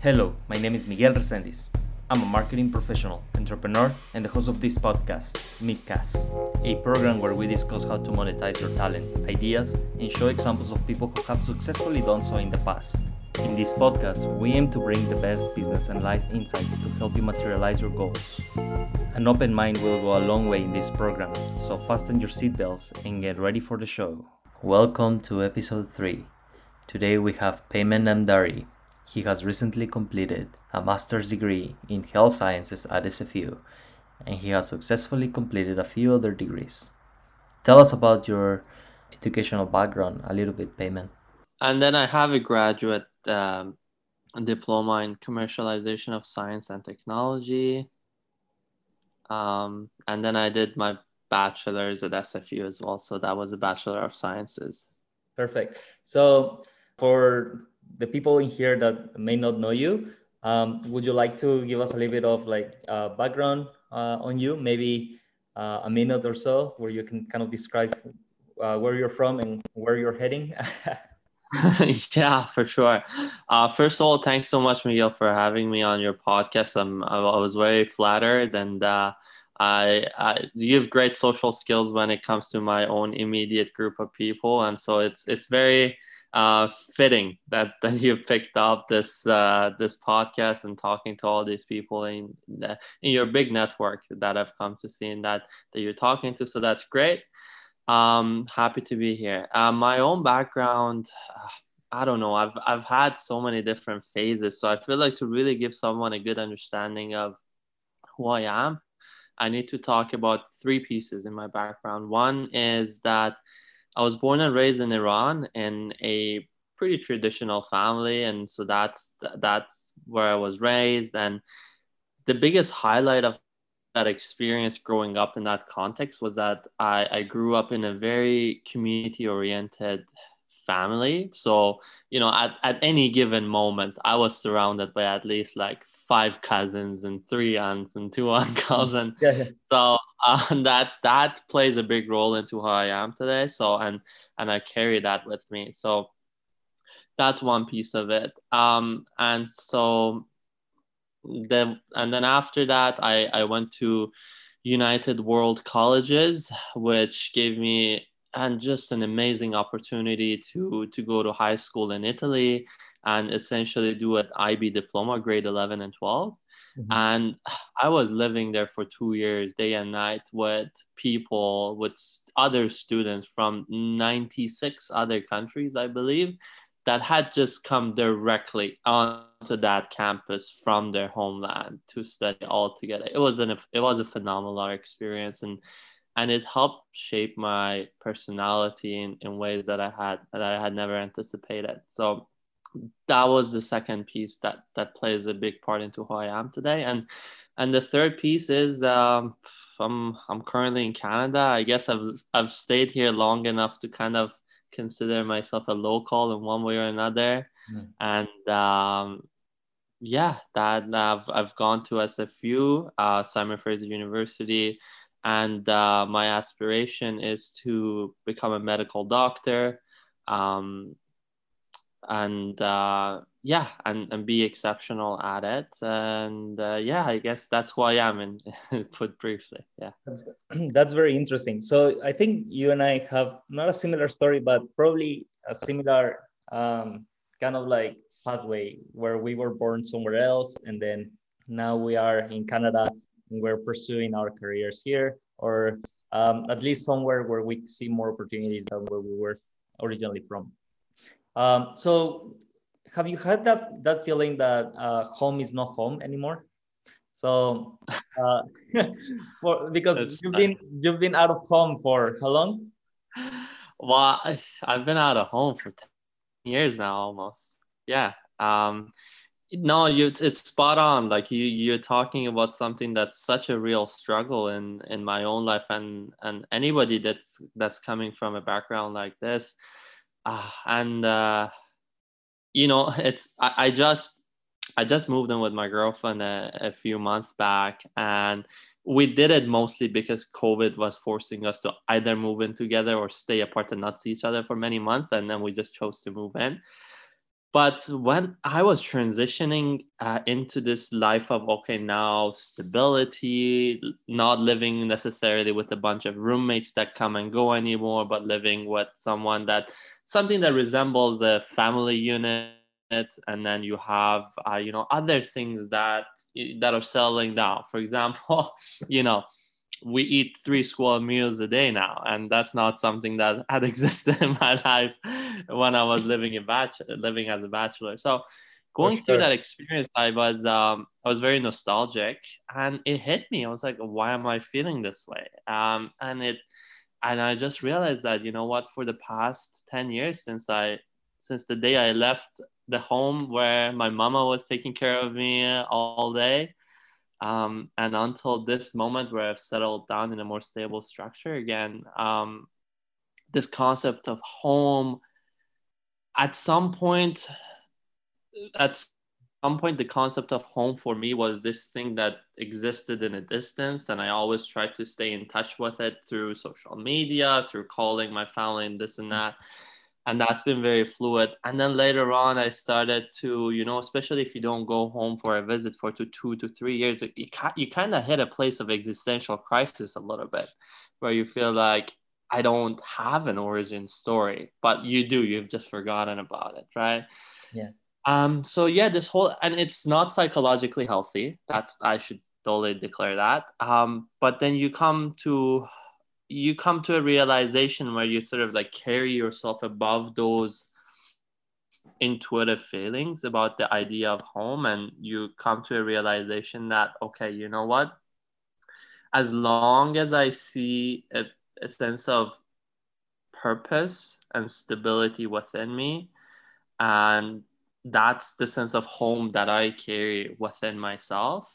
Hello, my name is Miguel Resendiz. I'm a marketing professional, entrepreneur, and the host of this podcast, Midcast, a program where we discuss how to monetize your talent, ideas, and show examples of people who have successfully done so in the past. In this podcast, we aim to bring the best business and life insights to help you materialize your goals. An open mind will go a long way in this program, so fasten your seatbelts and get ready for the show. Welcome to episode 3. Today we have Peyman Namdari. He has recently completed a master's degree in health sciences at SFU, and he has successfully completed a few other degrees. Tell us about your educational background a little bit, Peyman. And then I have a graduate um, diploma in commercialization of science and technology. Um, and then I did my bachelor's at SFU as well. So that was a Bachelor of Sciences. Perfect. So for the people in here that may not know you, um, would you like to give us a little bit of like uh, background uh, on you, maybe uh, a minute or so, where you can kind of describe uh, where you're from and where you're heading? yeah, for sure. Uh, first of all, thanks so much, Miguel, for having me on your podcast. I'm, I was very flattered, and uh, I, I you have great social skills when it comes to my own immediate group of people, and so it's it's very uh, fitting that that you picked up this uh, this podcast and talking to all these people in the, in your big network that I've come to see and that that you're talking to. So that's great. Um, happy to be here. Uh, my own background. I don't know. I've I've had so many different phases, so I feel like to really give someone a good understanding of who I am, I need to talk about three pieces in my background. One is that I was born and raised in Iran in a pretty traditional family, and so that's that's where I was raised. And the biggest highlight of that experience growing up in that context was that I, I grew up in a very community oriented family. So, you know, at, at any given moment, I was surrounded by at least like five cousins and three aunts and two uncles. And yeah, yeah. so uh, that that plays a big role into who I am today. So, and and I carry that with me. So that's one piece of it. Um, and so then and then after that, I I went to United World Colleges, which gave me and just an amazing opportunity to to go to high school in Italy and essentially do an IB diploma, grade 11 and 12. Mm-hmm. And I was living there for two years, day and night, with people, with other students from 96 other countries, I believe, that had just come directly onto that campus from their homeland to study all together. It was an it was a phenomenal experience, and and it helped shape my personality in, in ways that I had that I had never anticipated. So that was the second piece that that plays a big part into who I am today. And and the third piece is um, I'm I'm currently in Canada. I guess I've I've stayed here long enough to kind of consider myself a local in one way or another. Mm. And um, yeah, that I've I've gone to SFU, uh, Simon Fraser University and uh, my aspiration is to become a medical doctor um, and uh, yeah and, and be exceptional at it. And uh, yeah i guess that's who i am and put briefly. Yeah. That's, that's very interesting. So i think you and i have not a similar story but probably a similar um, kind of like pathway where we were born somewhere else and then now we are in canada we're pursuing our careers here or um, at least somewhere where we see more opportunities than where we were originally from. Um, so have you had that, that feeling that uh, home is not home anymore? So uh, for, because That's you've been you've been out of home for how long? Well, I've been out of home for 10 years now almost. Yeah. Um, no you it's spot on. Like you you're talking about something that's such a real struggle in in my own life and and anybody that's that's coming from a background like this. Uh, and uh you know it's I, I just i just moved in with my girlfriend a, a few months back and we did it mostly because covid was forcing us to either move in together or stay apart and not see each other for many months and then we just chose to move in but when I was transitioning uh, into this life of okay now stability, not living necessarily with a bunch of roommates that come and go anymore, but living with someone that something that resembles a family unit, and then you have uh, you know other things that that are settling down. For example, you know we eat three square meals a day now and that's not something that had existed in my life when i was living in bachelor living as a bachelor. So going sure. through that experience i was um, i was very nostalgic and it hit me. I was like why am i feeling this way? Um, and it and i just realized that you know what for the past 10 years since i since the day i left the home where my mama was taking care of me all day um, and until this moment where I've settled down in a more stable structure again, um, this concept of home, at some point, at some point, the concept of home for me was this thing that existed in a distance, and I always tried to stay in touch with it through social media, through calling my family and this and that and that's been very fluid. And then later on i started to you know especially if you don't go home for a visit for two, two to three years you, you kind of hit a place of existential crisis a little bit where you feel like i don't have an origin story but you do you've just forgotten about it right? Yeah. Um so yeah this whole and it's not psychologically healthy that's i should totally declare that. Um but then you come to you come to a realization where you sort of like carry yourself above those intuitive feelings about the idea of home and you come to a realization that okay you know what? As long as i see a, a sense of purpose and stability within me and that's the sense of home that i carry within myself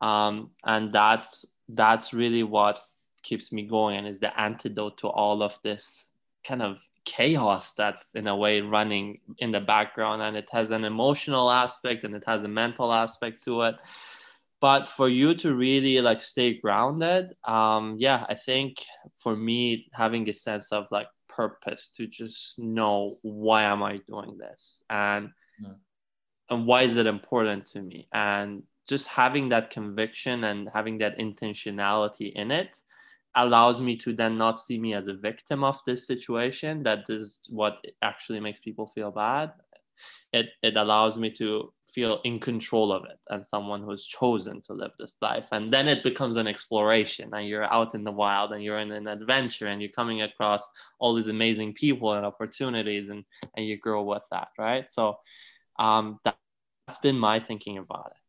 um, and that's that's really what keeps me going and is the antidote to all of this kind of chaos that's in a way running in the background. And it has an emotional aspect and it has a mental aspect to it. But for you to really like stay grounded um yeah i think for me having a sense of like purpose to just know why am i doing this? And yeah. and why is it important to me? And just having that conviction and having that intentionality in it allows me to then not see me as a victim of this situation that is what actually makes people feel bad. It, it allows me to feel in control of it and someone who's chosen to live this life. And then it becomes an exploration and you're out in the wild and you're in an adventure and you're coming across all these amazing people and opportunities and and you grow with that right? So um that, that's been my thinking about it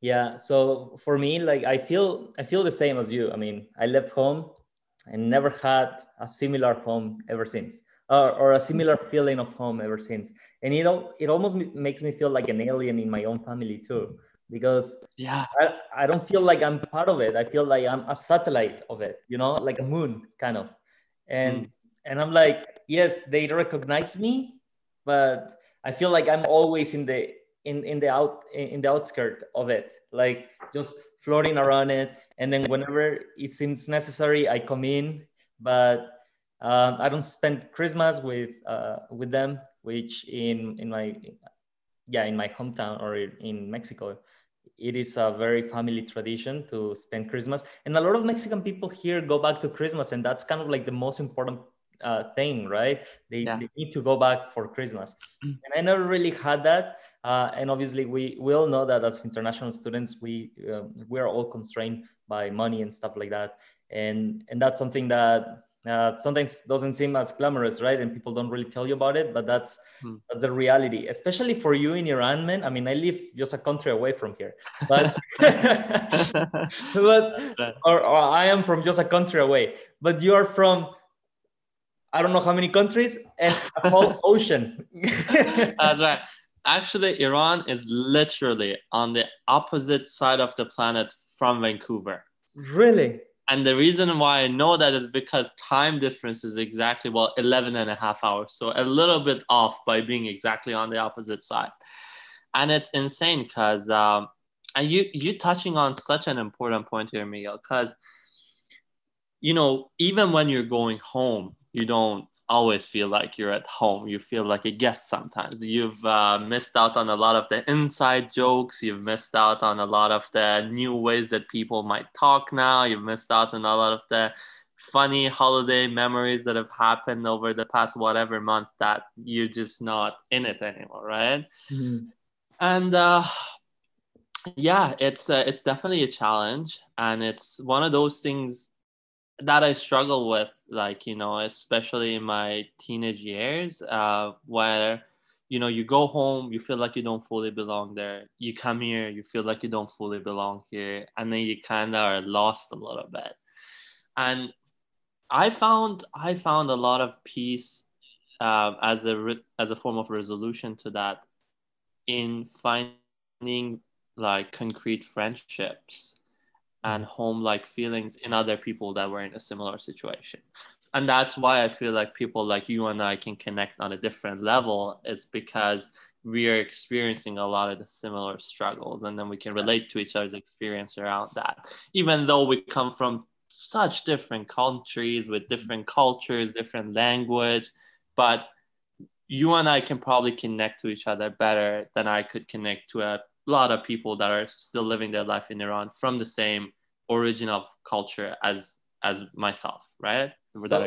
yeah so for me like i feel i feel the same as you. I mean i left home and never had a similar home ever since or, or a similar feeling of home ever since. And you know it almost makes me feel like an alien in my own family too because yeah. I, I don't feel like i'm part of it. I feel like i'm a satellite of it you know like a moon kind of. And mm. and i'm like yes they recognize me but i feel like i'm always in the in in the out in the outskirt of it like just floating around it. And then whenever it seems necessary i come in. But um, i don't spend christmas with uh, with them which in in my yeah in my hometown or in mexico it is a very family tradition to spend christmas. And a lot of mexican people here go back to christmas and that's kind of like the most important uh, thing, right? They, yeah. they, need to go back for Christmas. Mm. And I never really had that. Uh, and obviously, we, we all know that as international students, we uh, we are all constrained by money and stuff like that. And and that's something that uh, sometimes doesn't seem as glamorous, right? And people don't really tell you about it, but that's hmm. that's the reality, especially for you in Iran, man. I mean, I live just a country away from here, but but or, or I am from just a country away, but you are from I don't know how many countries and a whole ocean. That's right. Actually, Iran is literally on the opposite side of the planet from Vancouver. Really? And the reason why I know that is because time difference is exactly, well, 11 and a half hours. So a little bit off by being exactly on the opposite side. And it's insane because, um, and you, you touching on such an important point here, Miguel, because, you know, even when you're going home, you don't always feel like you're at home. You feel like a guest sometimes. You've uh, missed out on a lot of the inside jokes. You've missed out on a lot of the new ways that people might talk now. You've missed out on a lot of the funny holiday memories that have happened over the past whatever month that you're just not in it anymore, right? Mm-hmm. And uh, yeah, it's uh, it's definitely a challenge, and it's one of those things that I struggle with, like you know, especially in my teenage years, uh, where you know you go home, you feel like you don't fully belong there. You come here, you feel like you don't fully belong here, and then you kind of are lost a little bit. And I found I found a lot of peace uh, as a re- as a form of resolution to that in finding like concrete friendships and home like feelings in other people that were in a similar situation. And that's why i feel like people like you and i can connect on a different level is because we are experiencing a lot of the similar struggles and then we can relate to each other's experience around that. Even though we come from such different countries with mm-hmm. different cultures different language but you and i can probably connect to each other better than i could connect to a lot of people that are still living their life in Iran from the same origin of culture as as myself, right? So,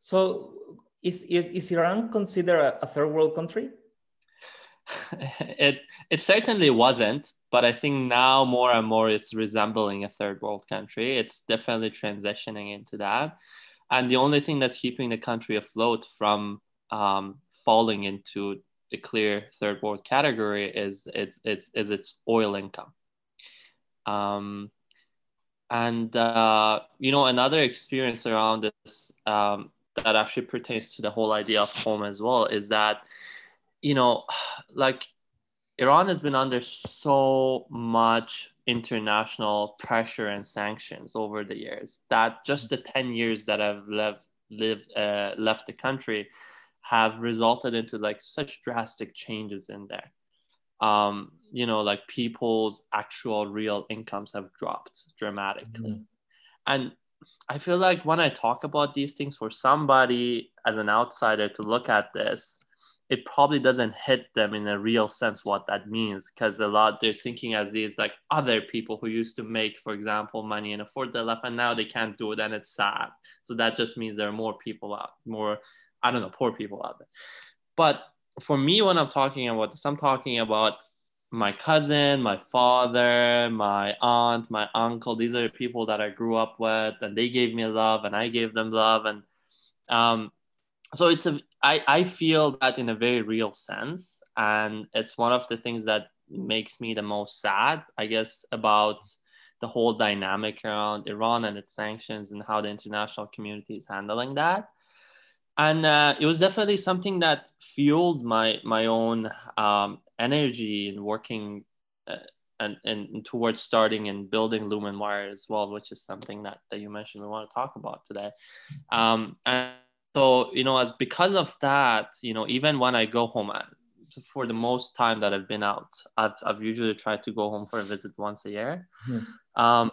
so is, is, is Iran considered a, a third world country? it it certainly wasn't, but I think now more and more it's resembling a third world country. It's definitely transitioning into that, and the only thing that's keeping the country afloat from um, falling into the clear third world category is its its is its oil income. Um, and uh, you know another experience around this um, that actually pertains to the whole idea of home as well is that you know like Iran has been under so much international pressure and sanctions over the years that just the 10 years that I've left, lived, uh, left the country have resulted into like such drastic changes in there. Um, you know like people's actual real incomes have dropped dramatically. Mm-hmm. and i feel like when i talk about these things for somebody as an outsider to look at this it probably doesn't hit them in a real sense what that means because a lot they're thinking as these like other people who used to make for example money and afford their life and now they can't do it and it's sad. So that just means there are more people out more I don't know, poor people out there. But for me, when I'm talking about this, I'm talking about my cousin, my father, my aunt, my uncle. These are people that I grew up with, and they gave me love, and I gave them love, and um, so it's a. I I feel that in a very real sense, and it's one of the things that makes me the most sad, I guess, about the whole dynamic around Iran and its sanctions and how the international community is handling that and uh, it was definitely something that fueled my my own um, energy in working uh, and, and towards starting and building Lumen Wire as well, which is something that, that you mentioned we want to talk about today. Um, and so, you know, as because of that, you know, even when I go home, uh, for the most time that I've been out, I've, I've usually tried to go home for a visit once a year. Mm-hmm. Um,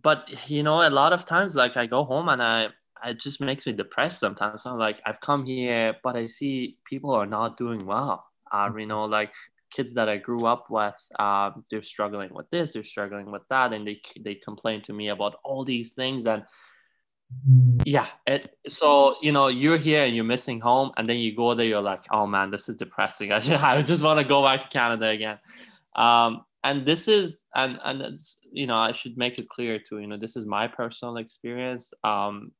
but, you know, a lot of times, like I go home and I, it just makes me depressed sometimes. I'm like, I've come here, but I see people are not doing well. Uh, you know, like kids that I grew up with, um, they're struggling with this, they're struggling with that, and they they complain to me about all these things. And yeah, it, so you know, you're here and you're missing home, and then you go there, you're like, oh man, this is depressing. I just, I just want to go back to Canada again. Um, and this is and and it's, you know i should make it clear too you know this is my personal experience um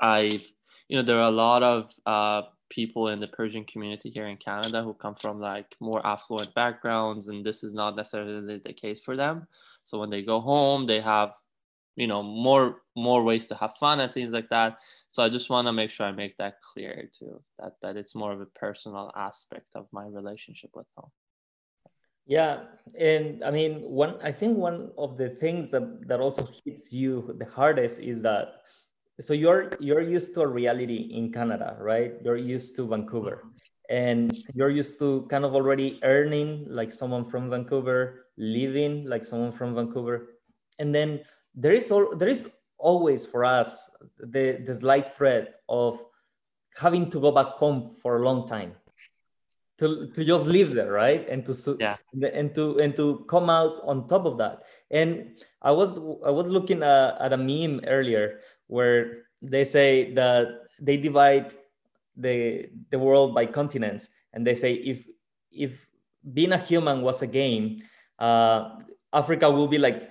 I've, you know, there are a lot of uh, people in the Persian community here in Canada who come from like more affluent backgrounds, and this is not necessarily the case for them. So when they go home, they have, you know, more more ways to have fun and things like that. So I just want to make sure I make that clear too, that that it's more of a personal aspect of my relationship with home. Yeah, and I mean, one I think one of the things that that also hits you the hardest is that so you're you're used to a reality in canada right? You're used to vancouver. And you're used to kind of already earning like someone from vancouver living like someone from vancouver. And then there is all there is always for us the, the slight threat of having to go back home for a long time. To, to just live there right? And to yeah. and to and to come out on top of that. And i was i was looking at, at a meme earlier where they say that they divide the the world by continents. And they say if if being a human was a game uh, africa will be like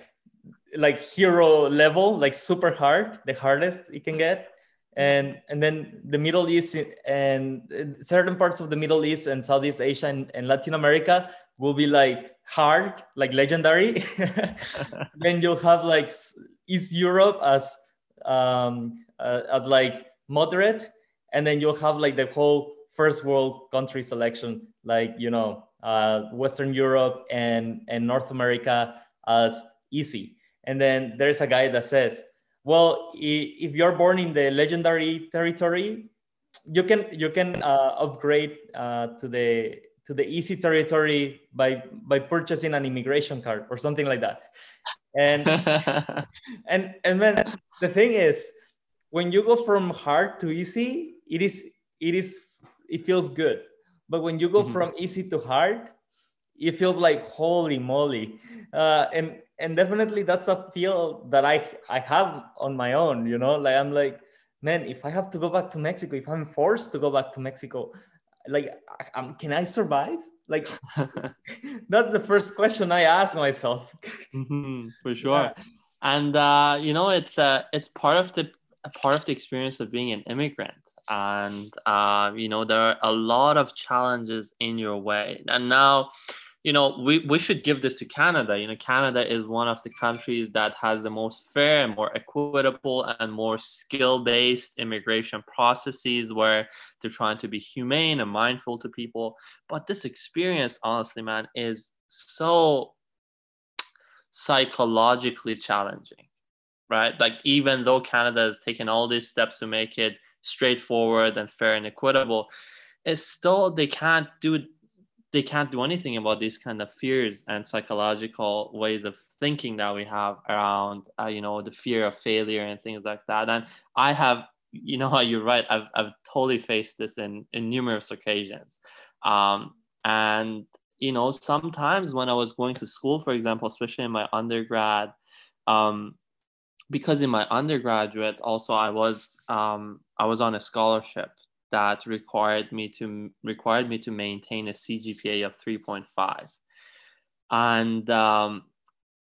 like hero level like super hard the hardest it can get. And and then the middle east and certain parts of the middle east and southeast asia and, and latin america will be like hard like legendary. Then you'll have like east europe as um uh, as like moderate and then you'll have like the whole first world country selection like you know uh, western europe and and north america as easy. And then there's a guy that says well if you're born in the legendary territory you can you can uh, upgrade uh, to the to the easy territory by by purchasing an immigration card or something like that. And and and then the thing is when you go from hard to easy it is it is it feels good. But when you go mm-hmm. from easy to hard it feels like holy moly. Uh, and and definitely that's a feel that i i have on my own you know? Like i'm like man if i have to go back to mexico if i'm forced to go back to mexico like um, can i survive? Like that's the first question i ask myself. Mm-hmm, for sure. yeah. And uh, you know it's uh, it's part of the part of the experience of being an immigrant. And uh, you know there are a lot of challenges in your way. And now you know we, we should give this to canada. You know canada is one of the countries that has the most fair and more equitable and more skill-based immigration processes where they're trying to be humane and mindful to people. But this experience honestly man is so psychologically challenging right? Like even though canada has taken all these steps to make it straightforward and fair and equitable it's still they can't do they can't do anything about these kind of fears and psychological ways of thinking that we have around uh, you know the fear of failure and things like that. And i have you know you're right i've, I've totally faced this in in numerous occasions. Um, and you know sometimes when i was going to school for example especially in my undergrad um, because in my undergraduate also i was um, i was on a scholarship that required me to required me to maintain a cgpa of 3.5 and um,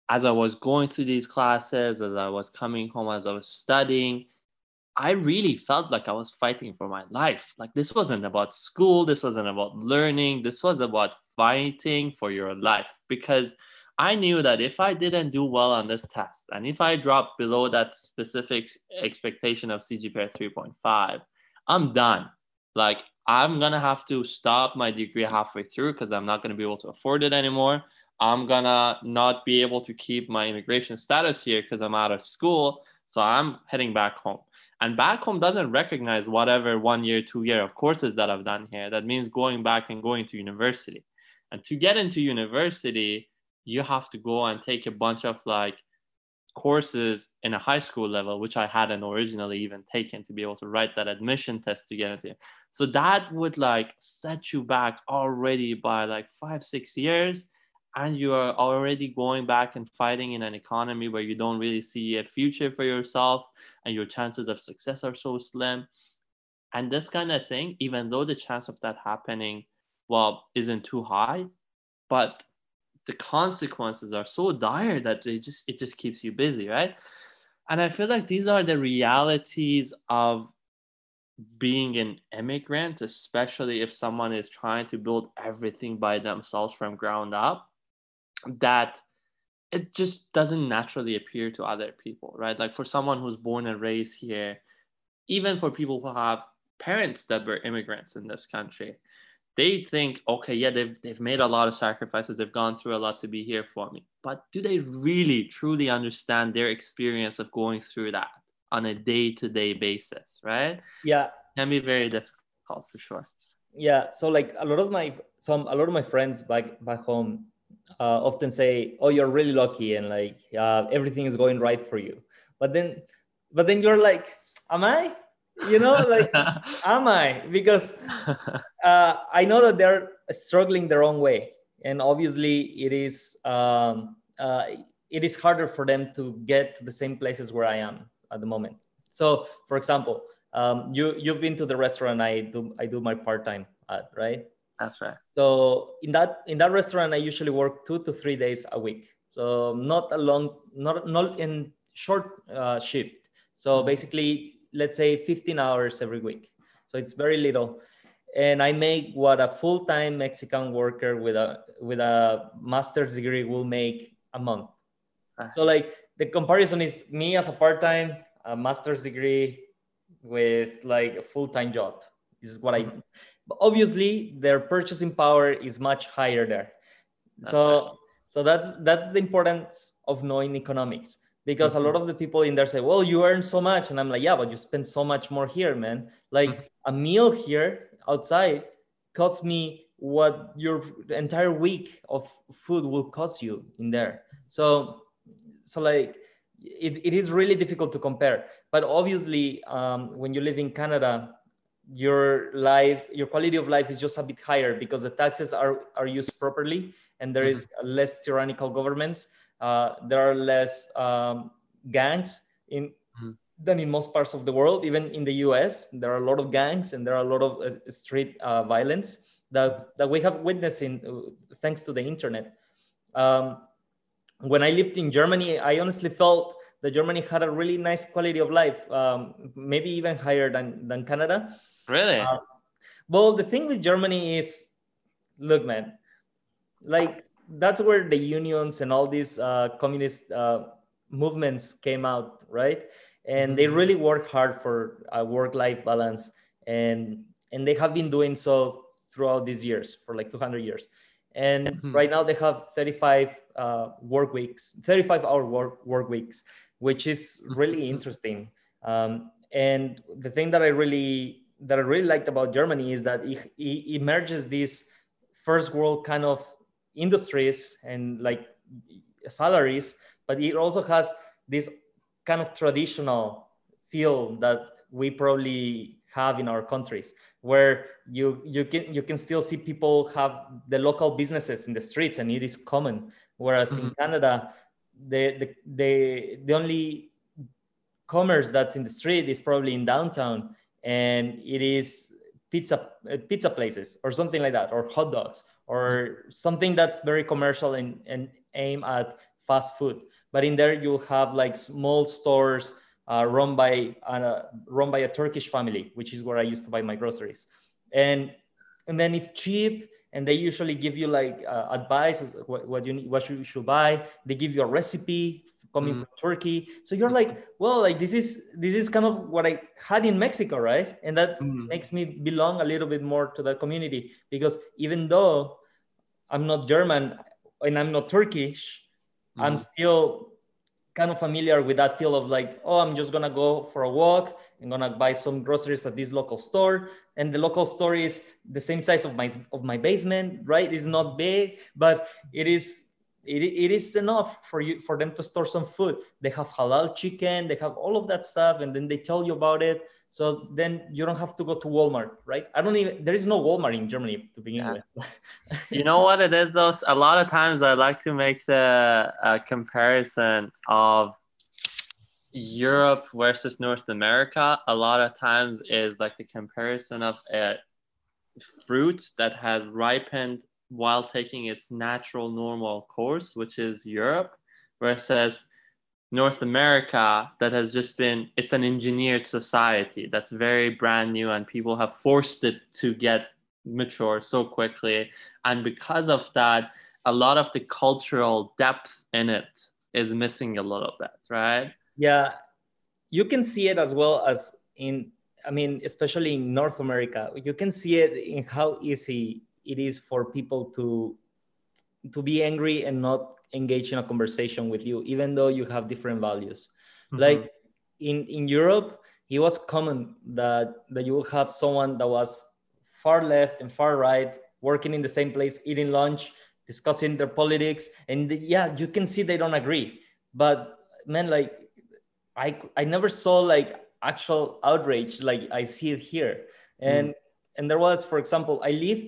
as i was going through these classes as i was coming home as i was studying i really felt like i was fighting for my life. Like this wasn't about school this wasn't about learning this was about fighting for your life because I knew that if I didn't do well on this test and if I dropped below that specific expectation of CGPA 3.5, I'm done. Like I'm gonna have to stop my degree halfway through because I'm not gonna be able to afford it anymore. I'm gonna not be able to keep my immigration status here because I'm out of school. So I'm heading back home. And back home doesn't recognize whatever one year, two year of courses that I've done here. That means going back and going to university. And to get into university, you have to go and take a bunch of like courses in a high school level, which I hadn't originally even taken to be able to write that admission test to get into. So that would like set you back already by like five, six years. And you are already going back and fighting in an economy where you don't really see a future for yourself and your chances of success are so slim. And this kind of thing, even though the chance of that happening, well, isn't too high, but the consequences are so dire that it just it just keeps you busy right? And i feel like these are the realities of being an immigrant especially if someone is trying to build everything by themselves from ground up that it just doesn't naturally appear to other people right? Like for someone who's born and raised here even for people who have parents that were immigrants in this country they think, okay, yeah, they've, they've made a lot of sacrifices, they've gone through a lot to be here for me. But do they really truly understand their experience of going through that on a day to day basis, right? Yeah. Can be very difficult for sure. Yeah. So, like a lot of my, some, a lot of my friends back, back home uh, often say, oh, you're really lucky and like uh, everything is going right for you. But then but then you're like, am I? You know, like, am I? Because uh, I know that they're struggling the wrong way, and obviously it is um, uh, it is harder for them to get to the same places where I am at the moment. So, for example, um, you you've been to the restaurant I do I do my part time at, right? That's right. So in that in that restaurant, I usually work two to three days a week. So not a long, not not in short uh, shift. So mm-hmm. basically, let's say 15 hours every week. So it's very little, and I make what a full-time Mexican worker with a with a master's degree will make a month. Uh-huh. So like the comparison is me as a part-time, a master's degree with like a full-time job. This is what I. Mm-hmm. Obviously, their purchasing power is much higher there. That's so right. so that's that's the importance of knowing economics because mm-hmm. a lot of the people in there say, "Well, you earn so much," and I'm like, "Yeah, but you spend so much more here, man. Like mm-hmm. a meal here outside costs me what your entire week of food will cost you in there." So so like it, it is really difficult to compare but obviously um, when you live in canada your life your quality of life is just a bit higher because the taxes are are used properly and there is mm-hmm. less tyrannical governments there are less um, gangs in mm-hmm. than in most parts of the world even in the us there are a lot of gangs and there are a lot of uh, street uh, violence that that we have witnessed in uh, thanks to the internet um, when I lived in Germany, I honestly felt that Germany had a really nice quality of life, um, maybe even higher than, than Canada. Really? Uh, well, the thing with Germany is, look, man, like that's where the unions and all these uh, communist uh, movements came out, right? And they mm-hmm. really work hard for a work-life balance, and and they have been doing so throughout these years for like 200 years and mm-hmm. right now they have 35 uh, work weeks 35 hour work, work weeks which is really mm-hmm. interesting um, and the thing that i really that i really liked about germany is that it, it emerges this first world kind of industries and like salaries but it also has this kind of traditional feel that we probably have in our countries where you you can you can still see people have the local businesses in the streets and it is common whereas mm-hmm. in canada the, the the the only commerce that's in the street is probably in downtown and it is pizza uh, pizza places or something like that or hot dogs or something that's very commercial and, and aim at fast food but in there you'll have like small stores uh, run by uh, run by a Turkish family, which is where I used to buy my groceries, and and then it's cheap, and they usually give you like uh, advice what, what you need, what you should buy. They give you a recipe coming mm. from Turkey, so you're like, well, like this is this is kind of what I had in Mexico, right? And that mm. makes me belong a little bit more to that community because even though I'm not German and I'm not Turkish, mm. I'm still kind of familiar with that feel of like, oh, I'm just gonna go for a walk. I'm gonna buy some groceries at this local store, and the local store is the same size of my of my basement, right? It's not big, but it is it, it is enough for you for them to store some food. They have halal chicken, they have all of that stuff, and then they tell you about it. So then you don't have to go to Walmart, right? I don't even there is no Walmart in Germany to begin yeah. with. you know what it is though? A lot of times I like to make the uh, comparison of Europe versus North America. A lot of times is like the comparison of a fruit that has ripened while taking its natural normal course, which is Europe, versus North America that has just been it's an engineered society that's very brand new and people have forced it to get mature so quickly. And because of that a lot of the cultural depth in it is missing a little bit right? Yeah you can see it as well as in i mean especially in north america you can see it in how easy it is for people to to be angry and not engage in a conversation with you, even though you have different values. Mm-hmm. Like in, in Europe, it was common that, that you will have someone that was far left and far right working in the same place, eating lunch, discussing their politics. And yeah, you can see they don't agree. But man, like I I never saw like actual outrage like I see it here. And mm. and there was, for example, I live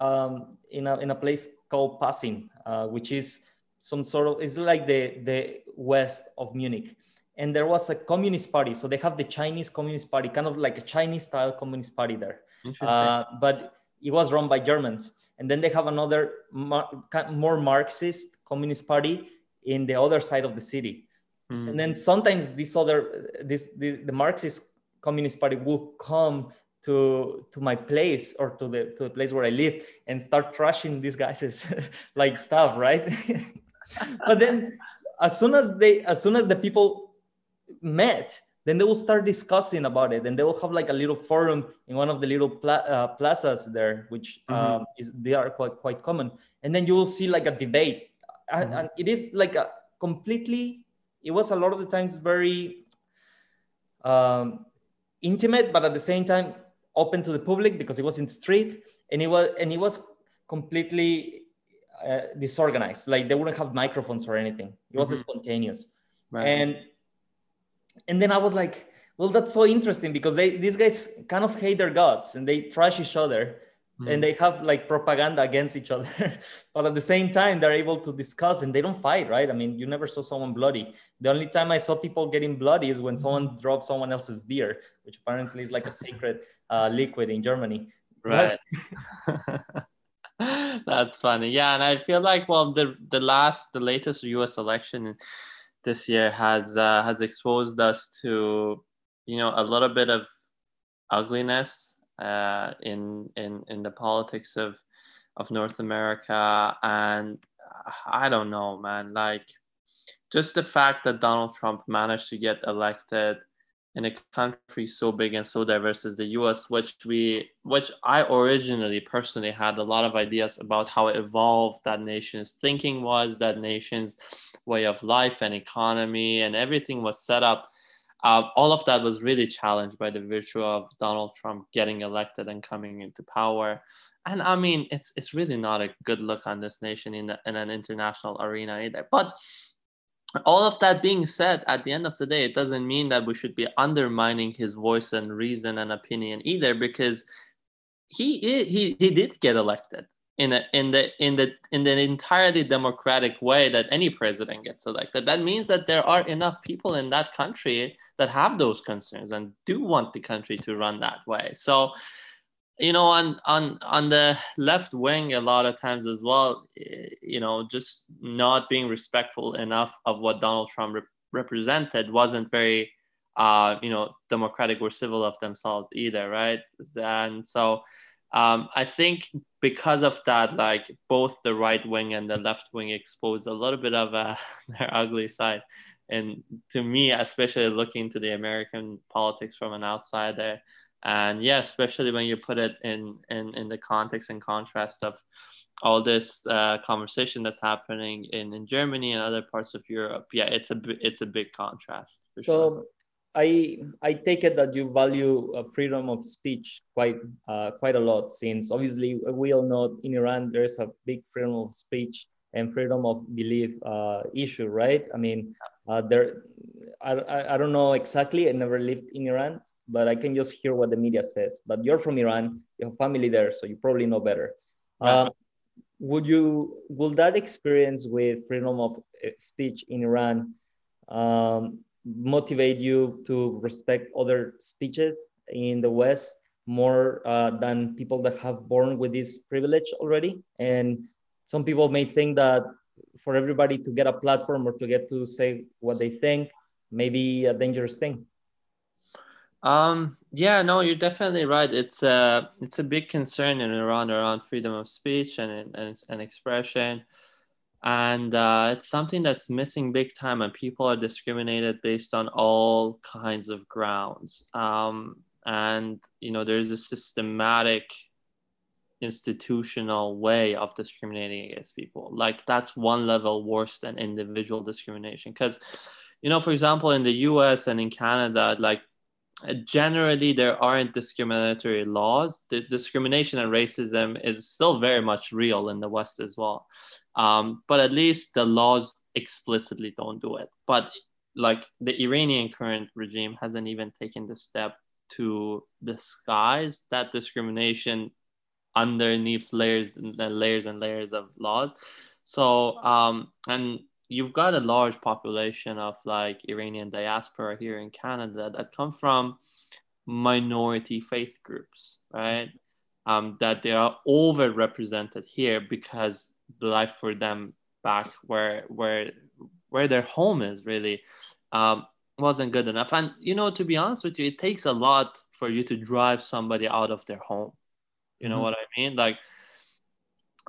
um, in a in a place called Pasing, uh, which is some sort of it's like the the west of Munich. And there was a communist party, so they have the Chinese Communist Party, kind of like a Chinese style communist party there. Uh, but it was run by Germans. And then they have another more Marxist communist party in the other side of the city. Mm. And then sometimes this other, this, this, the Marxist Communist Party will come to to my place or to the to the place where I live and start trashing these guys' like stuff, right? but then as soon as they as soon as the people met, then they will start discussing about it and they will have like a little forum in one of the little pla- uh, plazas there which mm-hmm. um, is, they are quite quite common and then you will see like a debate mm-hmm. and, and, it is like a completely it was a lot of the times very um, intimate, but at the same time open to the public because it was in the street and it was and it was completely uh, disorganized. Like they wouldn't have microphones or anything. It was mm-hmm. spontaneous, right. and and then I was like, well, that's so interesting because they these guys kind of hate their gods and they trash each other mm. and they have like propaganda against each other. But at the same time they're able to discuss and they don't fight right? I mean you never saw someone bloody. The only time i saw people getting bloody is when someone dropped someone else's beer which apparently is like a sacred uh, liquid in germany. Right. That's funny. Yeah and i feel like well the the last the latest us election this year has uh, has exposed us to you know a little bit of ugliness uh, in in in the politics of of North America, and I don't know, man. Like, just the fact that Donald Trump managed to get elected in a country so big and so diverse as the U.S., which we, which I originally personally had a lot of ideas about how evolved that nation's thinking was, that nation's way of life and economy, and everything was set up uh, all of that was really challenged by the virtue of Donald Trump getting elected and coming into power. And I mean, it's it's really not a good look on this nation in, the, in an international arena either. But all of that being said, at the end of the day, it doesn't mean that we should be undermining his voice and reason and opinion either, because he he he did get elected in a, in the in the in the entirely democratic way that any president gets elected. That means that there are enough people in that country that have those concerns and do want the country to run that way. So you know on on on the left wing a lot of times as well eh, you know just not being respectful enough of what donald trump re- represented wasn't very uh you know democratic or civil of themselves either right? And so um, I think because of that, like both the right wing and the left wing exposed a little bit of uh, their ugly side. And to me, especially looking to the American politics from an outsider, and yeah, especially when you put it in in, in the context and contrast of all this uh, conversation that's happening in, in Germany and other parts of Europe, yeah, it's a it's a big contrast. So sure. I I take it that you value uh, freedom of speech quite uh, quite a lot, since obviously we all know in Iran there's a big freedom of speech and freedom of belief uh, issue, right? I mean, uh, there I, I don't know exactly. I never lived in Iran, but I can just hear what the media says. But you're from Iran, you have family there, so you probably know better. Um, would you will that experience with freedom of uh, speech in Iran? Um, motivate you to respect other speeches in the West more uh, than people that have born with this privilege already. And some people may think that for everybody to get a platform or to get to say what they think may be a dangerous thing. Um, yeah, no, you're definitely right. It's a it's a big concern in Iran around freedom of speech and and, and expression and uh, it's something that's missing big time and people are discriminated based on all kinds of grounds. Um, and you know there's a systematic institutional way of discriminating against people. Like that's one level worse than individual discrimination. Because you know for example in the us and in canada like generally there aren't discriminatory laws. The discrimination and racism is still very much real in the west as well um, but at least the laws explicitly don't do it. But like the Iranian current regime hasn't even taken the step to disguise that discrimination underneath layers and layers and layers of laws. So, um, and you've got a large population of like Iranian diaspora here in Canada that come from minority faith groups, right? Um, that they are overrepresented here because life for them back where where where their home is really um, wasn't good enough. And you know, to be honest with you, it takes a lot for you to drive somebody out of their home. You know mm-hmm. what I mean? Like,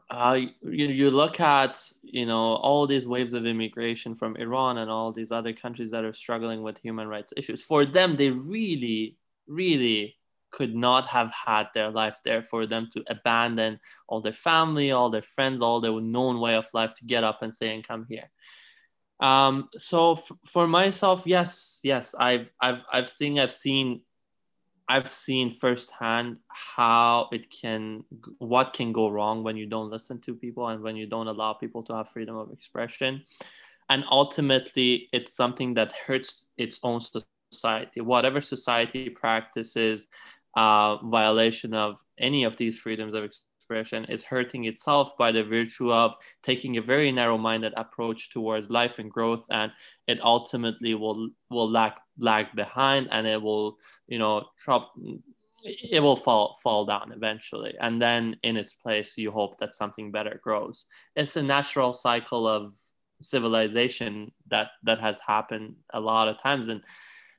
uh, you, you look at you know all these waves of immigration from Iran and all these other countries that are struggling with human rights issues. For them, they really, really could not have had their life there for them to abandon all their family, all their friends, all their known way of life to get up and say and come here. Um, so f- for myself, yes, yes, I've, I've, I've think I've seen, I've seen firsthand how it can, what can go wrong when you don't listen to people and when you don't allow people to have freedom of expression, and ultimately, it's something that hurts its own society. Whatever society practices uh, violation of any of these freedoms of expression is hurting itself by the virtue of taking a very narrow-minded approach towards life and growth and it ultimately will will lag lag behind and it will you know it will fall fall down eventually. And then in its place you hope that something better grows. It's a natural cycle of civilization that that has happened a lot of times and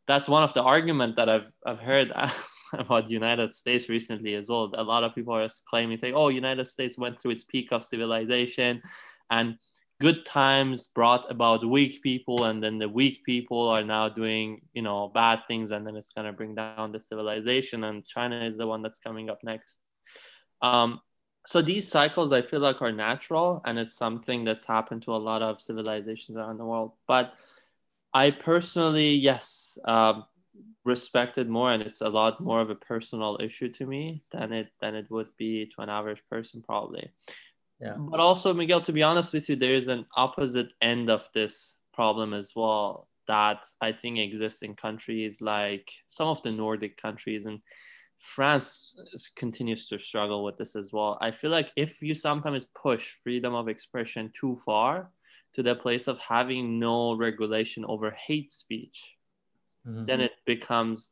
that's one of the argument that i've i've heard about the United States recently as well. A lot of people are claiming, saying, "Oh, United States went through its peak of civilization, and good times brought about weak people, and then the weak people are now doing, you know, bad things, and then it's gonna bring down the civilization. And China is the one that's coming up next." Um, so these cycles, I feel like, are natural, and it's something that's happened to a lot of civilizations around the world. But I personally, yes, um, respected more and it's a lot more of a personal issue to me than it than it would be to an average person probably. Yeah. But also miguel to be honest with you there is an opposite end of this problem as well that i think exists in countries like some of the nordic countries and france continues to struggle with this as well. I feel like if you sometimes push freedom of expression too far to the place of having no regulation over hate speech mm-hmm. then it becomes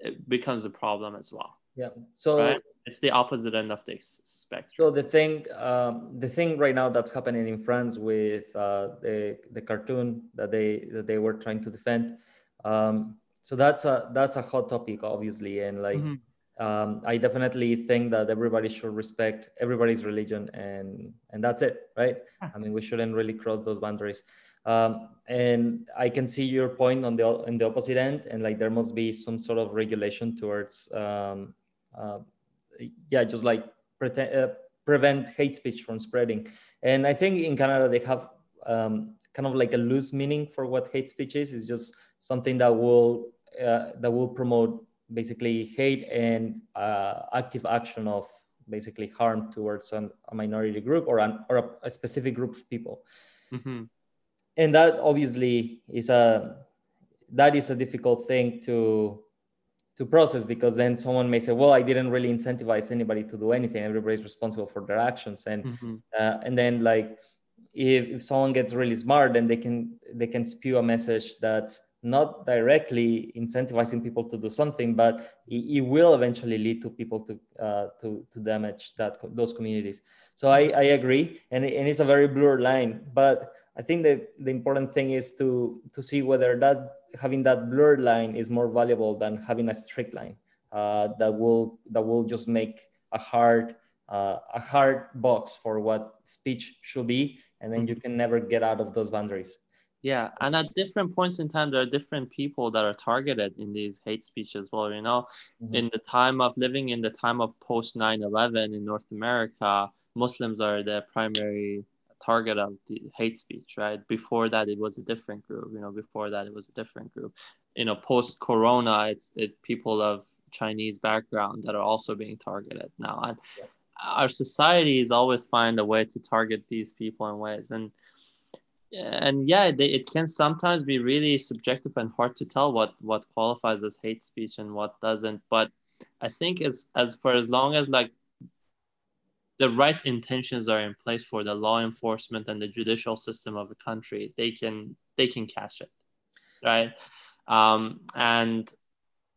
it becomes a problem as well. Yeah. So right? it's the opposite end of the spectrum. So the thing, um, the thing right now that's happening in France with uh, the the cartoon that they that they were trying to defend. Um, so that's a that's a hot topic, obviously, and like. Mm-hmm. Um, I definitely think that everybody should respect everybody's religion and and that's it, right? I mean, we shouldn't really cross those boundaries. Um, and I can see your point on the in the opposite end, and like there must be some sort of regulation towards, um, uh, yeah, just like pretend, uh, prevent hate speech from spreading. And I think in Canada they have um, kind of like a loose meaning for what hate speech is. It's just something that will uh, that will promote basically hate and uh, active action of basically harm towards an, a minority group or an, or a, a specific group of people. Mm-hmm and that obviously is a that is a difficult thing to to process because then someone may say well i didn't really incentivize anybody to do anything. Everybody's responsible for their actions. And mm-hmm. uh, and then like if, if someone gets really smart then they can they can spew a message that's not directly incentivizing people to do something but it, it will eventually lead to people to uh, to to damage that those communities. So i i agree. And, and it's a very blurred line. But I think the, the important thing is to to see whether that having that blurred line is more valuable than having a strict line uh, that will that will just make a hard uh, a hard box for what speech should be, and then you mm-hmm. can never get out of those boundaries. Yeah, and at different points in time, there are different people that are targeted in these hate speech as well. You know, mm-hmm. in the time of living in the time of post 9 11 in North America, Muslims are the primary target of the hate speech, right? Before that, it was a different group. You know, before that, it was a different group. You know, post Corona, it's it people of Chinese background that are also being targeted now, and yeah. our society is always find a way to target these people in ways. And and yeah, they, it can sometimes be really subjective and hard to tell what what qualifies as hate speech and what doesn't. But I think as as for as long as like the right intentions are in place for the law enforcement and the judicial system of the country, they can they can catch it, right? Um, and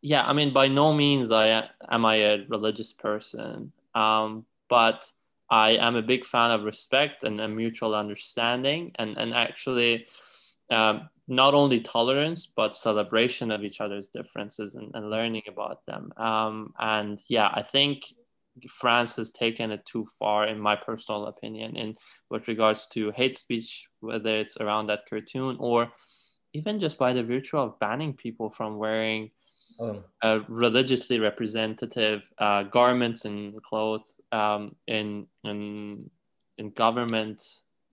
yeah, I mean, by no means I am I a religious person, um, but I am a big fan of respect and a mutual understanding, and and actually. Um, not only tolerance but celebration of each other's differences and, and learning about them um, and yeah i think france has taken it too far in my personal opinion in with regards to hate speech whether it's around that cartoon or even just by the virtue of banning people from wearing oh. uh, religiously representative uh, garments and clothes um, in in in government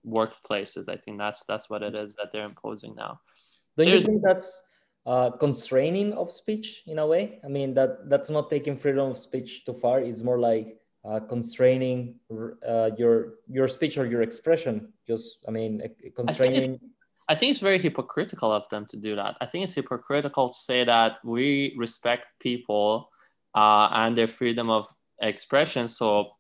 workplaces. I think that's that's what it is that they're imposing now. Don't There's, you think that's uh, constraining of speech in a way? I mean that that's not taking freedom of speech too far. It's more like uh, constraining uh, your your speech or your expression. Just I mean constraining. I think it's very hypocritical of them to do that. I think it's hypocritical to say that we respect people uh, and their freedom of expression. So,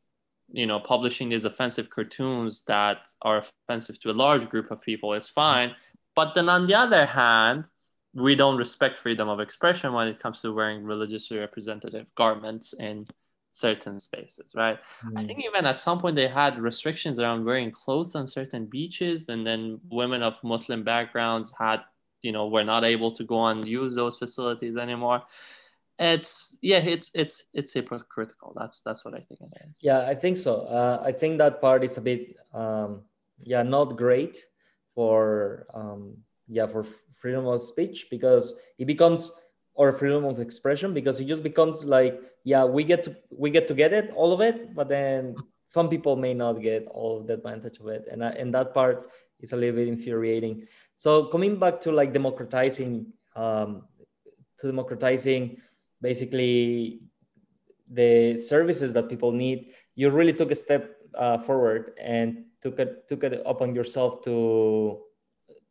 you know, publishing these offensive cartoons that are offensive to a large group of people is fine. But then on the other hand, we don't respect freedom of expression when it comes to wearing religiously representative garments in certain spaces, right? Mm. I think even at some point they had restrictions around wearing clothes on certain beaches, and then women of Muslim backgrounds had, you know, were not able to go and use those facilities anymore. It's yeah, it's it's it's hypocritical. That's that's what I think it is. Yeah, I think so. Uh, I think that part is a bit um, yeah not great for um, yeah for freedom of speech because it becomes or freedom of expression because it just becomes like yeah we get to we get to get it all of it but then some people may not get all of the advantage of it. And and that part is a little bit infuriating. So coming back to like democratizing um, to democratizing basically the services that people need you really took a step uh, forward and took it took it upon yourself to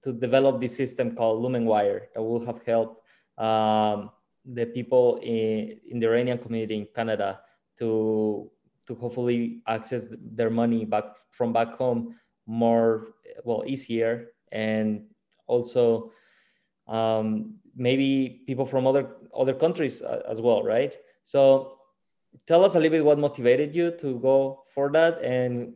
to develop this system called LumenWire that will have helped um, the people in, in the Iranian community in Canada to to hopefully access their money back from back home more well easier and also um, maybe people from other other countries uh, as well right? So tell us a little bit what motivated you to go for that and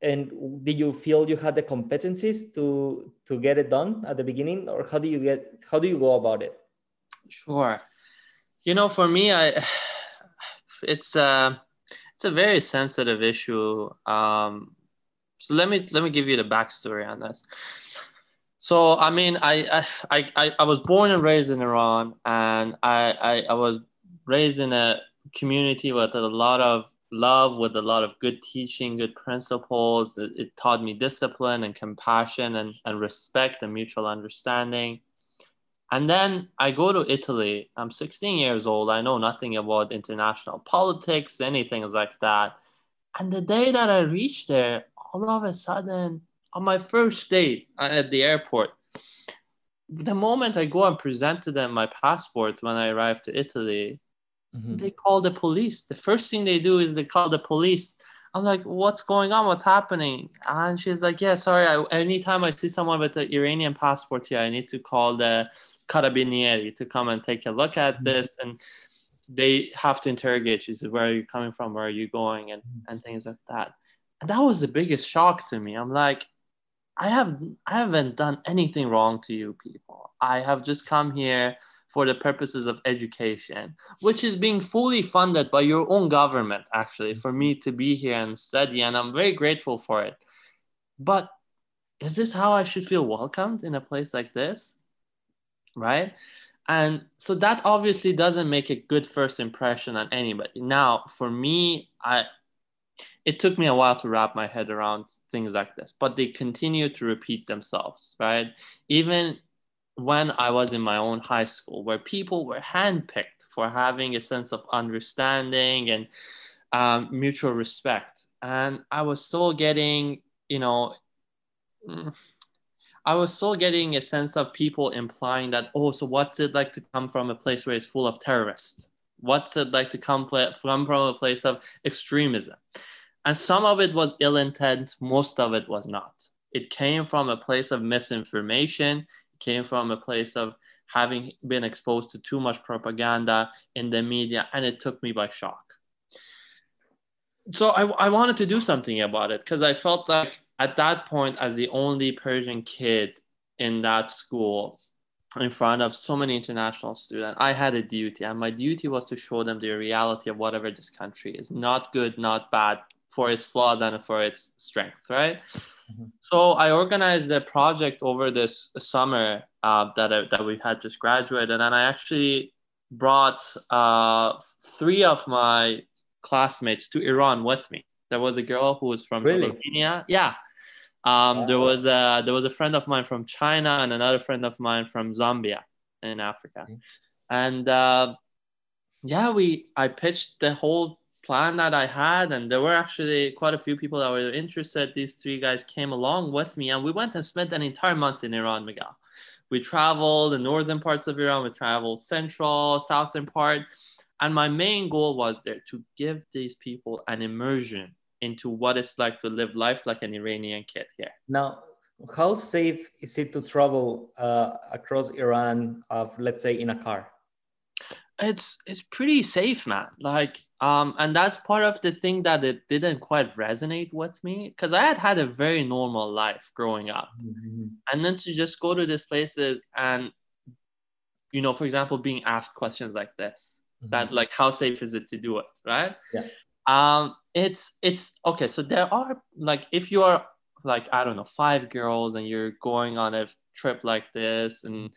and did you feel you had the competencies to to get it done at the beginning? Or how do you get how do you go about it? Sure. You know for me i it's uh it's a very sensitive issue. Um so let me let me give you the backstory on this. So i mean i i i, I was born and raised in iran and I, I i was raised in a community with a lot of love with a lot of good teaching, good principles. It, it, taught me discipline and compassion and, and respect and mutual understanding. And then I go to Italy. I'm 16 years old. I know nothing about international politics, anything like that. And the day that I reached there, all of a sudden, on my first day at the airport, the moment I go and present to them my passport when I arrive to Italy, Mm-hmm. They call the police. The first thing they do is they call the police. I'm like, what's going on? What's happening? And she's like, yeah, sorry. I, anytime I see someone with an Iranian passport here, I need to call the carabinieri to come and take a look at mm-hmm. this. And they have to interrogate you. So where are you coming from? Where are you going? And, mm-hmm. and things like that. And that was the biggest shock to me. I'm like, I have I haven't done anything wrong to you people. I have just come here for the purposes of education, which is being fully funded by your own government, actually, for me to be here and study. And I'm very grateful for it. But is this how I should feel welcomed in a place like this? Right? And so that obviously doesn't make a good first impression on anybody. Now, for me, I it took me a while to wrap my head around things like this, but they continue to repeat themselves, right? Even when I was in my own high school, where people were handpicked for having a sense of understanding and um, mutual respect. And I was still getting, you know, I was still getting a sense of people implying that, oh, so what's it like to come from a place where it's full of terrorists? What's it like to come from, from a place of extremism? And some of it was ill intent, most of it was not. It came from a place of misinformation, came from a place of having been exposed to too much propaganda in the media, and it took me by shock. So I, I wanted to do something about it because I felt like at that point, as the only Persian kid in that school, in front of so many international students, I had a duty, and my duty was to show them the reality of whatever this country is not good, not bad, for its flaws and for its strength, right? Mm-hmm. So I organized a project over this summer uh, that I, that we had just graduated, and I actually brought uh, three of my classmates to Iran with me. There was a girl who was from really? Slovenia. Yeah. Um, wow. There was a there was a friend of mine from China and another friend of mine from Zambia in Africa, mm-hmm. and uh, yeah, we I pitched the whole plan that I had, and there were actually quite a few people that were interested. These three guys came along with me, and we went and spent an entire month in Iran, Miguel. We traveled the northern parts of Iran, we traveled central, southern part, and my main goal was there to give these people an immersion into what it's like to live life like an Iranian kid here. Now, how safe is it to travel uh, across Iran, of let's say in a car? It's it's pretty safe man like um and that's part of the thing that it didn't quite resonate with me because i had had a very normal life growing up mm-hmm. and then to just go to these places and you know for example being asked questions like this mm-hmm. that like how safe is it to do it right yeah um it's it's okay so there are like if you are like i don't know five girls and you're going on a trip like this and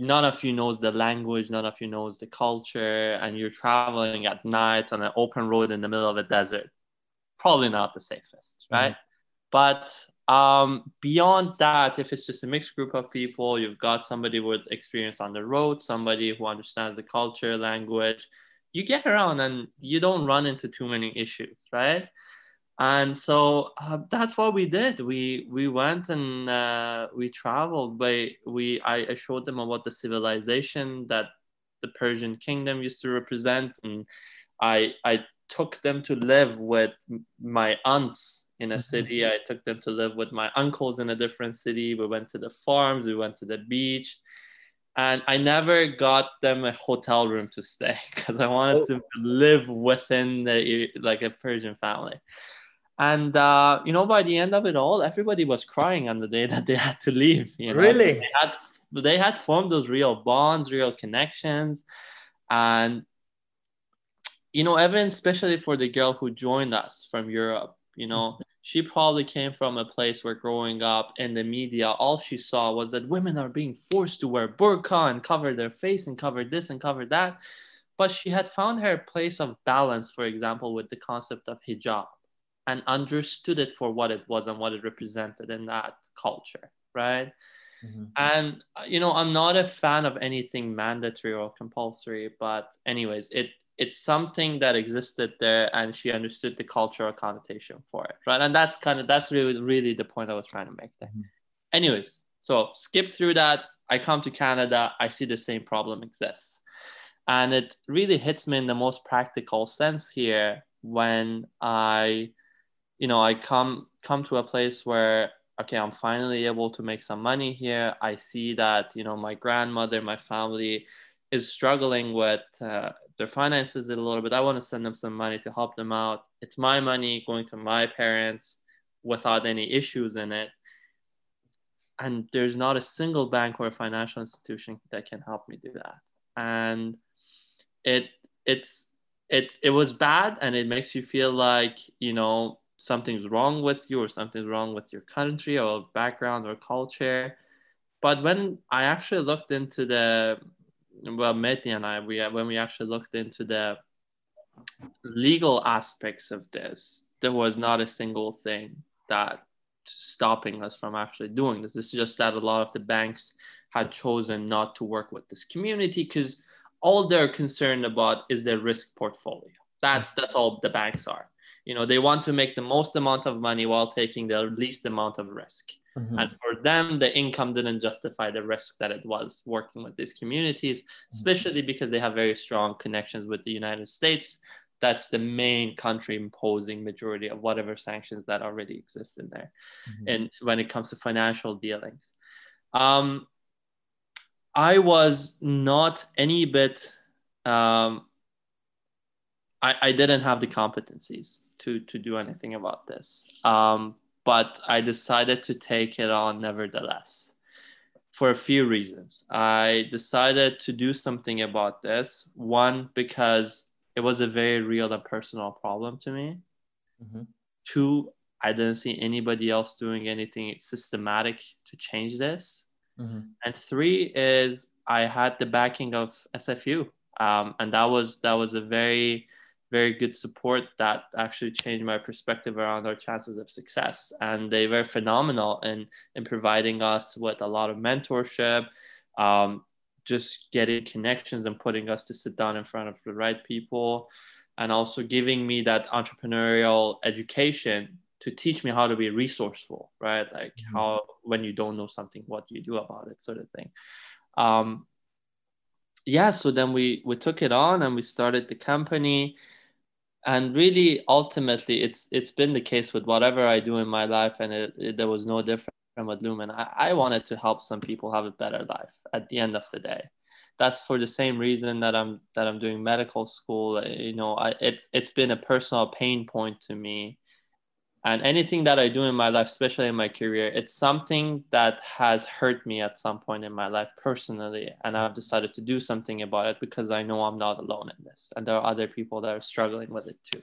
none of you knows the language, none of you knows the culture, and you're traveling at night on an open road in the middle of a desert. Probably not the safest, mm-hmm. right? Mm-hmm. But um, beyond that, if it's just a mixed group of people, you've got somebody with experience on the road, somebody who understands the culture, language, you get around and you don't run into too many issues, right? And so uh, that's what we did we we went and uh, we traveled but we I, I, showed them about the civilization that the persian kingdom used to represent and i i took them to live with my aunts in a mm-hmm. city i took them to live with my uncles in a different city we went to the farms we went to the beach and I never got them a hotel room to stay because I wanted oh. to live within the like a Persian family. And uh, you know, by the end of it all, everybody was crying on the day that they had to leave. You know? Really? They had they had formed those real bonds, real connections, and you know, even especially for the girl who joined us from Europe, you know, she probably came from a place where growing up in the media, all she saw was that women are being forced to wear burqa and cover their face and cover this and cover that. But she had found her place of balance, for example, with the concept of hijab and understood it for what it was and what it represented in that culture, right? Mm-hmm. And uh, you know, I'm not a fan of anything mandatory or compulsory, but anyways, it it's something that existed there, and she understood the cultural connotation for it, right? And that's kind of that's really really the point I was trying to make there. Mm-hmm. Anyways, so skip through that. I come to Canada, I see the same problem exists. And it really hits me in the most practical sense here when I you know, I come come to a place where okay, I'm finally able to make some money here. I see that you know my grandmother, my family is struggling with uh, their finances a little bit. I want to send them some money to help them out. It's my money going to my parents without any issues in it. And there's not a single bank or financial institution that can help me do that. And it it's it's it was bad and it makes you feel like you know something's wrong with you or something's wrong with your country or background or culture. But when I actually looked into the, well, Mehdi and I, we, when we actually looked into the legal aspects of this, there was not a single thing that stopping us from actually doing this. It's just that a lot of the banks had chosen not to work with this community because all they're concerned about is their risk portfolio. That's that's all the banks are you know they want to make the most amount of money while taking the least amount of risk Mm-hmm. And for them, the income didn't justify the risk that it was working with these communities, mm-hmm. especially because they have very strong connections with the United States. That's the main country imposing majority of whatever sanctions that already exist in there. Mm-hmm. And when it comes to financial dealings, um, I was not any bit. Um, I, I didn't have the competencies to to do anything about this. Um, but I decided to take it on nevertheless for a few reasons. I decided to do something about this. One, because it was a very real and personal problem to me. Mm-hmm. Two, I didn't see anybody else doing anything systematic to change this. Mm-hmm. And three is I had the backing of SFU, um, and that was that was a very very good support that actually changed my perspective around our chances of success. And they were phenomenal in, in providing us with a lot of mentorship, um, just getting connections and putting us to sit down in front of the right people, and also giving me that entrepreneurial education to teach me how to be resourceful, right? Like mm-hmm. how, when you don't know something, what do you do about it, sort of thing. Um, yeah, so then we we took it on and we started the company and really ultimately it's it's been the case with whatever i do in my life and it, it, there was no different from with lumen. I, I wanted to help some people have a better life at the end of the day. That's for the same reason that i'm that i'm doing medical school. You know I, it's it's been a personal pain point to me and anything that i do in my life especially in my career it's something that has hurt me at some point in my life personally. And i've decided to do something about it because i know i'm not alone in this. And there are other people that are struggling with it too.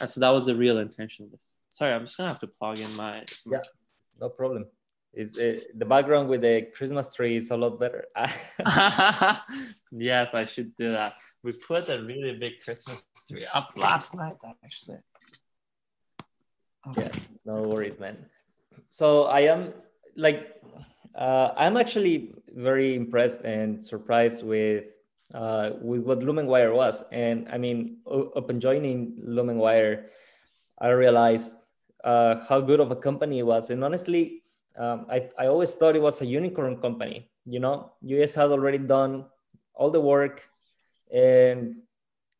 And so that was the real intention of this. Sorry i'm just gonna have to plug in my yeah no problem. Is uh, the background with the christmas tree is a lot better. Yes i should do that. We put a really big christmas tree up last night actually Okay. Yeah, no worries, man. So I am like, uh, I'm actually very impressed and surprised with uh, with what LumenWire was. And I mean, upon joining LumenWire, I realized uh, how good of a company it was. And honestly, um, I, I always thought it was a unicorn company. You know, US had already done all the work and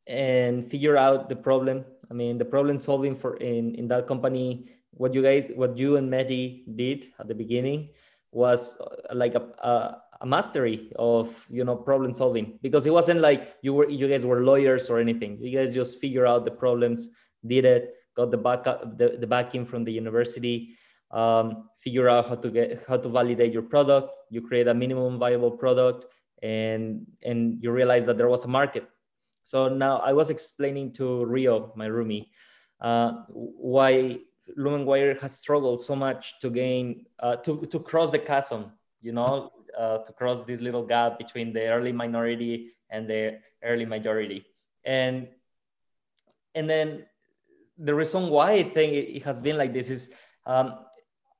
and figure out the problem I mean, the problem solving for in, in that company, what you guys, what you and Mehdi did at the beginning was uh, like a, a, a mastery of, you know, problem solving because it wasn't like you were, you guys were lawyers or anything. You guys just figure out the problems, did it, got the backup, the, the backing from the university, um, figure out how to get, how to validate your product. You create a minimum viable product and, and you realize that there was a market so now I was explaining to Rio, my roomie, uh, why LumenWire has struggled so much to gain, uh, to, to cross the chasm, you know, uh, to cross this little gap between the early minority and the early majority. And, and then the reason why I think it has been like this is um,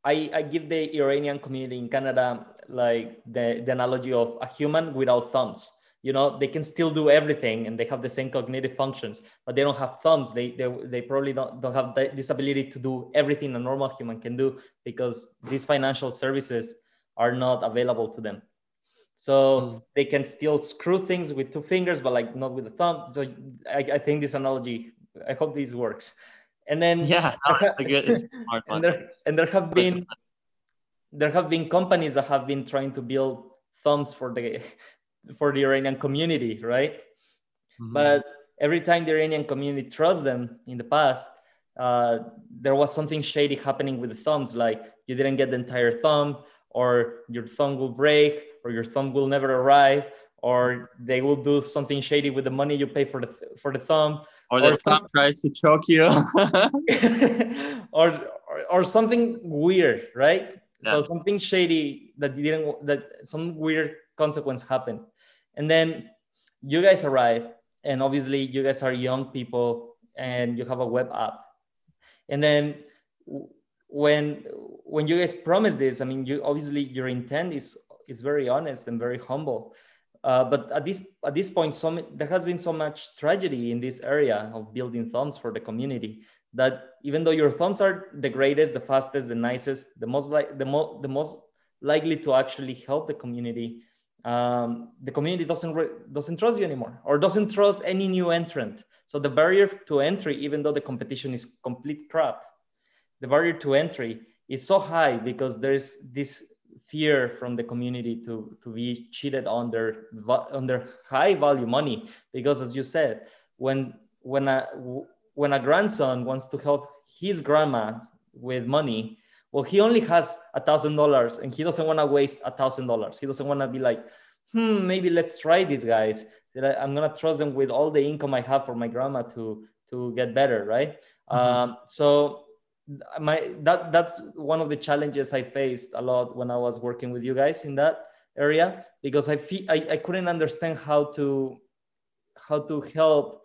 I, I give the Iranian community in Canada like the, the analogy of a human without thumbs you know they can still do everything and they have the same cognitive functions but they don't have thumbs. They they, they probably don't, don't have this ability to do everything a normal human can do because these financial services are not available to them. So mm. they can still screw things with two fingers but like not with a thumb. So i, I think this analogy i hope this works. And then yeah good and, there, and there have been there have been companies that have been trying to build thumbs for the for the Iranian community, right? Mm-hmm. But every time the Iranian community trusts them in the past, uh, there was something shady happening with the thumbs, like you didn't get the entire thumb, or your thumb will break, or your thumb will never arrive, or they will do something shady with the money you pay for the for the thumb, or, or the thumb tries to choke you, or, or, or something weird, right? Yeah. So something shady that didn't that some weird consequence happened and then you guys arrive, and obviously you guys are young people and you have a web app. And then when when you guys promise this, I mean, you obviously your intent is is very honest and very humble. Uh, but at this at this point, so there has been so much tragedy in this area of building thumbs for the community that even though your thumbs are the greatest, the fastest, the nicest, the most like the most the most likely to actually help the community, um, the community doesn't doesn't trust you anymore or doesn't trust any new entrant. So the barrier to entry, even though the competition is complete crap, the barrier to entry is so high because there's this fear from the community to to be cheated on their on their high value money because as you said when when a when a grandson wants to help his grandma with money well he only has a thousand dollars and he doesn't want to waste a thousand dollars. He doesn't want to be like hmm maybe let's try these guys. I'm going to trust them with all the income i have for my grandma to to get better right? Mm-hmm. um, so my that that's one of the challenges I faced a lot when I was working with you guys in that area because I feel I, I couldn't understand how to how to help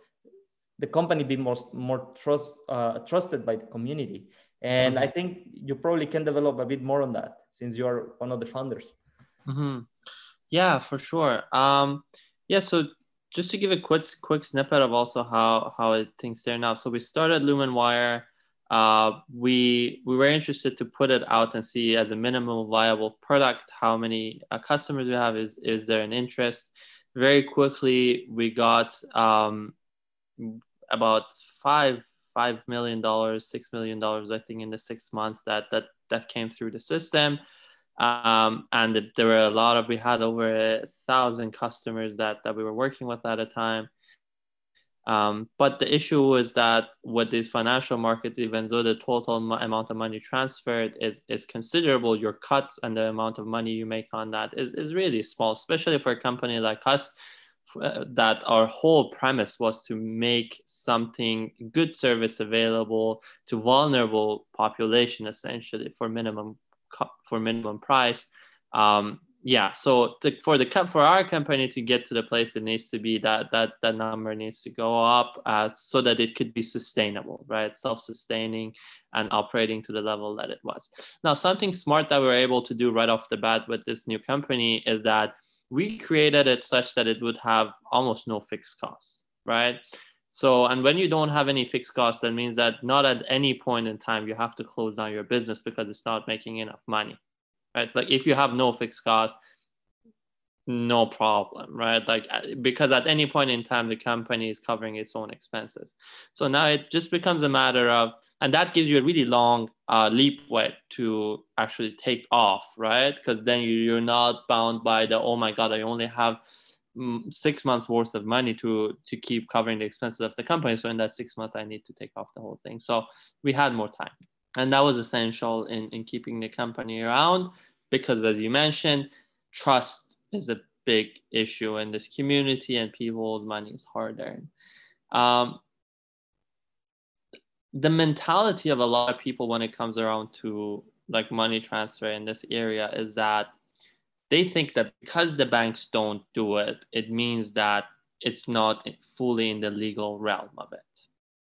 the company be more more trust uh, trusted by the community and mm-hmm. I think you probably can develop a bit more on that since you are one of the founders. Mm-hmm. Yeah, for sure. Um, yeah, so just to give a quick quick snippet of also how how it things there now. So we started LumenWire uh, we we were interested to put it out and see as a minimum viable product how many uh, customers we have is is there an interest very quickly we got um, about five five million dollars six million dollars i think in the six months that that that came through the system. Um, and there were a lot of we had over a thousand customers that that we were working with at a time. Um, but the issue was that with these financial markets, even though the total amount of money transferred is, is considerable, your cuts and the amount of money you make on that is, is really small, especially for a company like us, that our whole premise was to make something good service available to vulnerable population essentially for minimum for minimum price. Um, yeah so to, for the for our company to get to the place it needs to be that that that number needs to go up uh, so that it could be sustainable right self-sustaining and operating to the level that it was now something smart that we we're able to do right off the bat with this new company is that we created it such that it would have almost no fixed costs right so, and when you don't have any fixed costs, that means that not at any point in time you have to close down your business because it's not making enough money right? Like if you have no fixed costs, no problem, right? Like uh, because at any point in time, the company is covering its own expenses. So now it just becomes a matter of, and that gives you a really long uh, leapway to actually take off, right? Because then you're not bound by the oh my god, I only have mm, six months worth of money to to keep covering the expenses of the company. So in that six months, I need to take off the whole thing. So we had more time and that was essential in, in keeping the company around because as you mentioned trust is a big issue in this community and people's money is hard earned um, the mentality of a lot of people when it comes around to like money transfer in this area is that they think that because the banks don't do it it means that it's not fully in the legal realm of it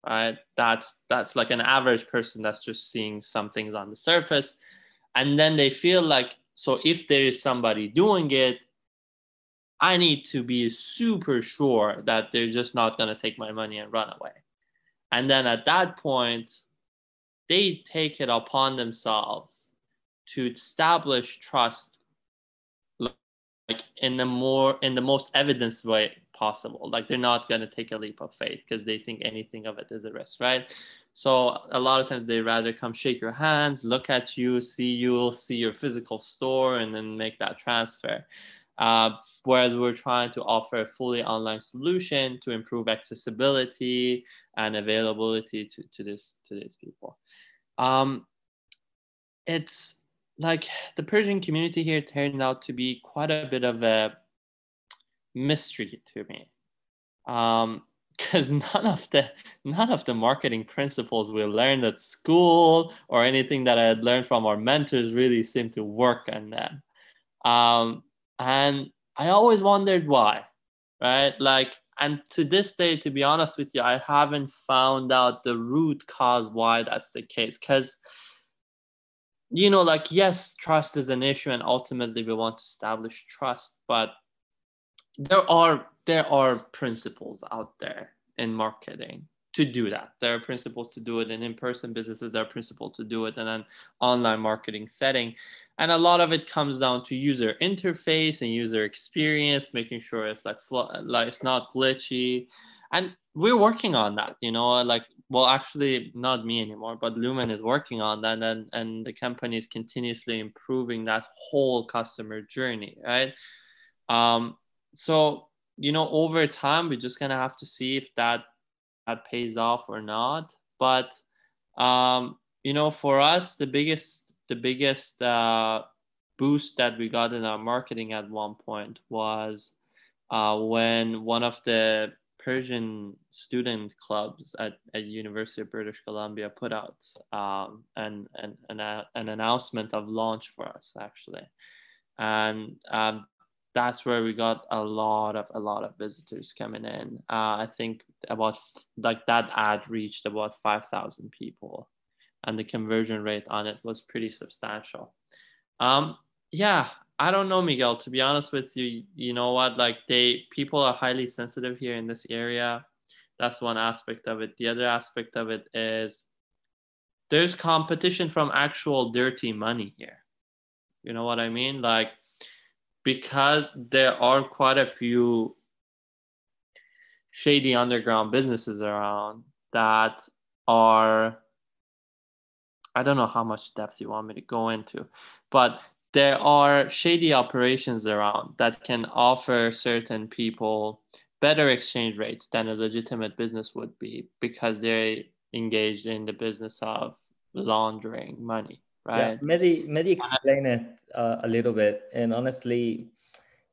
right? That's that's like an average person that's just seeing some things on the surface and then they feel like so if there is somebody doing it i need to be super sure that they're just not going to take my money and run away and then at that point they take it upon themselves to establish trust like in the more in the most evidence way possible. Like they're not going to take a leap of faith because they think anything of it is a risk, right? So a lot of times they rather come shake your hands, look at you, see you, see your physical store, and then make that transfer. Uh, whereas we're trying to offer a fully online solution to improve accessibility and availability to, to this to these people. Um, it's like the Persian community here turned out to be quite a bit of a mystery to me because none of the none of the marketing principles we learned at school or anything that I had learned from our mentors really seemed to work on them. Um, and I always wondered why, right? Like, and to this day, to be honest with you, I haven't found out the root cause why that's the case. Because, you know, like, yes, trust is an issue, and ultimately we want to establish trust, but there are there are principles out there in marketing to do that. There are principles to do it in in-person businesses. There are principles to do it in an online marketing setting, and a lot of it comes down to user interface and user experience, making sure it's like like it's not glitchy, and we're working on that. You know, like well, actually, not me anymore, but Lumen is working on that, and and the company is continuously improving that whole customer journey, right? Um, so you know, over time, we're just gonna have to see if that that pays off or not. But um, you know, for us, the biggest the biggest uh, boost that we got in our marketing at one point was uh, when one of the Persian student clubs at, at University of British Columbia put out um, an, an, an, an announcement of launch for us actually. And um, that's where we got a lot of a lot of visitors coming in. Uh, I think about like that ad reached about five thousand people, and the conversion rate on it was pretty substantial. Um, yeah, I don't know, Miguel. To be honest with you, you know what? Like they people are highly sensitive here in this area. That's one aspect of it. The other aspect of it is there's competition from actual dirty money here. You know what I mean? Like because there are quite a few shady underground businesses around that are I don't know how much depth you want me to go into, but there are shady operations around that can offer certain people better exchange rates than a legitimate business would be because they're engaged in the business of laundering money right? Yeah, maybe maybe explain it uh, a little bit, and honestly,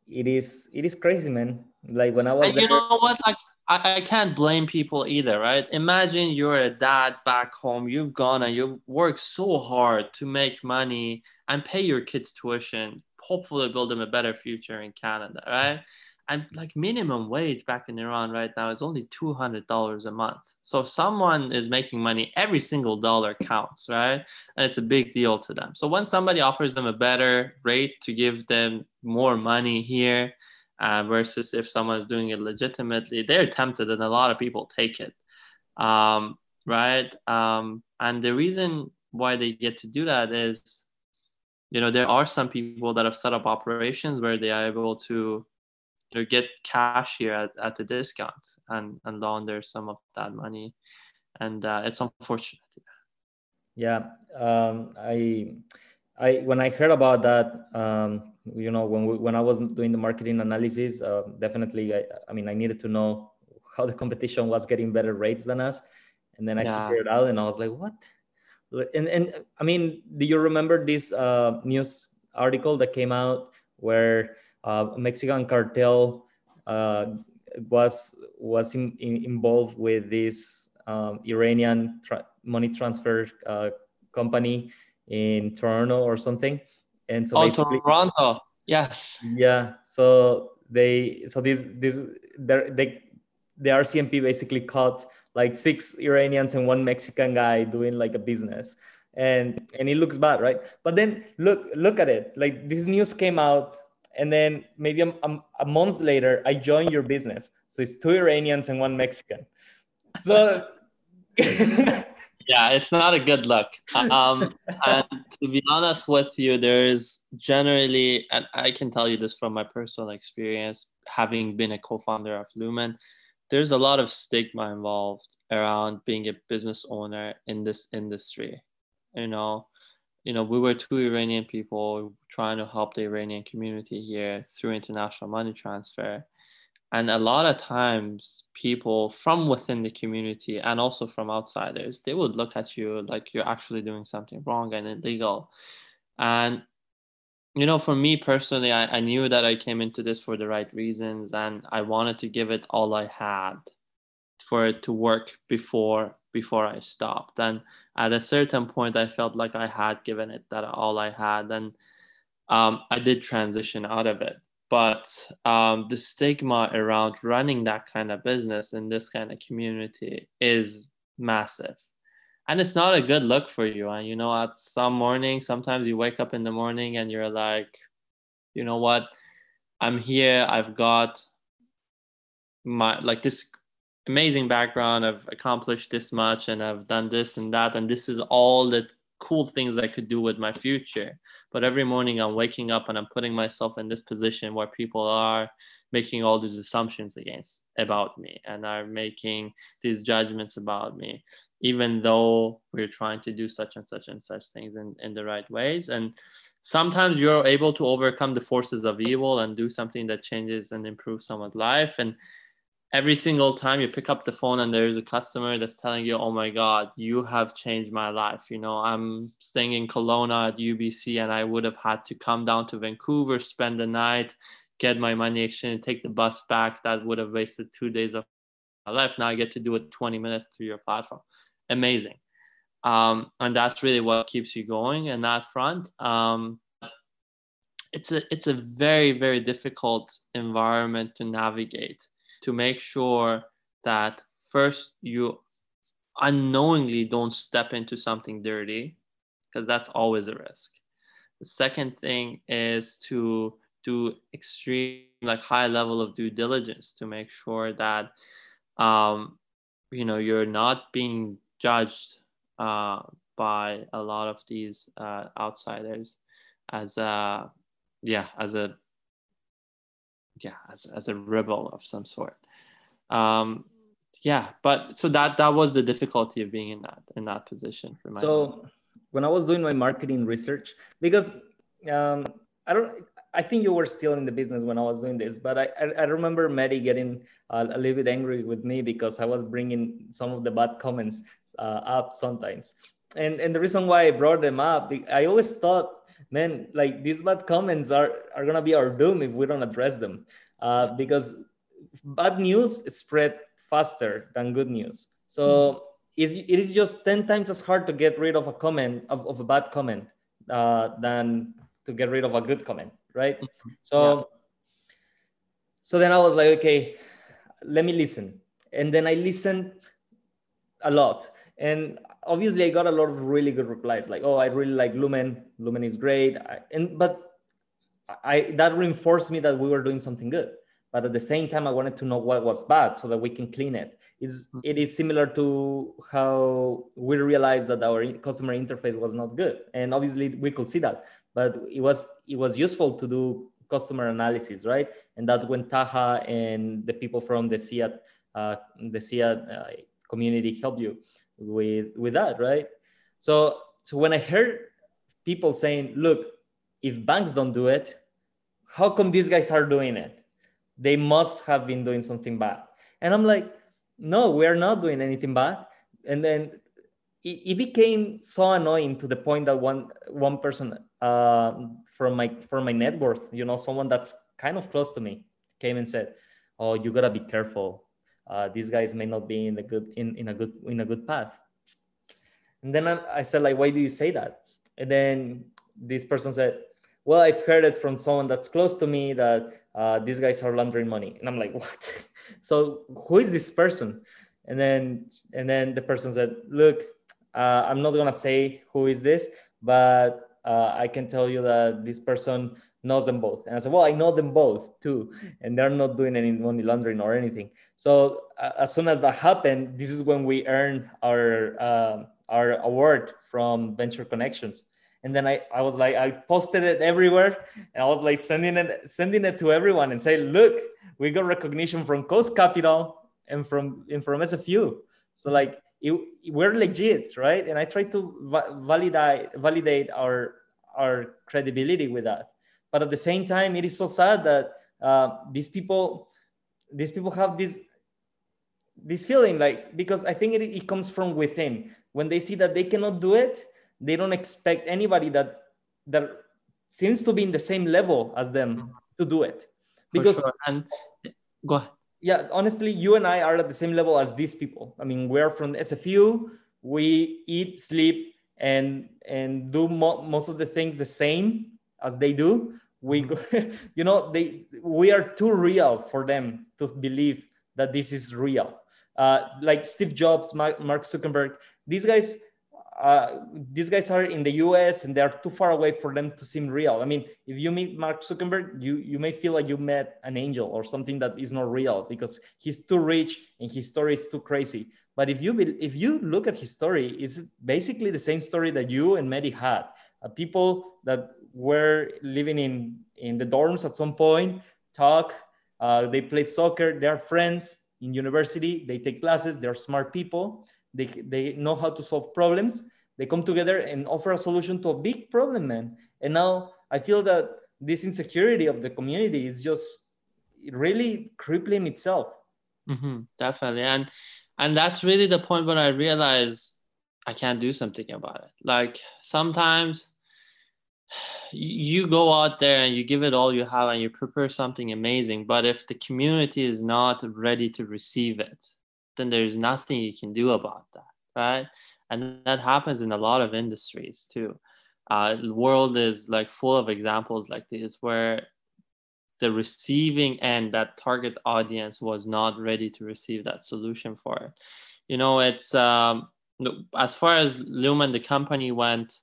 it is it is crazy, man. Like when I was, you know what? Like I, I can't blame people either, right? Imagine you're a dad back home. You've gone and you've worked so hard to make money and pay your kids tuition. Hopefully, build them a better future in Canada, right? And like minimum wage back in Iran right now is only $200 a month. So someone is making money, every single dollar counts, right? And it's a big deal to them. So when somebody offers them a better rate to give them more money here uh, versus if someone is doing it legitimately, they're tempted and a lot of people take it, um, right? Um, and the reason why they get to do that is, you know, there are some people that have set up operations where they are able to you know, get cash here at, at the discount and, and launder some of that money. And uh, it's unfortunate. Yeah, um, I, I when I heard about that, um, you know, when we, when I was doing the marketing analysis, uh, definitely, I, I mean, I needed to know how the competition was getting better rates than us, and then I yeah. figured it out, and I was like, what? And and I mean, do you remember this uh, news article that came out where Mexican cartel uh, was was in, in, involved with this um, Iranian tra- money transfer uh, company in Toronto or something. And so oh, Toronto, yes, yeah. So they so this this they the RCMP basically caught like six Iranians and one Mexican guy doing like a business. And and it looks bad right? But then look look at it. Like this news came out and then maybe a, a, month later i join your business. So it's two iranians and one mexican. So yeah it's not a good look. Um, and to be honest with you there's generally and i can tell you this from my personal experience having been a co-founder of lumen there's a lot of stigma involved around being a business owner in this industry you know you know, we were two Iranian people trying to help the Iranian community here through international money transfer. And a lot of times, people from within the community and also from outsiders, they would look at you like you're actually doing something wrong and illegal. And, you know, for me personally, I, I knew that I came into this for the right reasons and I wanted to give it all I had for it to work before before I stopped. And at a certain point, I felt like I had given it that all I had, and um, I did transition out of it. But um, the stigma around running that kind of business in this kind of community is massive. And it's not a good look for you. And you know, at some morning, sometimes you wake up in the morning and you're like, you know what? I'm here. I've got my like this amazing background. I've accomplished this much and I've done this and that. And this is all the cool things I could do with my future. But every morning I'm waking up and I'm putting myself in this position where people are making all these assumptions against about me and are making these judgments about me, even though we're trying to do such and such and such things in, in the right ways. And sometimes you're able to overcome the forces of evil and do something that changes and improves someone's life. And every single time you pick up the phone and there's a customer that's telling you, "Oh my God, you have changed my life." You know, I'm staying in Kelowna at UBC, and I would have had to come down to Vancouver, spend the night, get my money exchange take the bus back. That would have wasted two days of my life. Now I get to do it 20 minutes through your platform. Amazing. Um, and that's really what keeps you going in that front. Um, it's a it's a very very difficult environment to navigate to make sure that first you unknowingly don't step into something dirty because that's always a risk. The second thing is to do extreme like high level of due diligence to make sure that um, you know you're not being judged uh, by a lot of these uh, outsiders as a yeah as a yeah as, as a rebel of some sort. Um yeah but so that that was the difficulty of being in that in that position for myself. so when i was doing my marketing research because um i don't i think you were still in the business when i was doing this but i i, remember Mehdi getting uh, a little bit angry with me because i was bringing some of the bad comments uh, up sometimes and and the reason why I brought them up, I always thought, man, like these bad comments are are gonna be our doom if we don't address them, uh, because bad news spread faster than good news. So mm. it is just ten times as hard to get rid of a comment of, of a bad comment uh, than to get rid of a good comment, right? Mm-hmm. So yeah. so then I was like, okay, let me listen, and then I listened a lot and obviously i got a lot of really good replies like oh i really like lumen. Lumen is great. I, and but i that reinforced me that we were doing something good. But at the same time i wanted to know what was bad so that we can clean it. It's it is similar to how we realized that our customer interface was not good. And obviously we could see that. But it was it was useful to do customer analysis right? And that's when taha and the people from the SIA uh, the SIA uh, community helped you with with that right? So so when i heard people saying look if banks don't do it how come these guys are doing it? They must have been doing something bad. And i'm like no we are not doing anything bad. And then it, it became so annoying to the point that one one person uh, from my from my net worth you know someone that's kind of close to me came and said oh you gotta be careful uh, these guys may not be in the good in, in a good in a good path. And then I, I said like why do you say that? And then this person said well i've heard it from someone that's close to me that uh, these guys are laundering money. And i'm like what? So who is this person? And then and then the person said look uh, i'm not gonna say who is this but uh, i can tell you that this person knows them both. And I said, well, I know them both too, and they're not doing any money laundering or anything. So uh, as soon as that happened, this is when we earned our uh, our award from Venture Connections. And then I, I was like, I posted it everywhere, and I was like sending it sending it to everyone and say, look, we got recognition from Coast Capital and from and from SFU. So like it, we're legit, right? And I try to va- validate validate our our credibility with that but at the same time it is so sad that uh, these people these people have this this feeling like because i think it, it comes from within. When they see that they cannot do it they don't expect anybody that that seems to be in the same level as them to do it. Because sure. and go ahead. Yeah honestly you and i are at the same level as these people. I mean we're from sfu we eat sleep and and do mo- most of the things the same as they do we mm-hmm. you know they we are too real for them to believe that this is real uh, like steve jobs mark zuckerberg these guys uh, these guys are in the US and they're too far away for them to seem real. I mean, if you meet Mark Zuckerberg, you, you may feel like you met an angel or something that is not real because he's too rich and his story is too crazy. But if you if you look at his story, it's basically the same story that you and Mehdi had. Uh, people that were living in in the dorms at some point talk. Uh, they played soccer. They're friends in university. They take classes. They're smart people they, they know how to solve problems. They come together and offer a solution to a big problem, man. And now I feel that this insecurity of the community is just really crippling itself. Mm-hmm, definitely. And and that's really the point when I realized I can't do something about it. Like sometimes you go out there and you give it all you have and you prepare something amazing but if the community is not ready to receive it then there's nothing you can do about that, right? And that happens in a lot of industries too. Uh, the world is like full of examples like this where the receiving end, that target audience was not ready to receive that solution for it. You know, it's um, as far as Lumen, the company went,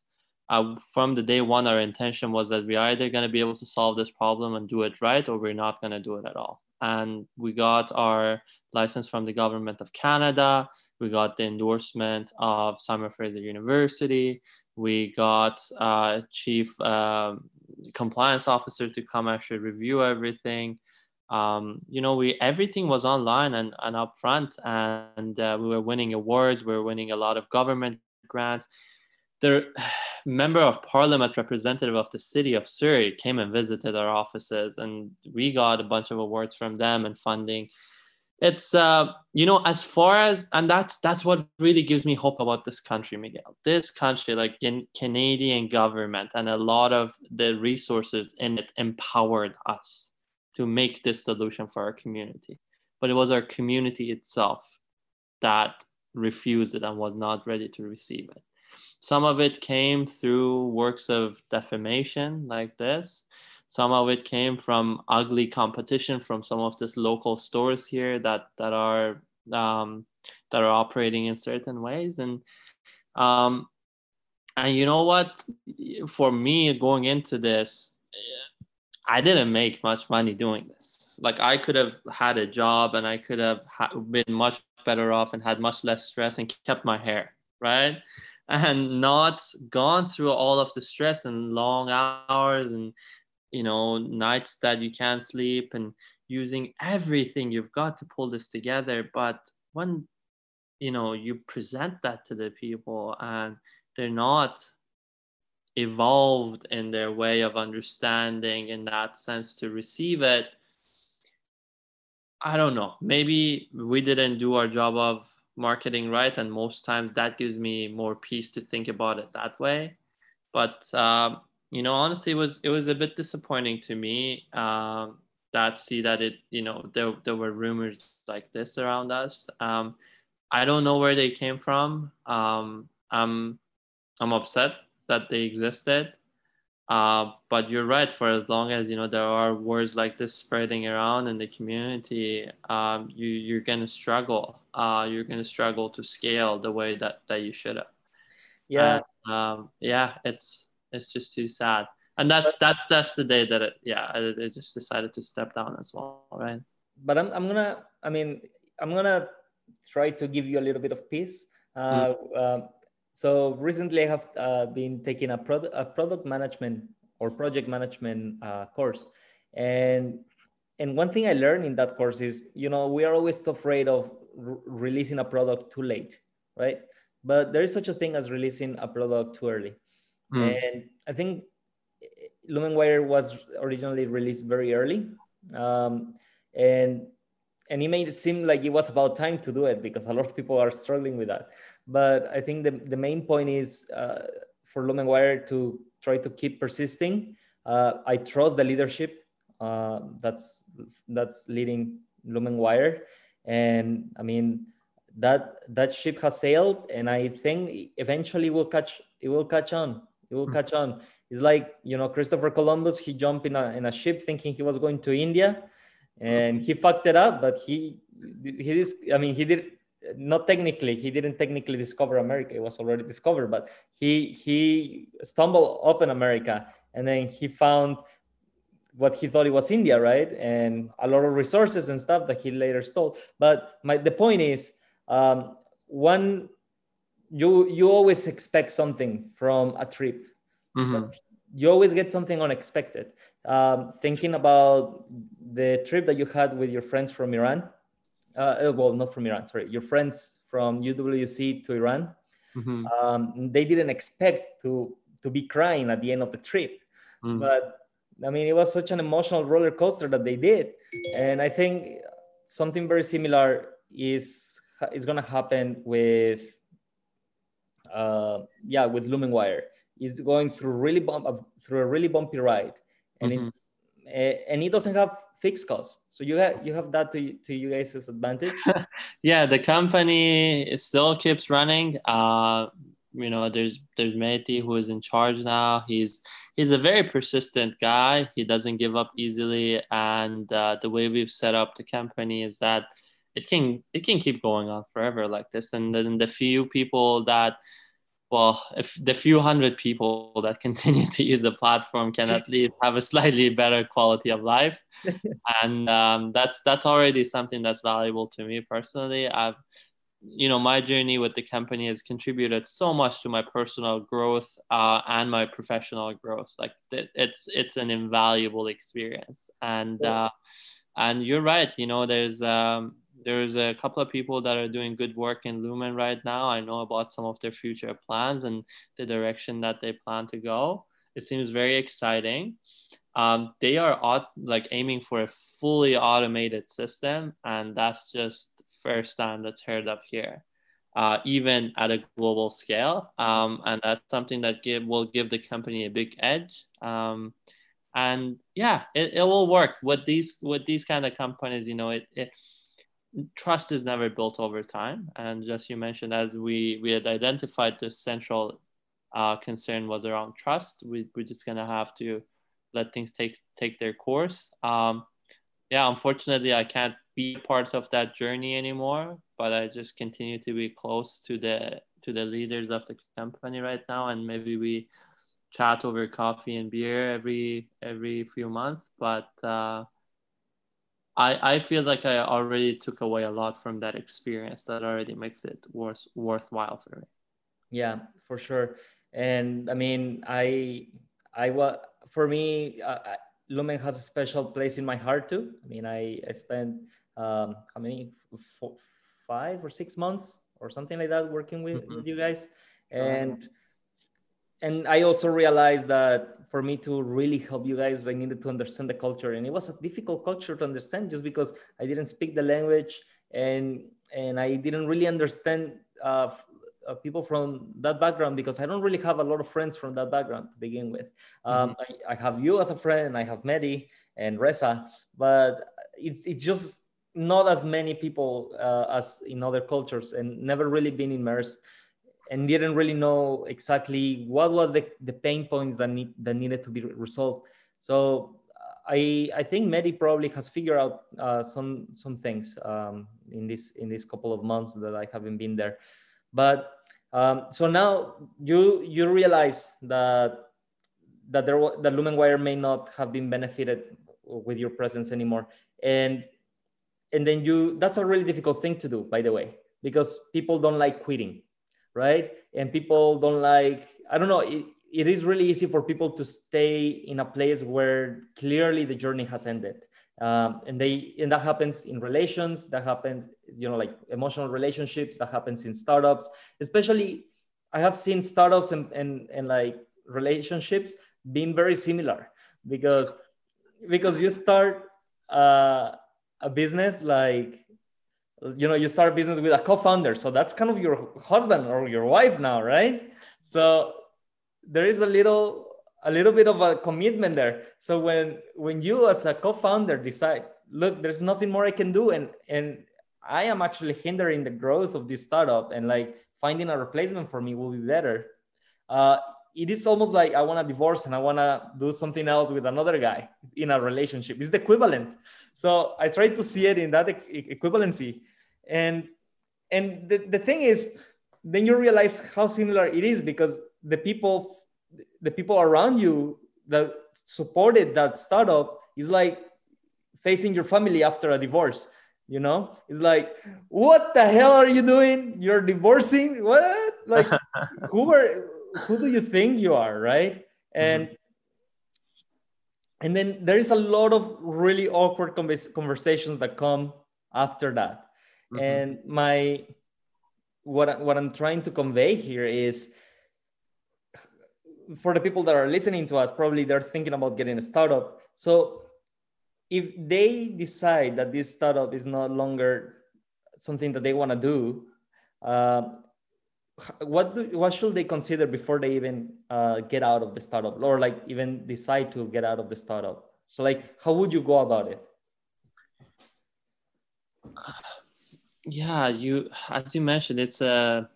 uh, from the day one, our intention was that we're either going to be able to solve this problem and do it right, or we're not going to do it at all and we got our license from the government of Canada. We got the endorsement of Simon Fraser University. We got uh, chief uh, compliance officer to come actually review everything. Um, you know, we everything was online and, and upfront, and uh, we were winning awards. We were winning a lot of government grants the member of parliament representative of the city of Surrey came and visited our offices and we got a bunch of awards from them and funding. It's uh, you know as far as and that's that's what really gives me hope about this country miguel. This country like in canadian government and a lot of the resources in it empowered us to make this solution for our community. But it was our community itself that refused it and was not ready to receive it some of it came through works of defamation like this. Some of it came from ugly competition from some of these local stores here that that are um, that are operating in certain ways. And um, and you know what? For me, going into this, I didn't make much money doing this. Like I could have had a job and I could have been much better off and had much less stress and kept my hair, right? And not gone through all of the stress and long hours and you know nights that you can't sleep and using everything you've got to pull this together. But when you know you present that to the people and they're not evolved in their way of understanding in that sense to receive it i don't know. Maybe we didn't do our job of marketing right? And most times that gives me more peace to think about it that way. But um, you know honestly it was it was a bit disappointing to me um, that see that it you know there, there were rumors like this around us. Um, i don't know where they came from. Um, i'm i'm upset that they existed uh, but you're right. For as long as you know there are words like this spreading around in the community, um, you you're gonna struggle. Uh, you're gonna struggle to scale the way that that you should have. Yeah. And, um, yeah. It's it's just too sad. And that's that's that's the day that it yeah I, I just decided to step down as well. Right. But I'm I'm gonna I mean I'm gonna try to give you a little bit of peace. Uh, mm. uh, so recently I have uh, been taking a, product a product management or project management uh, course. And, and one thing I learned in that course is, you know, we are always afraid of re releasing a product too late, right? But there is such a thing as releasing a product too early. Mm. And I think LumenWire was originally released very early. Um, and and it made it seem like it was about time to do it because a lot of people are struggling with that. But I think the, the main point is uh, for LumenWire to try to keep persisting. Uh, I trust the leadership uh, that's that's leading LumenWire, and I mean that that ship has sailed, and I think eventually will catch it will catch on. It will mm-hmm. catch on. It's like you know Christopher Columbus. He jumped in a in a ship thinking he was going to India, and he fucked it up. But he he is. I mean he did not technically he didn't technically discover america it was already discovered but he he stumbled up in america and then he found what he thought it was india right? And a lot of resources and stuff that he later stole. But my the point is um, one you you always expect something from a trip. Mhm. you always get something unexpected. Um, thinking about the trip that you had with your friends from iran uh, well not from iran sorry your friends from uwc to iran Mhm. um, they didn't expect to to be crying at the end of the trip Mhm. but i mean it was such an emotional roller coaster that they did and i think something very similar is is going to happen with uh yeah with lumenwire is going through really bump uh, through a really bumpy ride and Mhm. it's eh, and it doesn't have fixed costs. So you have you have that to to you guys' advantage. Yeah the company still keeps running. Uh you know there's there's Mehdi who is in charge now. He's he's a very persistent guy. He doesn't give up easily. And uh, the way we've set up the company is that it can it can keep going on forever like this. And then the few people that well if the few hundred people that continue to use the platform can at least have a slightly better quality of life. And um, that's that's already something that's valuable to me personally. I've you know my journey with the company has contributed so much to my personal growth uh, and my professional growth. Like it, it's it's an invaluable experience. And uh, and you're right you know there's um, there's a couple of people that are doing good work in lumen right now. I know about some of their future plans and the direction that they plan to go. It seems very exciting. Um, they are aut- like aiming for a fully automated system and that's just first time that's heard of here uh, even at a global scale. Um, and that's something that give, will give the company a big edge. Um, and yeah it, it will work. With these with these kind of companies you know it, it trust is never built over time. And just you mentioned as we we had identified the central uh, concern was around trust we, we're just to have to let things take take their course. Um, yeah unfortunately i can't be part of that journey anymore but i just continue to be close to the to the leaders of the company right now. And maybe we chat over coffee and beer every every few months but uh, I, I feel like I already took away a lot from that experience that already makes it worth worthwhile for me. Yeah, for sure. And I mean, I, I was for me, uh, Lumen has a special place in my heart too. I mean, I, I spent um, how many, four, five or six months or something like that working with, Mhm. with you guys, and and I also realized that for me to really help you guys, I needed to understand the culture, and it was a difficult culture to understand just because I didn't speak the language and and I didn't really understand uh, uh, people from that background because I don't really have a lot of friends from that background to begin with. Um, I, I have you as a friend, and I have Mehdi and Reza, but it's it's just not as many people uh, as in other cultures, and never really been immersed and didn't really know exactly what was the, the pain points that need that needed to be resolved. So I I think Mehdi probably has figured out uh, some some things um, in this in this couple of months that I haven't been there. But um, so now you you realize that that there that Lumenwire may not have been benefited with your presence anymore, and and then you that's a really difficult thing to do, by the way, because people don't like quitting right? And people don't like, I don't know, it, it is really easy for people to stay in a place where clearly the journey has ended. Um, and they and that happens in relations, that happens, you know, like emotional relationships, that happens in startups, especially I have seen startups and, and, and like relationships being very similar because because you start uh, a business like you know you start business with a co-founder. So that's kind of your husband or your wife now right? So there is a little a little bit of a commitment there. So when when you as a co-founder decide look there's nothing more i can do. And and i am actually hindering the growth of this startup and like finding a replacement for me will be better. Uh, it is almost like i want to divorce and i want to do something else with another guy in a relationship. It's the equivalent. So i try to see it in that equivalency and and the, the thing is then you realize how similar it is because the people the people around you that supported that startup is like facing your family after a divorce you know? It's like what the hell are you doing? You're divorcing? What? Like who are who do you think you are right? And mm-hmm. and then there is a lot of really awkward conversations that come after that mm-hmm. and my what what i'm trying to convey here is for the people that are listening to us probably they're thinking about getting a startup so if they decide that this startup is no longer something that they want to do, uh, what do, what should they consider before they even uh, get out of the startup or like even decide to get out of the startup? So like, how would you go about it? Yeah, you as you mentioned, it's a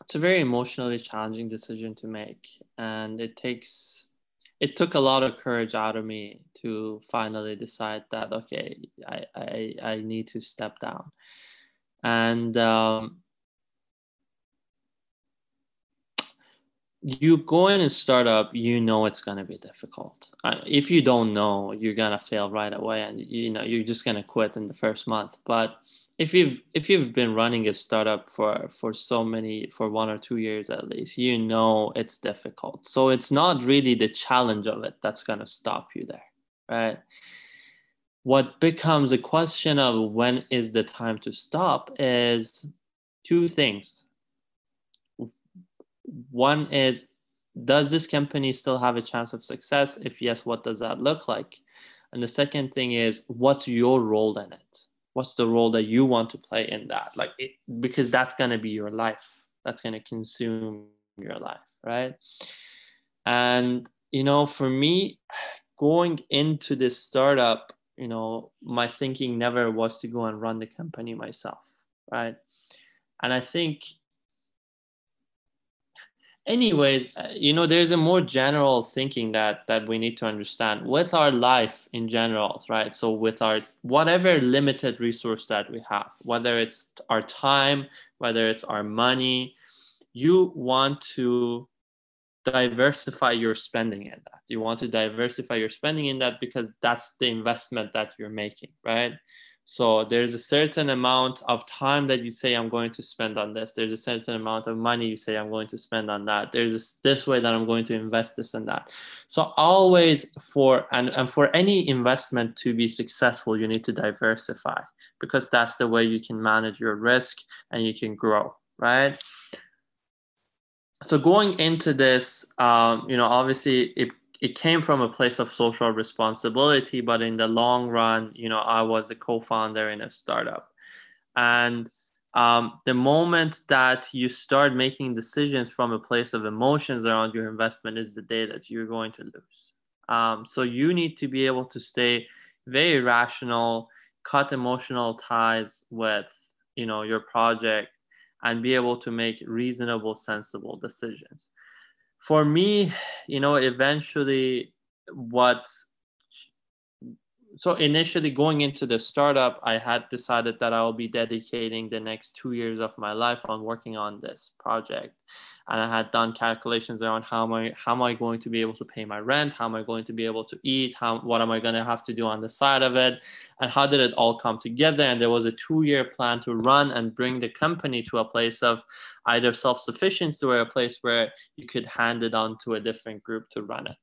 it's a very emotionally challenging decision to make, and it takes it took a lot of courage out of me to finally decide that okay i i, I need to step down. And um, you go in and start up you know it's going to be difficult. Uh, if you don't know you're going to fail right away and you know you're just going to quit in the first month. But if you've if you've been running a startup for for so many for one or two years at least you know it's difficult. So it's not really the challenge of it that's going to stop you there right? What becomes a question of when is the time to stop is two things. One is does this company still have a chance of success? If yes what does that look like? And the second thing is what's your role in it what's the role that you want to play in that? Like it, because that's going to be your life. That's going to consume your life right? And you know for me going into this startup you know my thinking never was to go and run the company myself right? And i think anyways uh, you know there's a more general thinking that that we need to understand with our life in general right? So with our whatever limited resource that we have whether it's our time whether it's our money you want to diversify your spending in that. You want to diversify your spending in that because that's the investment that you're making right so there's a certain amount of time that you say I'm going to spend on this. There's a certain amount of money you say I'm going to spend on that. There's this way that I'm going to invest this and that. So always for and, and for any investment to be successful, you need to diversify because that's the way you can manage your risk and you can grow, right? So going into this, um, you know, obviously it it came from a place of social responsibility but in the long run you know i was a co-founder in a startup. And um, the moment that you start making decisions from a place of emotions around your investment is the day that you're going to lose. Um, so you need to be able to stay very rational cut emotional ties with you know your project and be able to make reasonable sensible decisions for me, you know, eventually what so initially going into the startup, I had decided that I will be dedicating the next two years of my life on working on this project. And I had done calculations around how am I how am I going to be able to pay my rent, how am I going to be able to eat, how what am I going to have to do on the side of it, and how did it all come together. And there was a two-year plan to run and bring the company to a place of either self-sufficiency or a place where you could hand it on to a different group to run it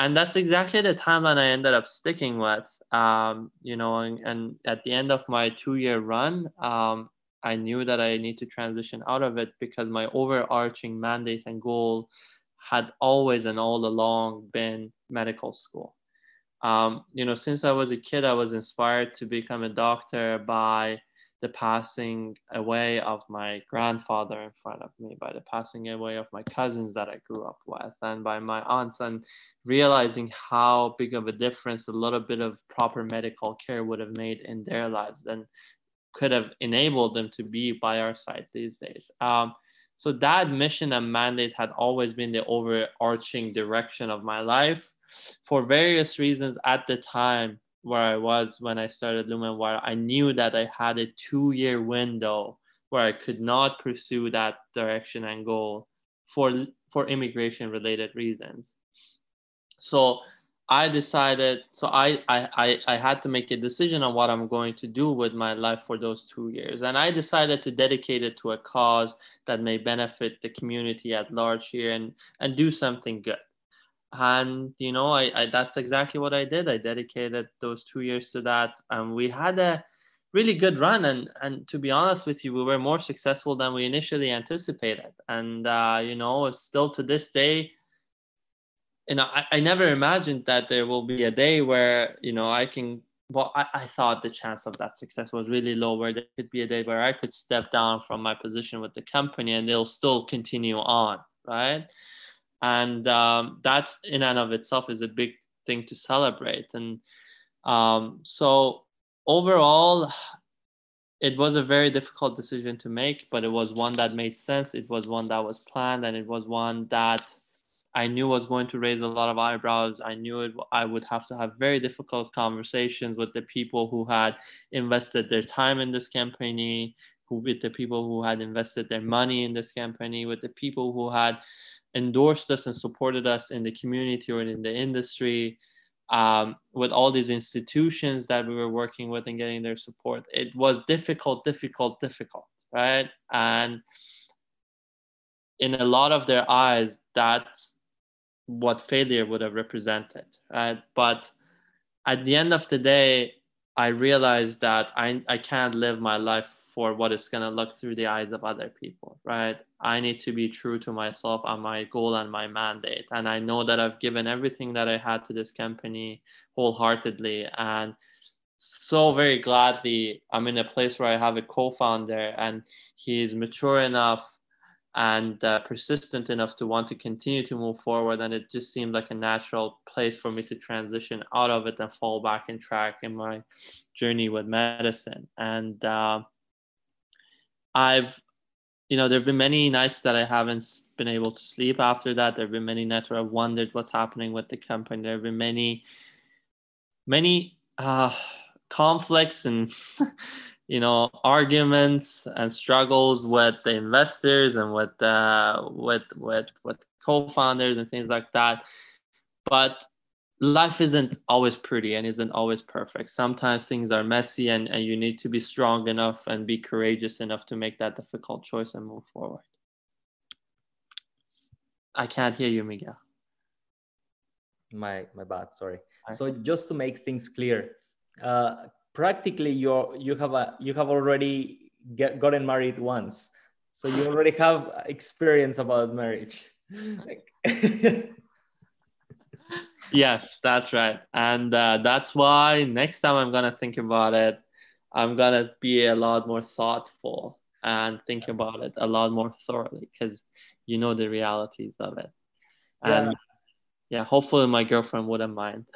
and that's exactly the timeline I ended up sticking with. Um, you know, and, and, at the end of my two-year run, um, I knew that I need to transition out of it because my overarching mandate and goal had always and all along been medical school. Um, you know, since I was a kid, I was inspired to become a doctor by the passing away of my grandfather in front of me, by the passing away of my cousins that I grew up with, and by my aunts, and realizing how big of a difference a little bit of proper medical care would have made in their lives and could have enabled them to be by our side these days. Um, so that mission and mandate had always been the overarching direction of my life. For various reasons at the time, where I was when I started Lumenwire, I knew that I had a two year window where I could not pursue that direction and goal for for immigration related reasons. So I decided, so I, I, I had to make a decision on what I'm going to do with my life for those two years. And I decided to dedicate it to a cause that may benefit the community at large here and, and do something good. And, you know, I, I that's exactly what I did. I dedicated those two years to that. And we had a really good run. And, and to be honest with you, we were more successful than we initially anticipated. And, uh, you know, still to this day, you know, I, I never imagined that there will be a day where, you know, I can, well, I, I thought the chance of that success was really low, where there could be a day where I could step down from my position with the company and they'll still continue on, right? And um, that in and of itself is a big thing to celebrate. And um, so overall, it was a very difficult decision to make, but it was one that made sense. It was one that was planned, and it was one that I knew was going to raise a lot of eyebrows. I knew it, I would have to have very difficult conversations with the people who had invested their time in this company, who with the people who had invested their money in this company, with the people who had endorsed us and supported us in the community or in the industry, um, with all these institutions that we were working with and getting their support. It was difficult, difficult, difficult, right? And in a lot of their eyes, that's what failure would have represented right? But at the end of the day i realized that i, I can't live my life for what it's going to look through the eyes of other people right? I need to be true to myself and my goal and my mandate. And i know that i've given everything that i had to this company wholeheartedly. And so very gladly i'm in a place where i have a co-founder and he's mature enough and uh, persistent enough to want to continue to move forward. And it just seemed like a natural place for me to transition out of it and fall back in track in my journey with medicine. And uh, I've, you know, there have been many nights that I haven't been able to sleep after that. There have been many nights where I've wondered what's happening with the company. There have been many, many uh, conflicts and you know arguments and struggles with the investors and with uh, with with with co-founders and things like that. But life isn't always pretty and isn't always perfect. Sometimes things are messy and, and you need to be strong enough and be courageous enough to make that difficult choice and move forward. I can't hear you miguel. My my bad sorry. So just to make things clear uh, practically you you have a you have already get, gotten married once. So you already have experience about marriage. Yes that's right. And uh, that's why next time i'm gonna think about it i'm gonna be a lot more thoughtful and think about it a lot more thoroughly because you know the realities of it. And yeah hopefully my girlfriend wouldn't mind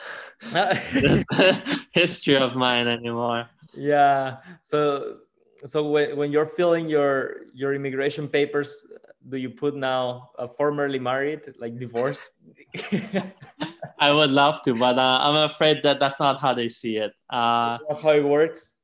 history of mine anymore. Yeah. So so when, when you're filling your your immigration papers, do you put now uh, formerly married, like divorced? I would love to, but uh, I'm afraid that that's not how they see it. Uh, how it works?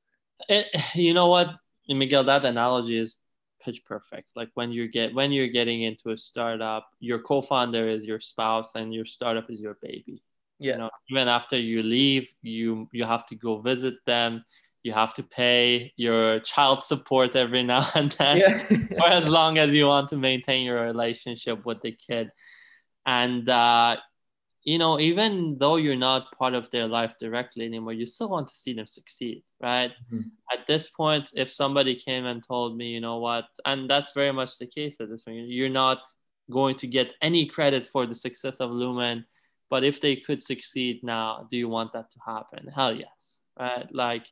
It, you know what, Miguel? That analogy is pitch perfect. Like when you get when you're getting into a startup your co-founder is your spouse and your startup is your baby. Yeah. you know, even after you leave you you have to go visit them. You have to pay your child support every now and then yeah. for as long as you want to maintain your relationship with the kid. And uh, you know, even though you're not part of their life directly anymore, you still want to see them succeed, right? Mm-hmm. At this point, if somebody came and told me, you know what, and that's very much the case at this point, you're not going to get any credit for the success of Lumen, but if they could succeed now, do you want that to happen? Hell yes, right? Like,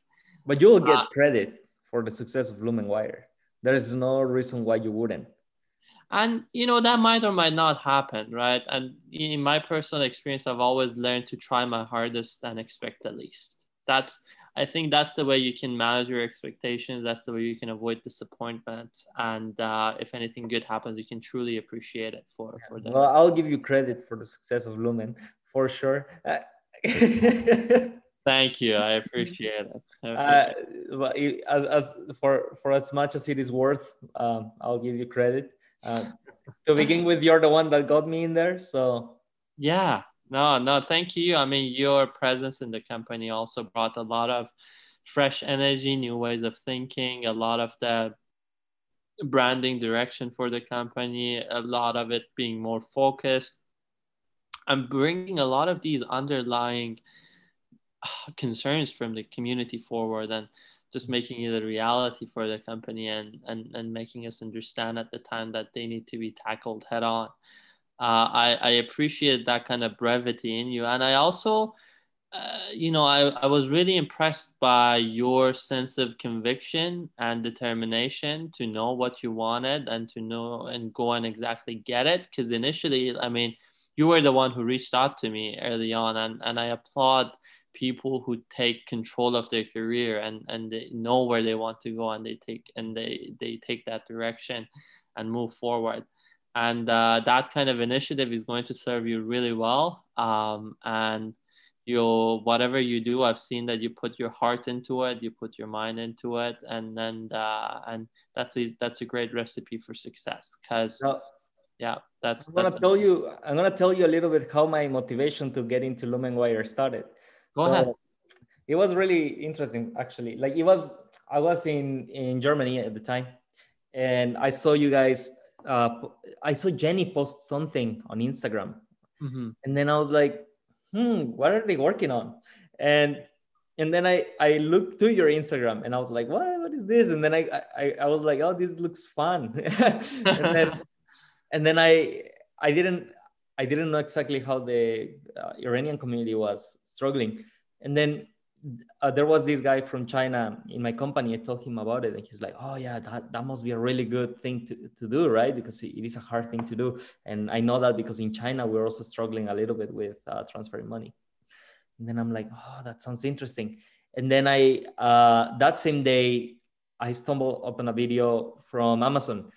but you will get uh, credit for the success of Lumen Wire. There is no reason why you wouldn't and you know that might or might not happen right and in my personal experience i've always learned to try my hardest and expect the least that's i think that's the way you can manage your expectations that's the way you can avoid disappointment and uh, if anything good happens you can truly appreciate it for, for them. well i'll give you credit for the success of lumen for sure Thank you. I appreciate it. I appreciate uh, as, as for for as much as it is worth, um, I'll give you credit. Uh, to begin with, you're the one that got me in there. So yeah, no, no, thank you. I mean, your presence in the company also brought a lot of fresh energy, new ways of thinking, a lot of the branding direction for the company, a lot of it being more focused. and bringing a lot of these underlying concerns from the community forward and just making it a reality for the company and, and, and making us understand at the time that they need to be tackled head on. Uh, I, I appreciate that kind of brevity in you. And I also, uh, you know, I, I was really impressed by your sense of conviction and determination to know what you wanted and to know and go and exactly get it. Because initially, I mean, you were the one who reached out to me early on, and, and I applaud people who take control of their career and, and they know where they want to go and they take and they, they take that direction and move forward. And uh, that kind of initiative is going to serve you really well. Um, and you whatever you do i've seen that you put your heart into it you put your mind into it and then uh, and that's a that's a great recipe for success. Because no, yeah that's i'm gonna that's tell you i'm gonna tell you a little bit how my motivation to get into lumenwire started go so ahead it was really interesting actually like it was i was in in germany at the time and i saw you guys uh, I saw Jenny post something on Instagram, mm-hmm. and then I was like, "Hmm, what are they working on?" And and then I I looked to your Instagram, and I was like, "What? What is this?" And then I I, I was like, "Oh, this looks fun." and then and then I I didn't I didn't know exactly how the uh, Iranian community was struggling, and then uh, there was this guy from China in my company. I told him about it, and he's like, "Oh yeah, that, that must be a really good thing to, to do, right? Because it is a hard thing to do." And I know that because in China we're also struggling a little bit with uh, transferring money. And then I'm like, "Oh, that sounds interesting." And then I uh, that same day I stumbled upon a video from Amazon,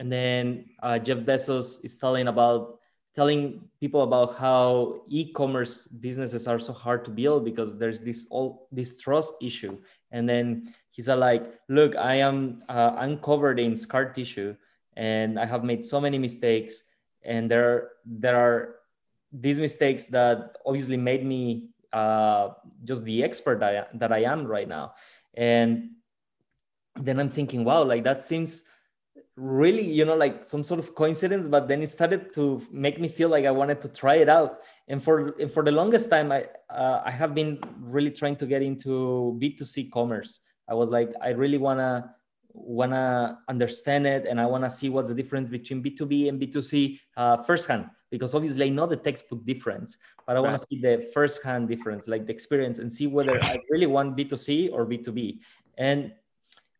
and then uh, Jeff Bezos is telling about telling people about how e-commerce businesses are so hard to build because there's this all this trust issue. And then he's like look i am uh, uncovered in scar tissue and i have made so many mistakes. And there there are these mistakes that obviously made me uh, just the expert that I, that I am right now. And then i'm thinking wow like that seems really you know like some sort of coincidence but then it started to make me feel like i wanted to try it out. And for and for the longest time i uh, i have been really trying to get into b2c commerce. I was like i really want to want to understand it and i want to see what's the difference between b2b and b2c uh, firsthand because obviously i know the textbook difference but i want to see the firsthand difference like the experience and see whether i really want b2c or b2b and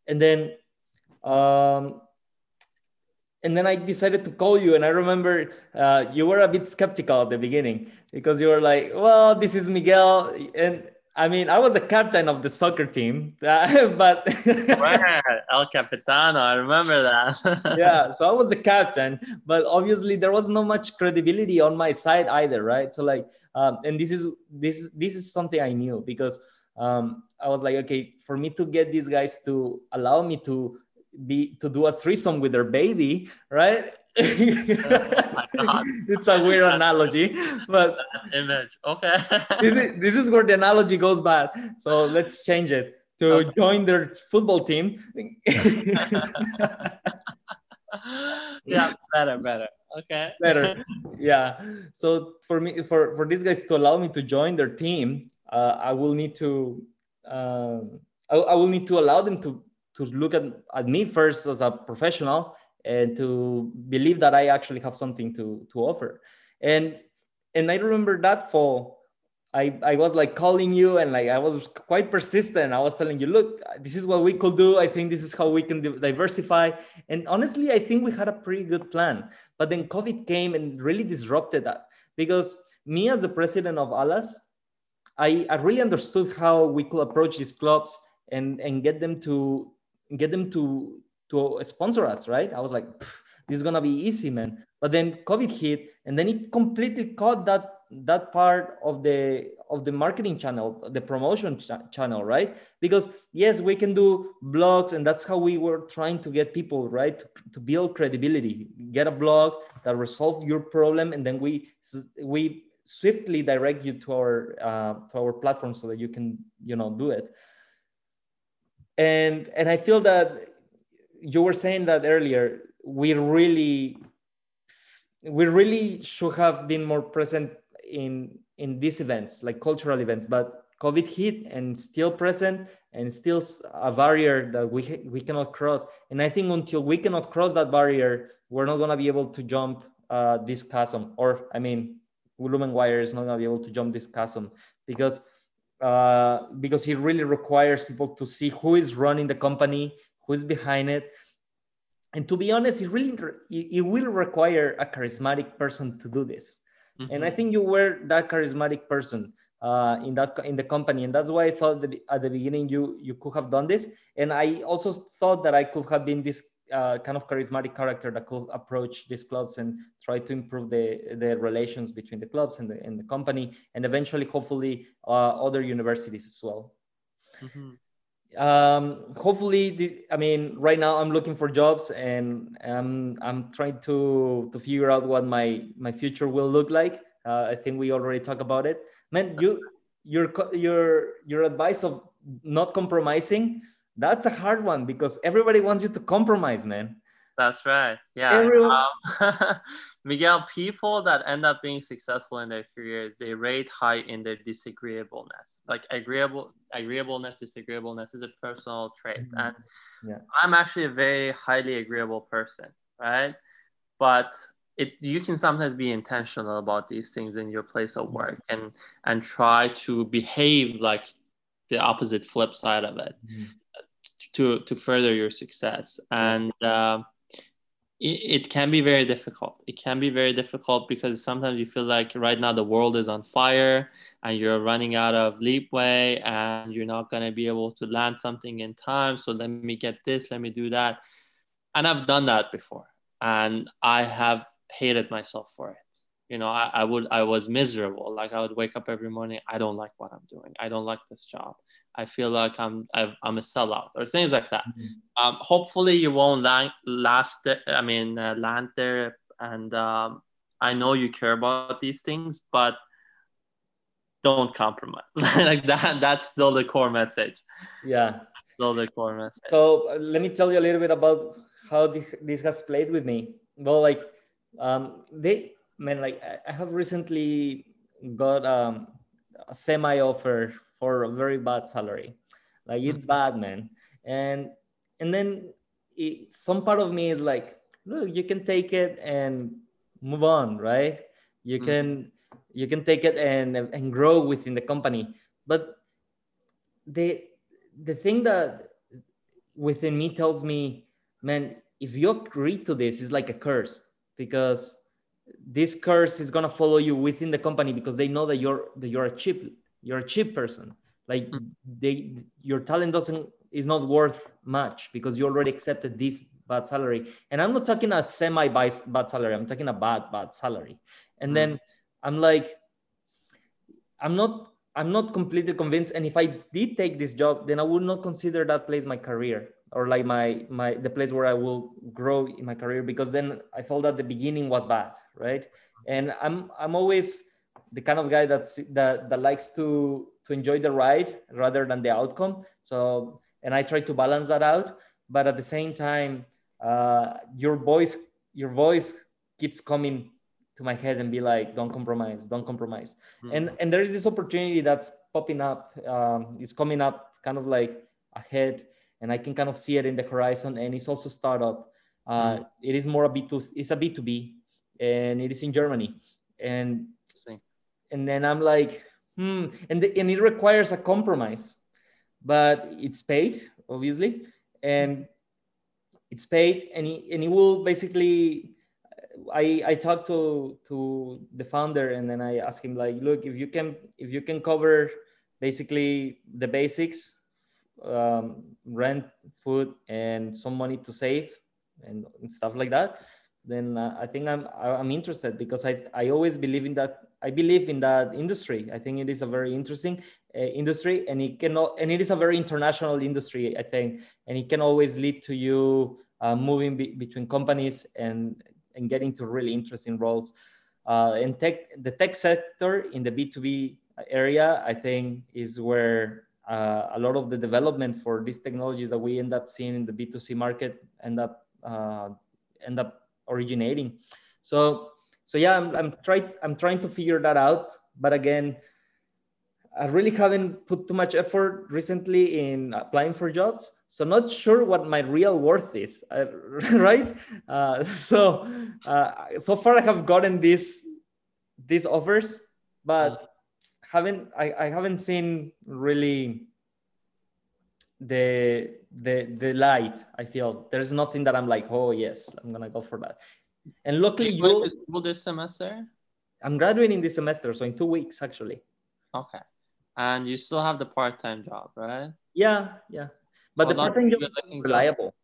and then um, and then I decided to call you. And I remember uh, you were a bit skeptical at the beginning because you were like, "Well, this is Miguel," and I mean, I was a captain of the soccer team, but El Capitano, I remember that. yeah, so I was the captain, but obviously there was not much credibility on my side either, right? So like, um, and this is this is this is something I knew because um, I was like, okay, for me to get these guys to allow me to be to do a threesome with their baby, right? oh it's a weird analogy, but image. Okay. this, is, this is where the analogy goes bad. So let's change it to okay. join their football team. yeah, better, better. Okay. better. Yeah. So for me, for for these guys to allow me to join their team, uh, I will need to. Um, I, I will need to allow them to to look at, at me first as a professional and to believe that I actually have something to to offer. And and I remember that fall, I, I was like calling you and like I was quite persistent. I was telling you, look, this is what we could do. I think this is how we can diversify. And honestly, I think we had a pretty good plan. But then COVID came and really disrupted that because me as the president of Alas, I, I really understood how we could approach these clubs and, and get them to get them to to sponsor us, right? I was like, this is gonna be easy, man. But then COVID hit, and then it completely caught that that part of the of the marketing channel the promotion ch- channel right because yes we can do blogs and that's how we were trying to get people right to, to build credibility get a blog that resolve your problem and then we we swiftly direct you to our uh, to our platform so that you can you know do it and and i feel that you were saying that earlier we really we really should have been more present in in these events like cultural events but covid hit and still present and still a barrier that we we cannot cross. And i think until we cannot cross that barrier we're not going to be able to jump uh, this chasm or i mean Lumen Wire is not going to be able to jump this chasm. Because uh, because it really requires people to see who is running the company who is behind it. And to be honest it really it will require a charismatic person to do this. Mm-hmm. and i think you were that charismatic person uh, in that in the company. And that's why i thought that at the beginning you you could have done this. And i also thought that i could have been this uh, kind of charismatic character that could approach these clubs and try to improve the the relations between the clubs and the, and the company and eventually hopefully uh, other universities as well. Mm-hmm. Um, hopefully the, i mean right now i'm looking for jobs and i'm i'm trying to to figure out what my my future will look like. Uh, i think we already talked about it. Man you your your your advice of not compromising that's a hard one because everybody wants you to compromise man that's right yeah Everyone... um, Miguel, people that end up being successful in their careers, they rate high in their disagreeableness. Like agreeable, agreeableness, disagreeableness is a personal trait, mm-hmm. and yeah. I'm actually a very highly agreeable person, right? But it you can sometimes be intentional about these things in your place of work and and try to behave like the opposite flip side of it mm-hmm. To to further your success and. Uh, it, can be very difficult. It can be very difficult because sometimes you feel like right now the world is on fire and you're running out of leapway and you're not going to be able to land something in time. So let me get this, let me do that. And I've done that before and I have hated myself for it. You know, I, I would, I was miserable. Like I would wake up every morning. I don't like what I'm doing. I don't like this job. I feel like I'm I'm a sellout or things like that. Mm-hmm. Um, hopefully, you won't la- last. I mean, uh, land there, and um, I know you care about these things, but don't compromise. like that. That's still the core message. Yeah, still the core message. So uh, let me tell you a little bit about how this, this has played with me. Well, like um, they man, like I have recently got um, a semi offer for a very bad salary. Like it's mm-hmm. bad, man. And and then it, some part of me is like, look, you can take it and move on, right? You mm-hmm. can you can take it and and grow within the company. But the the thing that within me tells me, man, if you agree to this, it's like a curse because this curse is gonna follow you within the company because they know that you're that you're a cheap you're a cheap person. Like mm. they your talent doesn't is not worth much because you already accepted this bad salary. And i'm not talking a semi bad salary i'm talking a bad bad salary. And mm. then i'm like i'm not i'm not completely convinced. And if i did take this job then i would not consider that place my career or like my my the place where i will grow in my career because then i felt that the beginning was bad right? And i'm i'm always the kind of guy that's that that likes to to enjoy the ride rather than the outcome. So and i try to balance that out. But at the same time uh, your voice your voice keeps coming to my head and be like don't compromise don't compromise. Mm-hmm. and and there is this opportunity that's popping up um, it's coming up kind of like ahead and i can kind of see it in the horizon and it's also startup uh, mm-hmm. it is more a b2 it's a b2b and it is in germany and and then I'm like, hmm, and, the, and it requires a compromise, but it's paid, obviously, and it's paid, and it, and it will basically. I I talked to to the founder, and then I asked him like, look, if you can if you can cover basically the basics, um, rent, food, and some money to save, and, and stuff like that, then uh, I think I'm I'm interested because I I always believe in that I believe in that industry. I think it is a very interesting uh, industry, and it can and it is a very international industry. I think, and it can always lead to you uh, moving be- between companies and and getting to really interesting roles. Uh, in tech, the tech sector in the B two B area, I think, is where uh, a lot of the development for these technologies that we end up seeing in the B two C market end up uh, end up originating. So so yeah, I'm I'm trying I'm trying to figure that out. But again, I really haven't put too much effort recently in applying for jobs. So not sure what my real worth is, uh, right? Uh, so uh, so far I have gotten these these offers, but haven't I, I haven't seen really the the the light. I feel there's nothing that I'm like, oh yes, I'm gonna go for that. And luckily, you will this semester. I'm graduating this semester, so in two weeks actually. Okay, and you still have the part-time job, right? Yeah, yeah, but the part-time job is reliable.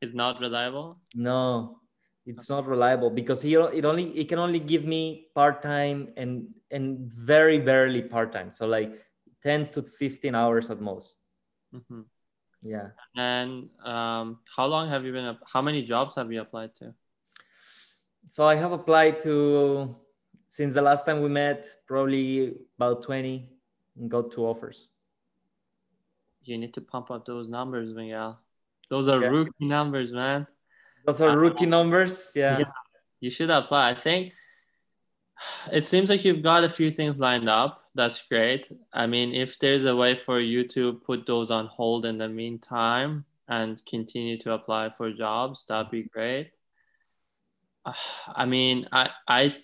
It's not reliable. No, it's not reliable because it, it only it can only give me part-time and and very barely part-time. So like ten to fifteen hours at most. Mm-hmm. Yeah. And um, how long have you been? How many jobs have you applied to? so I have applied to since the last time we met, probably about 20 and got two offers. You need to pump up those numbers, Miguel. Those are yeah. rookie numbers, man. Those are uh, rookie numbers. Yeah. yeah. You should apply. I think it seems like you've got a few things lined up. That's great. I mean, if there's a way for you to put those on hold in the meantime and continue to apply for jobs, that'd be great. I mean, I I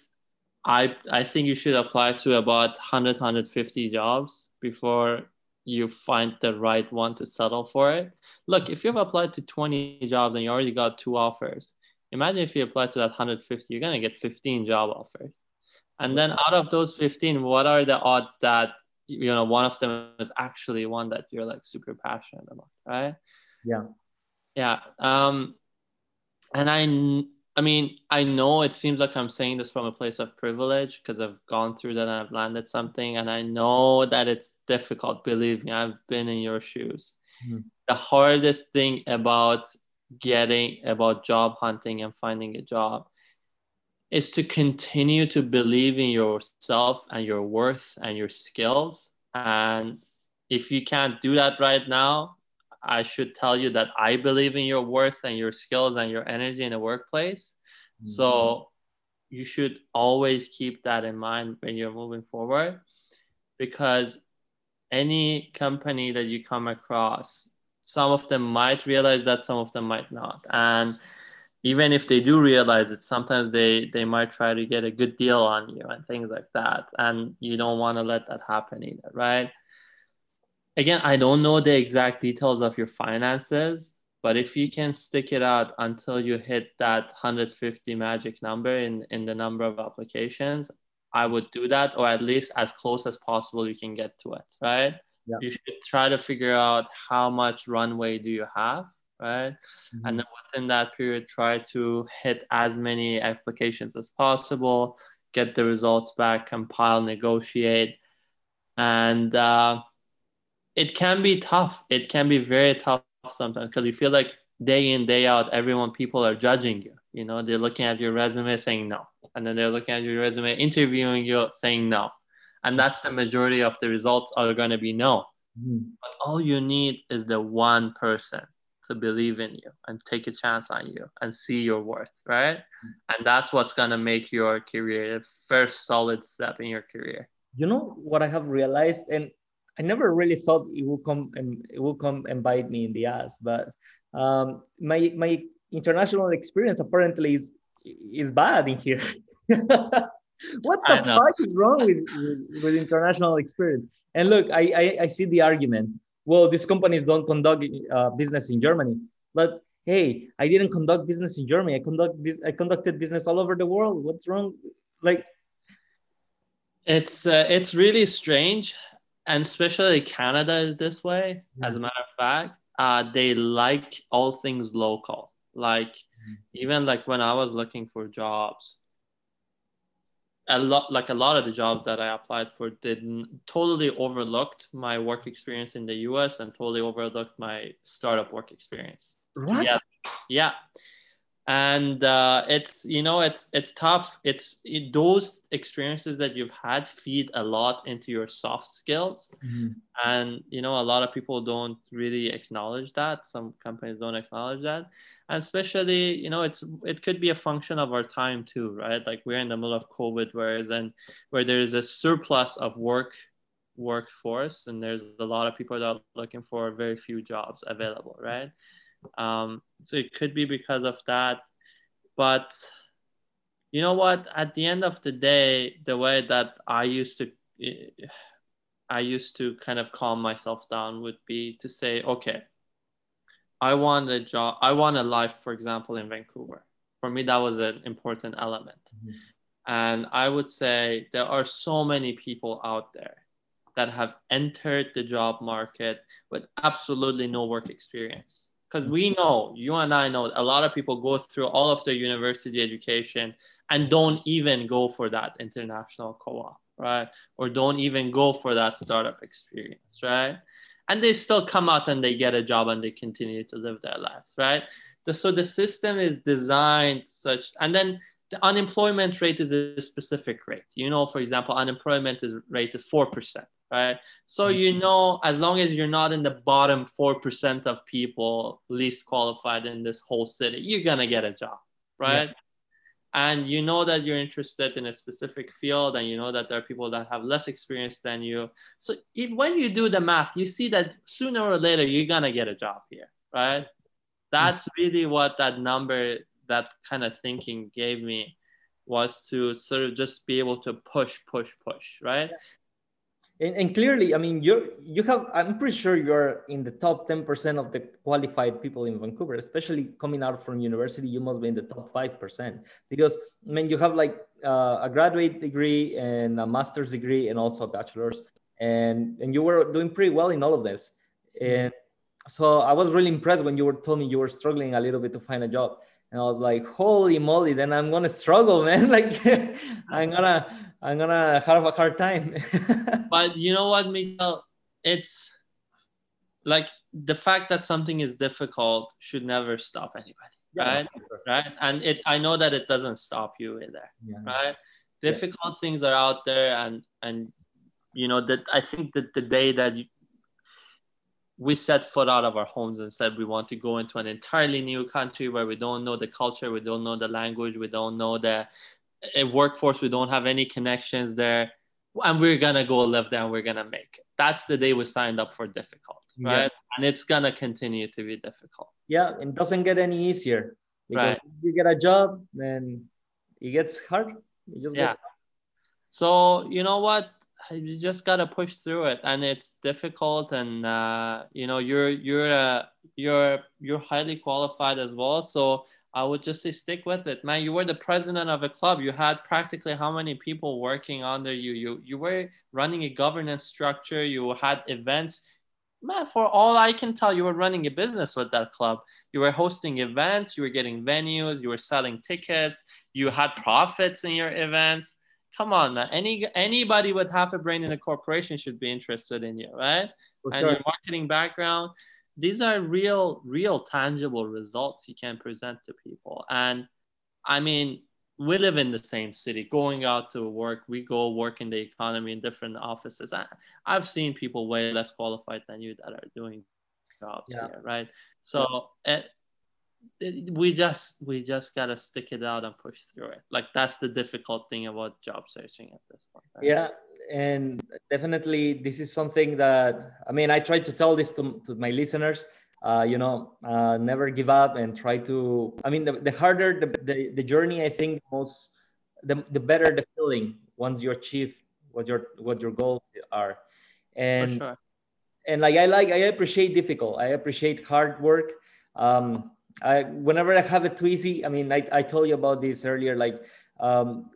I I think you should apply to about 100 150 jobs before you find the right one to settle for it. Look, if you've applied to 20 jobs and you already got two offers, imagine if you apply to that 150, you're gonna get 15 job offers. And then out of those 15, what are the odds that you know one of them is actually one that you're like super passionate about, right? Yeah. Yeah. Um, and I I mean, I know it seems like I'm saying this from a place of privilege because I've gone through that and I've landed something, and I know that it's difficult. Believe me, I've been in your shoes. Mm-hmm. The hardest thing about getting about job hunting and finding a job is to continue to believe in yourself and your worth and your skills. And if you can't do that right now, I should tell you that I believe in your worth and your skills and your energy in the workplace. Mm-hmm. So you should always keep that in mind when you're moving forward because any company that you come across, some of them might realize that, some of them might not. And even if they do realize it, sometimes they, they might try to get a good deal on you and things like that. And you don't want to let that happen either, right? Again, I don't know the exact details of your finances, but if you can stick it out until you hit that 150 magic number in, in the number of applications, I would do that, or at least as close as possible you can get to it, right? Yeah. You should try to figure out how much runway do you have, right? Mm-hmm. And then within that period, try to hit as many applications as possible, get the results back, compile, negotiate, and uh, it can be tough. It can be very tough sometimes because you feel like day in day out, everyone people are judging you. You know, they're looking at your resume saying no, and then they're looking at your resume interviewing you saying no, and that's the majority of the results are going to be no. Mm-hmm. But all you need is the one person to believe in you and take a chance on you and see your worth, right? Mm-hmm. And that's what's going to make your career the first solid step in your career. You know what I have realized, and I never really thought it would come and it would come and bite me in the ass. But um, my my international experience apparently is is bad in here. what the fuck is wrong with, with, with international experience? And look, I, I, I see the argument. Well, these companies don't conduct uh, business in Germany, but hey, I didn't conduct business in Germany. I conduct I conducted business all over the world. What's wrong? Like, it's uh, it's really strange and especially Canada is this way. As a matter of fact, uh, they like all things local. Like mm-hmm. even like when I was looking for jobs, a lot like a lot of the jobs that I applied for didn't totally overlooked my work experience in the US and totally overlooked my startup work experience. What? Yes. Yeah and uh, it's you know it's it's tough. It's it, those experiences that you've had feed a lot into your soft skills. Mm-hmm. and you know a lot of people don't really acknowledge that. Some companies don't acknowledge that. And especially you know it's it could be a function of our time too right? Like we're in the middle of covid whereas and where there is a surplus of work workforce and there's a lot of people that are looking for very few jobs available right um, so it could be because of that. But you know what? At the end of the day, the way that I used to, I used to kind of calm myself down would be to say, okay, I want a job, I want a life, for example, in Vancouver. For me, that was an important element. Mm-hmm. And I would say there are so many people out there that have entered the job market with absolutely no work experience because mm. we know you and i know a lot of people go through all of their university education and don't even go for that international co-op right? Or don't even go for that startup experience right? And they still come out and they get a job and they continue to live their lives right? The, so the system is designed such and then the unemployment rate is a specific rate. You know for example unemployment is rate is 4% right? So you mm-hmm. know, as long as you're not in the bottom 4% of people least qualified in this whole city, you're gonna get a job, right? Yeah. And you know that you're interested in a specific field, and you know that there are people that have less experience than you. So if, when you do the math, you see that sooner or later you're gonna get a job here, right? That's mm-hmm. really what that number, that kind of thinking gave me was to sort of just be able to push, push, push, right? And, and, clearly, I mean, you're you have. I'm pretty sure you're in the top ten percent of the qualified people in Vancouver, especially coming out from university. You must be in the top five percent because I mean, you have like uh, a graduate degree and a master's degree and also a bachelor's, and and you were doing pretty well in all of this. And so I was really impressed when you were told me you were struggling a little bit to find a job, and I was like, holy moly! Then I'm gonna struggle, man. like I'm gonna I'm gonna have a hard time. but you know what, Miguel? It's like the fact that something is difficult should never stop anybody, yeah, right? Sure. Right. And it I know that it doesn't stop you either. Yeah. Right. Difficult yeah. things are out there and and you know that I think that the day that you, we set foot out of our homes and said we want to go into an entirely new country where we don't know the culture, we don't know the language, we don't know the a workforce we don't have any connections there and we're gonna go live there and we're gonna make it that's the day we signed up for difficult right yeah. and it's gonna continue to be difficult yeah it doesn't get any easier because right. you get a job then it gets hard it just yeah. gets hard. so you know what you just gotta push through it and it's difficult and uh, you know you're you're uh, you're you're highly qualified as well so I would just say stick with it, man. You were the president of a club. You had practically how many people working under you? You you were running a governance structure. You had events. Man, for all I can tell, you were running a business with that club. You were hosting events. You were getting venues. You were selling tickets. You had profits in your events. Come on, man. Any anybody with half a brain in a corporation should be interested in you, right? And your marketing background these are real real tangible results you can present to people. And i mean we live in the same city. Going out to work we go work in the economy in different offices. I, i've seen people way less qualified than you that are doing jobs yeah. here right? So it, it, we just we just gotta stick it out and push through it like that's the difficult thing about job searching at this point right? yeah and definitely this is something that i mean i try to tell this to, to my listeners uh, you know uh, never give up and try to i mean the, the harder the, the, the journey i think most the, the better the feeling once you achieve what your what your goals are and sure. and like i like i appreciate difficult i appreciate hard work um, I, whenever I have it too easy, I mean, I, I told you about this earlier. Like, um,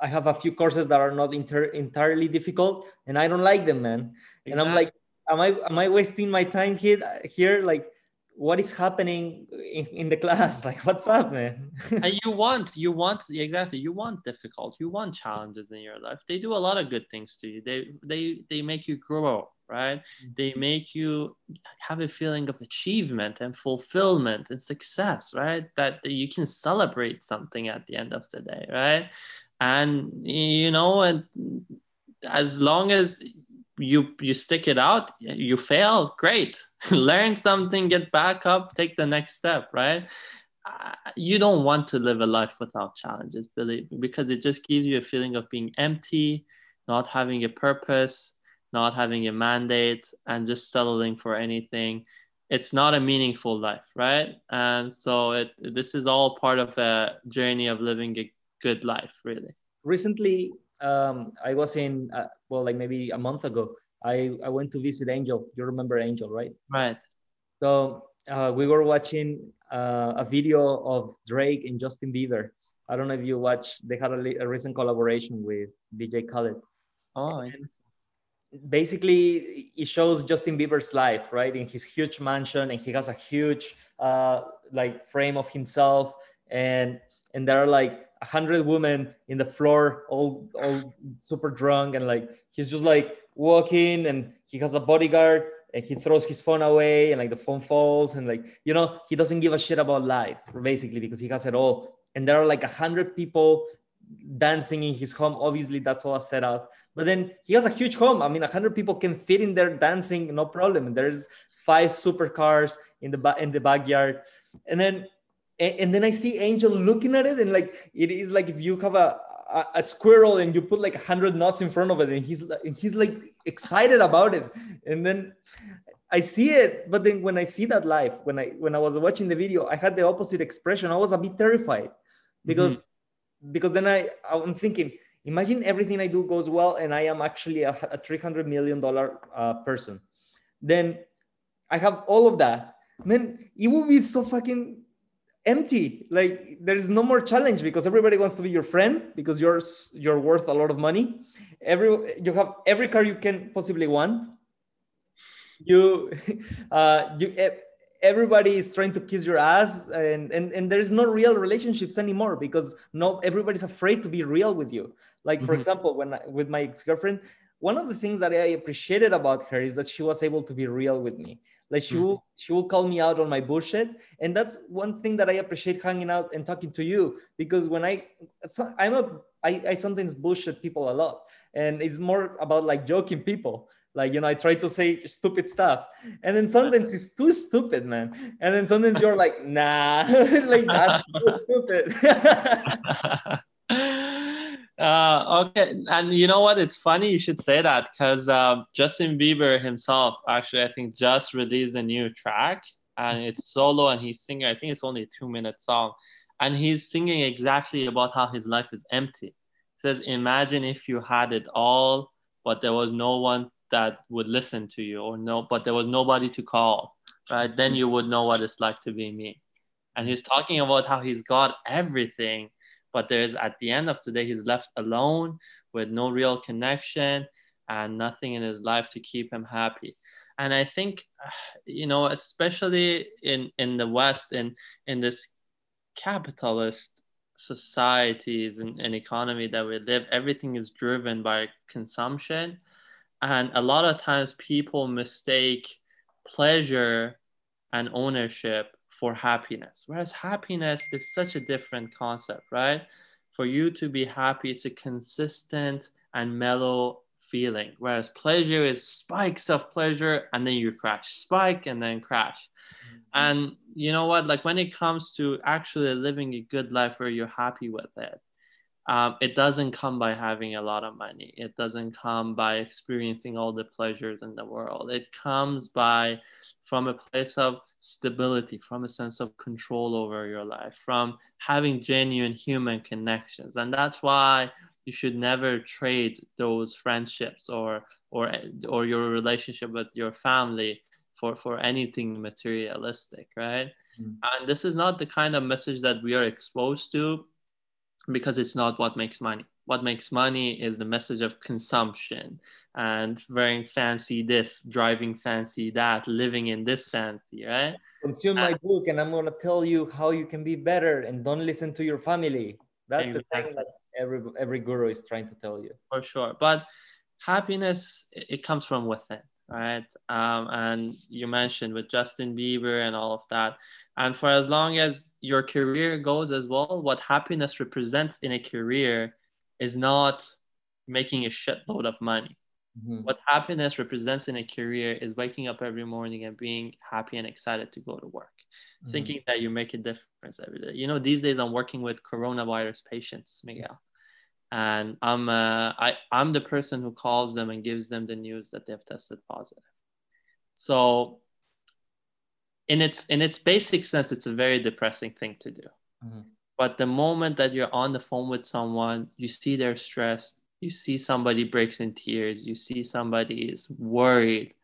I have a few courses that are not inter- entirely difficult, and I don't like them, man. And I'm like, am I am I wasting my time here? Here, like, what is happening in, in the class like what's up man and you want you want exactly you want difficult you want challenges in your life they do a lot of good things to you they they they make you grow right? Mm-hmm. they make you have a feeling of achievement and fulfillment and success right? That, that you can celebrate something at the end of the day right? And you know and as long as you you stick it out you fail great. Learn something get back up take the next step right? You don't want to live a life without challenges believe me, because it just gives you a feeling of being empty not having a purpose not having a mandate and just settling for anything it's not a meaningful life right and so it this is all part of a journey of living a good life really recently um, I was in, uh, well, like maybe a month ago, I, I went to visit Angel. You remember Angel, right? Right. So uh, we were watching uh, a video of Drake and Justin Bieber. I don't know if you watched, they had a, a recent collaboration with DJ Khaled. Oh, basically it shows Justin Bieber's life, right? In his huge mansion, and he has a huge uh, like frame of himself, and and there are like a hundred women in the floor, all all super drunk, and like he's just like walking, and he has a bodyguard, and he throws his phone away, and like the phone falls, and like you know he doesn't give a shit about life basically because he has it all. And there are like a hundred people dancing in his home. Obviously, that's all a setup. But then he has a huge home. I mean, a hundred people can fit in there dancing, no problem. And there's five supercars in the ba- in the backyard, and then and, then I see Angel looking at it, and like it is like if you have a a, a squirrel and you put like a hundred nuts in front of it, and he's and he's like excited about it, and then I see it, but then when I see that live, when I when I was watching the video, I had the opposite expression. I was a bit terrified because mm-hmm. Because then I I'm thinking, imagine everything I do goes well, and I am actually a, a three hundred million dollar uh, person. Then I have all of that. Man, it would be so fucking empty like there's no more challenge because everybody wants to be your friend because you're you're worth a lot of money every you have every car you can possibly want you uh you everybody is trying to kiss your ass and and, and there's no real relationships anymore because no everybody's afraid to be real with you like for mm-hmm. example when I, with my ex-girlfriend one of the things that i appreciated about her is that she was able to be real with me like she mm. will she will call me out on my bullshit, and that's one thing that I appreciate hanging out and talking to you because when I I'm a I, I sometimes bullshit people a lot, and it's more about like joking people. Like you know, I try to say stupid stuff, and then sometimes it's too stupid, man. And then sometimes you're like, nah, like that's too stupid. Uh, okay, and you know what? It's funny you should say that because uh, Justin Bieber himself actually, I think, just released a new track and it's solo and he's singing. I think it's only a two-minute song, and he's singing exactly about how his life is empty. He says, "Imagine if you had it all, but there was no one that would listen to you, or no, but there was nobody to call. Right? Then you would know what it's like to be me." And he's talking about how he's got everything but there's at the end of the day he's left alone with no real connection and nothing in his life to keep him happy and i think you know especially in in the west in in this capitalist societies and, and economy that we live everything is driven by consumption and a lot of times people mistake pleasure and ownership for happiness. Whereas happiness is such a different concept, right? For you to be happy, it's a consistent and mellow feeling. Whereas pleasure is spikes of pleasure and then you crash, spike and then crash. Mm-hmm. And you know what? Like when it comes to actually living a good life where you're happy with it, um, it doesn't come by having a lot of money. It doesn't come by experiencing all the pleasures in the world. It comes by from a place of stability, from a sense of control over your life, from having genuine human connections. And that's why you should never trade those friendships or or or your relationship with your family for for anything materialistic, right? Mm. And this is not the kind of message that we are exposed to because it's not what makes money. what makes money is the message of consumption and wearing fancy this, driving fancy that, living in this fancy, right? Consume my book and I'm gonna tell you how you can be better and don't listen to your family. That's exactly. the thing that every every guru is trying to tell you. For sure. But happiness it comes from within, right? Um, and you mentioned with Justin Bieber and all of that. And for as long as your career goes as well, what happiness represents in a career is not making a shitload of money. Mm-hmm. What happiness represents in a career is waking up every morning and being happy and excited to go to work, mm-hmm. thinking that you make a difference every day. You know, these days I'm working with coronavirus patients, Miguel, and I'm uh, I I'm the person who calls them and gives them the news that they've tested positive. So, in its in its basic sense, it's a very depressing thing to do. Mm-hmm. But the moment that you're on the phone with someone, you see they're stressed, you see somebody breaks in tears, you see somebody is worried.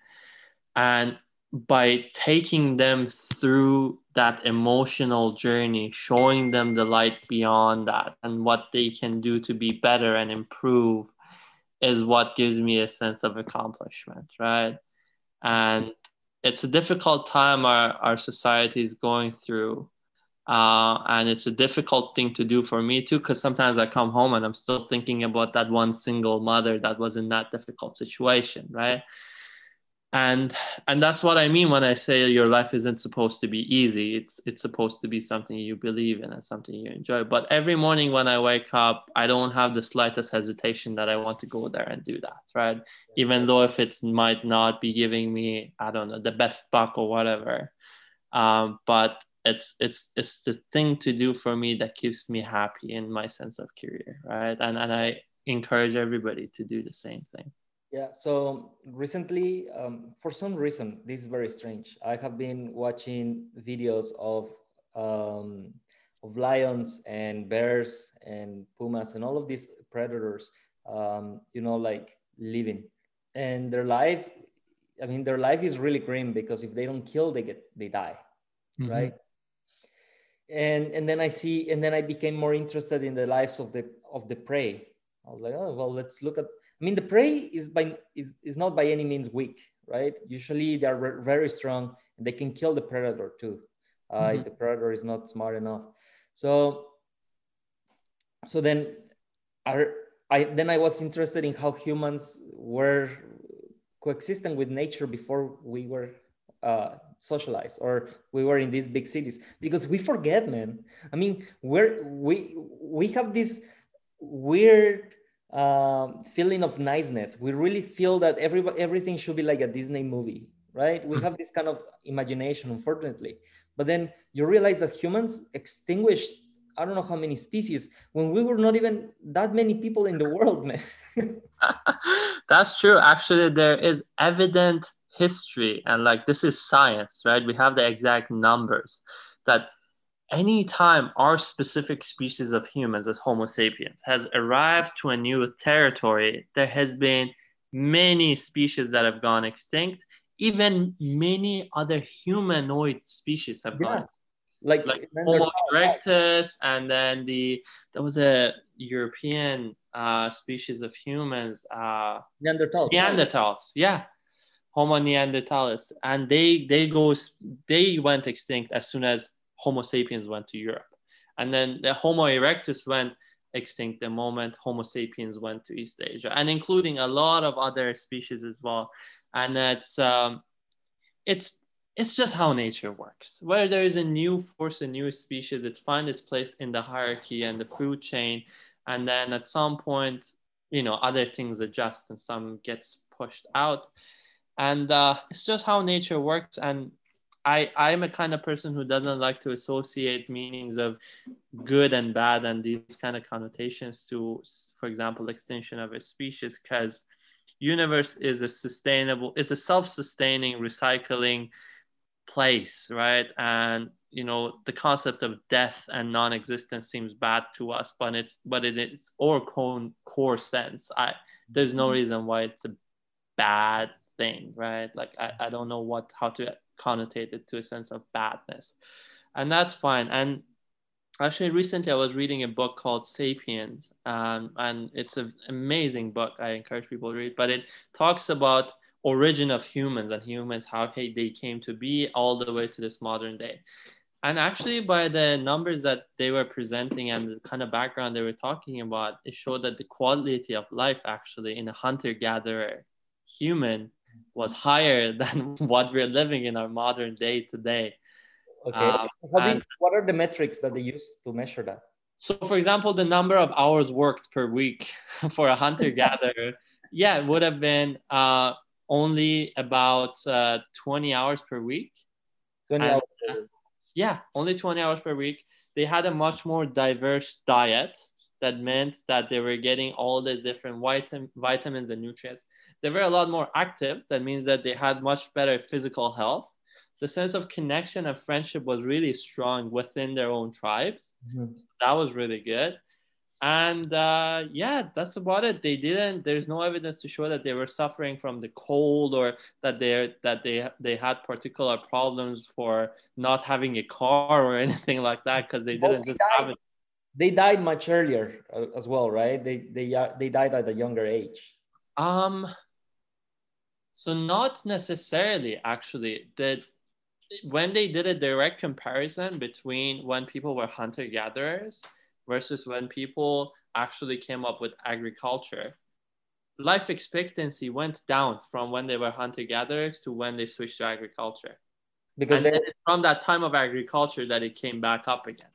And by taking them through that emotional journey, showing them the light beyond that and what they can do to be better and improve is what gives me a sense of accomplishment, right? And it's a difficult time our, our society is going through uh, and it's a difficult thing to do for me too because sometimes i come home and i'm still thinking about that one single mother that was in that difficult situation right and and that's what i mean when i say your life isn't supposed to be easy. It's it's supposed to be something you believe in and something you enjoy. But every morning when i wake up i don't have the slightest hesitation that i want to go there and do that right? Even though if it might not be giving me i don't know the best buck or whatever. Um, but it's it's it's the thing to do for me that keeps me happy in my sense of career right? And and i encourage everybody to do the same thing yeah so recently um, for some reason this is very strange. I have been watching videos of um, of lions and bears and pumas and all of these predators um, you know like living. And their life i mean their life is really grim because if they don't kill they get they die mm-hmm. right? And and then i see and then i became more interested in the lives of the of the prey. I was like oh well let's look at mean the prey is by is, is not by any means weak right? Usually they're re- very strong and they can kill the predator too. Uh, mm-hmm. if the predator is not smart enough. So so then are i then i was interested in how humans were coexisting with nature before we were uh, socialized or we were in these big cities. Because we forget man. I mean we're we we have this weird um, feeling of niceness. We really feel that every, everything should be like a disney movie right? We hmm. have this kind of imagination unfortunately. But then you realize that humans extinguished i don't know how many species when we were not even that many people in the world man. That's true. Actually there is evident history and like this is science right? We have the exact numbers that anytime our specific species of humans as homo sapiens has arrived to a new territory there has been many species that have gone extinct even many other humanoid species have yeah. gone like, like Homo erectus, and then the there was a European uh, species of humans, uh, Neanderthals. Neanderthals, yeah, Homo neanderthalis, and they they go they went extinct as soon as Homo sapiens went to Europe, and then the Homo erectus went extinct the moment Homo sapiens went to East Asia, and including a lot of other species as well. And it's um, it's it's just how nature works. Where there is a new force, a new species, it finds its place in the hierarchy and the food chain, and then at some point, you know, other things adjust and some gets pushed out and uh, it's just how nature works and I, I'm a kind of person who doesn't like to associate meanings of good and bad and these kind of connotations to, for example, extinction of a species, because universe is a sustainable, is a self-sustaining, recycling place, right? And you know the concept of death and non-existence seems bad to us, but it's but it is or core core sense. I there's no mm-hmm. reason why it's a bad thing, right? Like I, I don't know what how to connotate it to a sense of badness. And that's fine. And Actually, recently I was reading a book called *Sapiens*, um, and it's an amazing book. I encourage people to read. But it talks about origin of humans and humans how they came to be all the way to this modern day and actually by the numbers that they were presenting and the kind of background they were talking about it showed that the quality of life actually in a hunter gatherer human was higher than what we're living in our modern day today. Okay. Um, and, what are the metrics that they use to measure that? So for example the number of hours worked per week for a hunter gatherer yeah it would have been uh, only about uh, 20 hours per week. 20 hours yeah, only 20 hours per week. They had a much more diverse diet that meant that they were getting all these different vitam- vitamins and nutrients. They were a lot more active. That means that they had much better physical health. The sense of connection and friendship was really strong within their own tribes. Mm-hmm. that was really good and uh, yeah that's about it they didn't there's no evidence to show that they were suffering from the cold or that they that they they had particular problems for not having a car or anything like that because they didn't just died, have it they died much earlier uh, as well right they they uh, they died at a younger age um so not necessarily actually that when they did a direct comparison between when people were hunter gatherers versus when people actually came up with agriculture life expectancy went down from when they were hunter gatherers to when they switched to agriculture. Because and from that time of agriculture that it came back up again.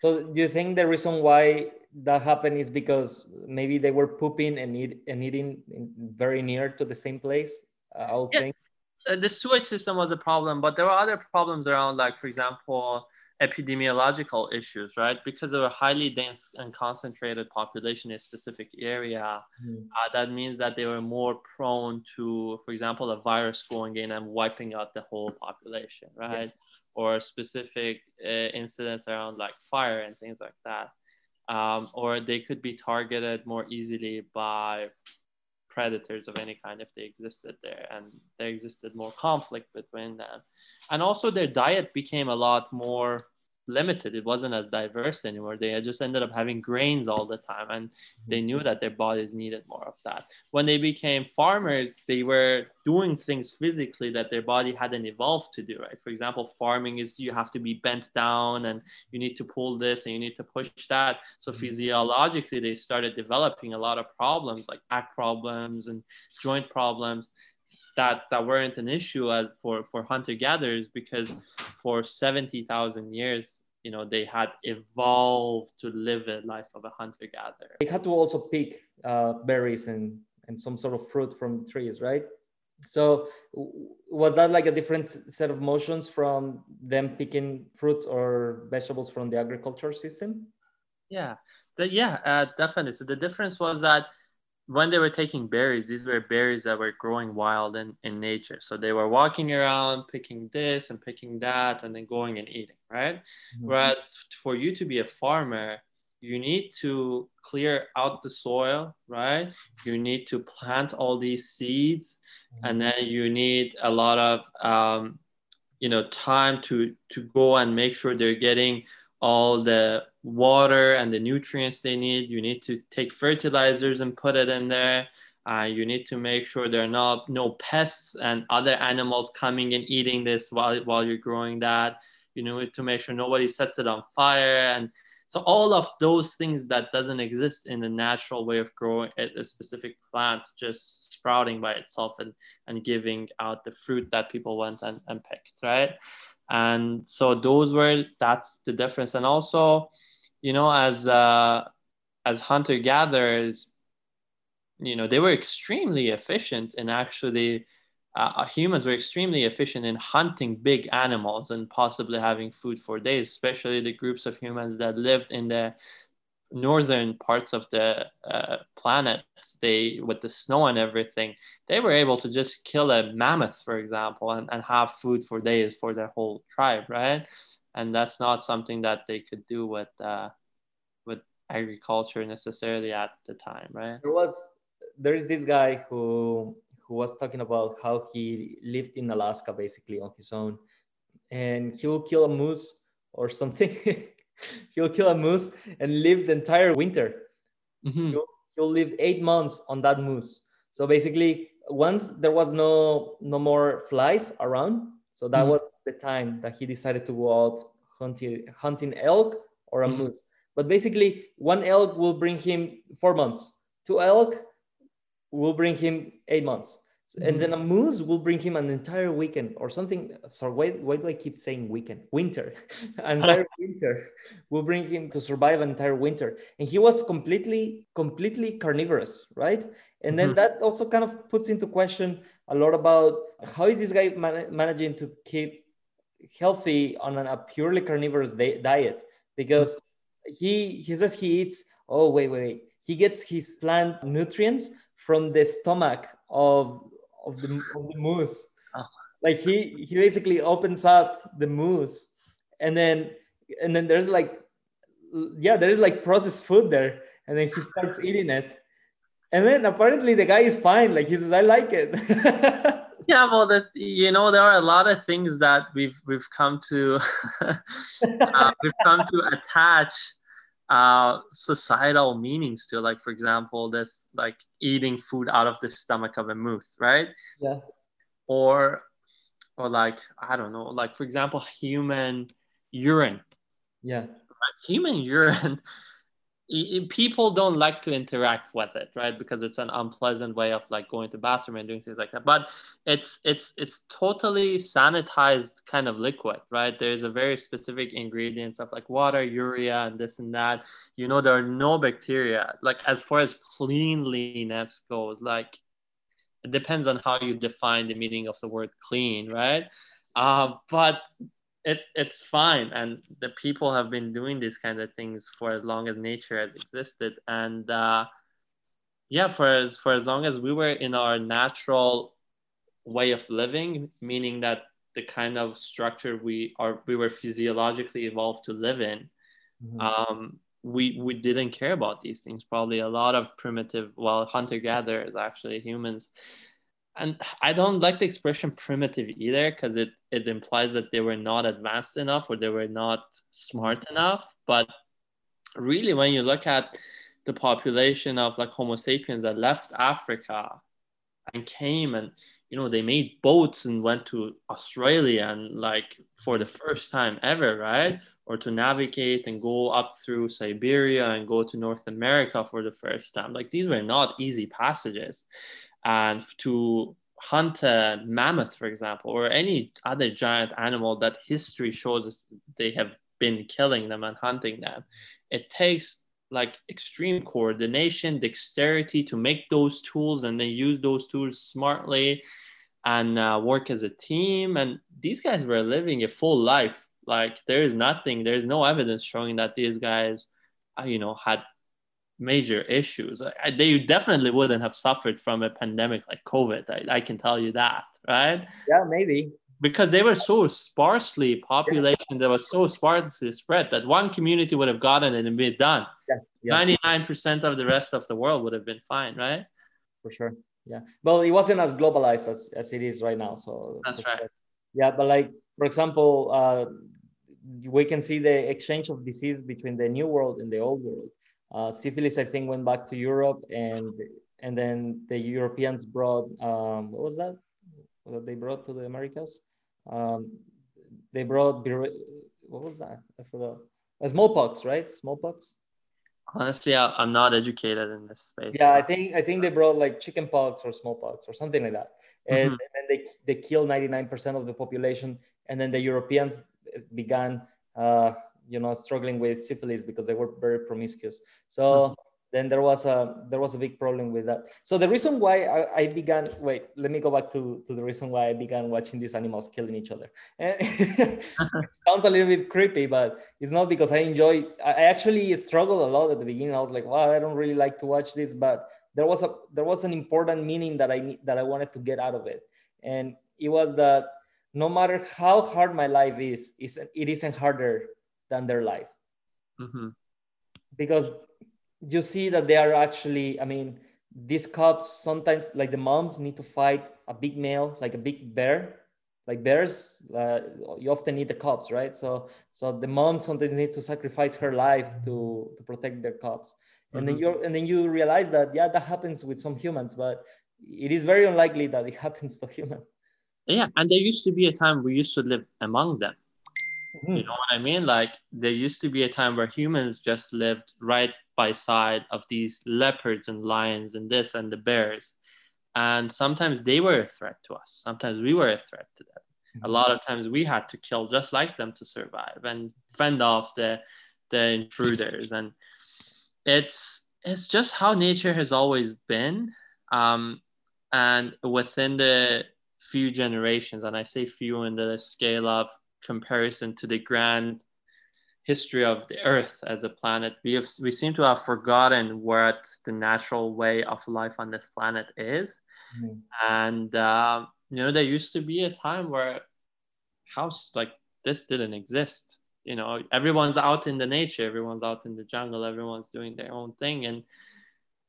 So do you think the reason why that happened is because maybe they were pooping and, eat, and eating very near to the same place i would yeah. think uh, the sewage system was a problem but there were other problems around like for example epidemiological issues, right? Because of a highly dense and concentrated population in a specific area, mm. uh, that means that they were more prone to, for example, a virus going in and wiping out the whole population, right? Yeah. Or specific uh, incidents around like fire and things like that. Um, or they could be targeted more easily by predators of any kind if they existed there and there existed more conflict between them. And also their diet became a lot more limited. It wasn't as diverse anymore. They just ended up having grains all the time and they knew that their bodies needed more of that. When they became farmers they were doing things physically that their body hadn't evolved to do right? For example farming is you have to be bent down and you need to pull this and you need to push that. So mm-hmm. physiologically they started developing a lot of problems like back problems and joint problems that that weren't an issue as for for hunter gatherers because for 70,000 years you know they had evolved to live a life of a hunter gatherer. They had to also pick uh, berries and and some sort of fruit from trees right? So was that like a different set of motions from them picking fruits or vegetables from the agriculture system? Yeah. The, yeah uh, definitely. So the difference was that when they were taking berries, these were berries that were growing wild in, in nature. So they were walking around picking this and picking that and then going and eating, right? Mm-hmm. Whereas for you to be a farmer, you need to clear out the soil, right? You need to plant all these seeds mm-hmm. and then you need a lot of, um, you know, time to, to go and make sure they're getting all the water and the nutrients they need. You need to take fertilizers and put it in there. Uh, you need to make sure there are not no pests and other animals coming and eating this while, while you're growing that. You need to make sure nobody sets it on fire. And so all of those things that doesn't exist in the natural way of growing a specific plant, just sprouting by itself and, and giving out the fruit that people went and, and picked, right? and so those were that's the difference and also you know as uh, as hunter gatherers you know they were extremely efficient in actually uh, uh, humans were extremely efficient in hunting big animals and possibly having food for days especially the groups of humans that lived in the northern parts of the uh, planet they with the snow and everything they were able to just kill a mammoth for example and, and have food for days for their whole tribe right and that's not something that they could do with uh, with agriculture necessarily at the time right there was there's this guy who who was talking about how he lived in alaska basically on his own and he will kill a moose or something he'll kill a moose and live the entire winter. Mhm. He'll, he'll live eight months on that moose. So basically, once there was no no more flies around, so that Mhm. was the time that he decided to go out hunting hunting elk or a Mhm. moose. But basically, one elk will bring him four months. Two elk will bring him eight months. And Mhm. then a moose will bring him an entire weekend or something. Sorry, why, why do I keep saying weekend? Winter. entire winter will bring him to survive an entire winter. And he was completely, completely carnivorous, right? And then Mhm. that also kind of puts into question a lot about how is this guy man- managing to keep healthy on an, a purely carnivorous di- diet? Because he he says he eats. Oh wait, wait, wait. He gets his plant nutrients from the stomach of of the of the moose. Oh. Like he he basically opens up the moose, and then and then there's like yeah, there is like processed food there, and then he starts eating it. And then apparently the guy is fine. Like he says, I like it. Yeah, well, that you know, there are a lot of things that we've we've come to uh, we've come to attach uh, societal meanings to. Like, for example, this like eating food out of the stomach of a moose, right? yeah. Or, or like I don't know, like for example, human urine. Yeah. Human urine. People don't like to interact with it, right? Because it's an unpleasant way of like going to bathroom and doing things like that. But it's it's it's totally sanitized kind of liquid right there's a very specific ingredients of like water urea and this and that you know there are no bacteria like as far as cleanliness goes like it depends on how you define the meaning of the word clean right uh, but it, it's fine and the people have been doing these kind of things for as long as nature has existed and uh, yeah for as for as long as we were in our natural way of living, meaning that the kind of structure we are we were physiologically evolved to live in, Mhm. um, we we didn't care about these things. Probably a lot of primitive, well, hunter gatherers actually humans, and I don't like the expression primitive either because it it implies that they were not advanced enough or they were not smart enough. But really, when you look at the population of like Homo sapiens that left Africa and came and you know they made boats and went to australia and like for the first time ever right? Or to navigate and go up through siberia and go to north america for the first time. Like these were not easy passages and to hunt a mammoth for example or any other giant animal that history shows us they have been killing them and hunting them it takes like extreme coordination, dexterity to make those tools and then use those tools smartly and uh, work as a team. And these guys were living a full life. Like there is nothing, there's no evidence showing that these guys, uh, you know, had major issues. I, they definitely wouldn't have suffered from a pandemic like COVID. I, I can tell you that, right? Yeah, maybe. because they were so sparsely population that was so sparsely spread that one community would have gotten it and been done. Yeah. yeah. 99% of the rest of the world would have been fine, right? for sure. Yeah. Well, it wasn't as globalized as, as it is right now. So That's right. sure. Yeah, but like for example, uh, we can see the exchange of disease between the new world and the old world. Uh, syphilis, I think, went back to Europe, and and then the Europeans brought um, what was that? What they brought to the Americas? Um, they brought what was that? I forgot. Uh, smallpox, right? Smallpox. Honestly, I, I'm not educated in this space. Yeah, I think I think they brought like chickenpox or smallpox or something like that, and, Mhm. and then they they killed ninety nine percent of the population, and then the Europeans began, uh, you know, struggling with syphilis because they were very promiscuous. So then there was a there was a big problem with that. So the reason why I, I began wait, let me go back to to the reason why I began watching these animals killing each other. Sounds a little bit creepy, but it's not because I enjoy. I I actually struggled a lot at the beginning. I was like, wow, I don't really like to watch this, but there was a there was an important meaning that I need that I wanted to get out of it, and it was that no matter how hard my life is, is it isn't harder than their life. Hmm because you see that they are actually. I mean, these cubs sometimes like the moms need to fight a big male, like a big bear, like bears uh, you often need the cubs right? So so the mom sometimes needs to sacrifice her life to to protect their cubs and mm-hmm. then you and then you realize that yeah that happens with some humans but it is very unlikely that it happens to human yeah and there used to be a time we used to live among them mm-hmm. you know what i mean? Like there used to be a time where humans just lived right by side of these leopards and lions and this and the bears. And sometimes they were a threat to us. Sometimes we were a threat to them. Mm-hmm. a lot of times we had to kill just like them to survive and fend off the the intruders. And it's it's just how nature has always been um, and within the few generations and i say few in the scale of comparison to the grand history of the earth as a planet. We have we seem to have forgotten what the natural way of life on this planet is. Mm-hmm. and uh, you know there used to be a time where house like this didn't exist. You know everyone's out in the nature everyone's out in the jungle everyone's doing their own thing. And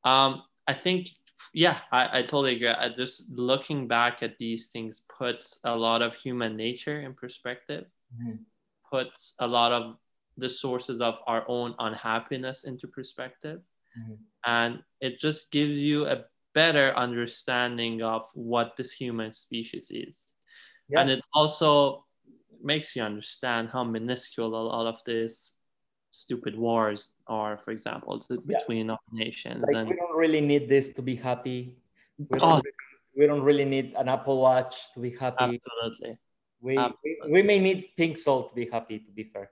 um, i think yeah I, I totally agree I, just looking back at these things puts a lot of human nature in perspective mm-hmm. puts a lot of the sources of our own unhappiness into perspective mm-hmm. and it just gives you a better understanding of what this human species is yeah. and it also makes you understand how minuscule a lot of these stupid wars are, for example, between yeah. nations. Like and we don't really need this to be happy. We don't, oh. really, we don't really need an Apple Watch to be happy. Absolutely. We, Absolutely. we, we may need pink salt to be happy, to be fair.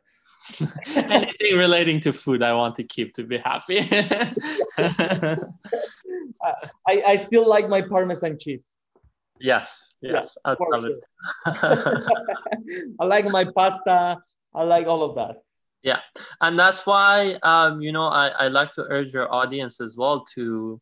Anything relating to food, I want to keep to be happy. I, I still like my Parmesan cheese. Yes, yes, yeah, I love it. I like my pasta. I like all of that. Yeah, and that's why um, you know I, I like to urge your audience as well to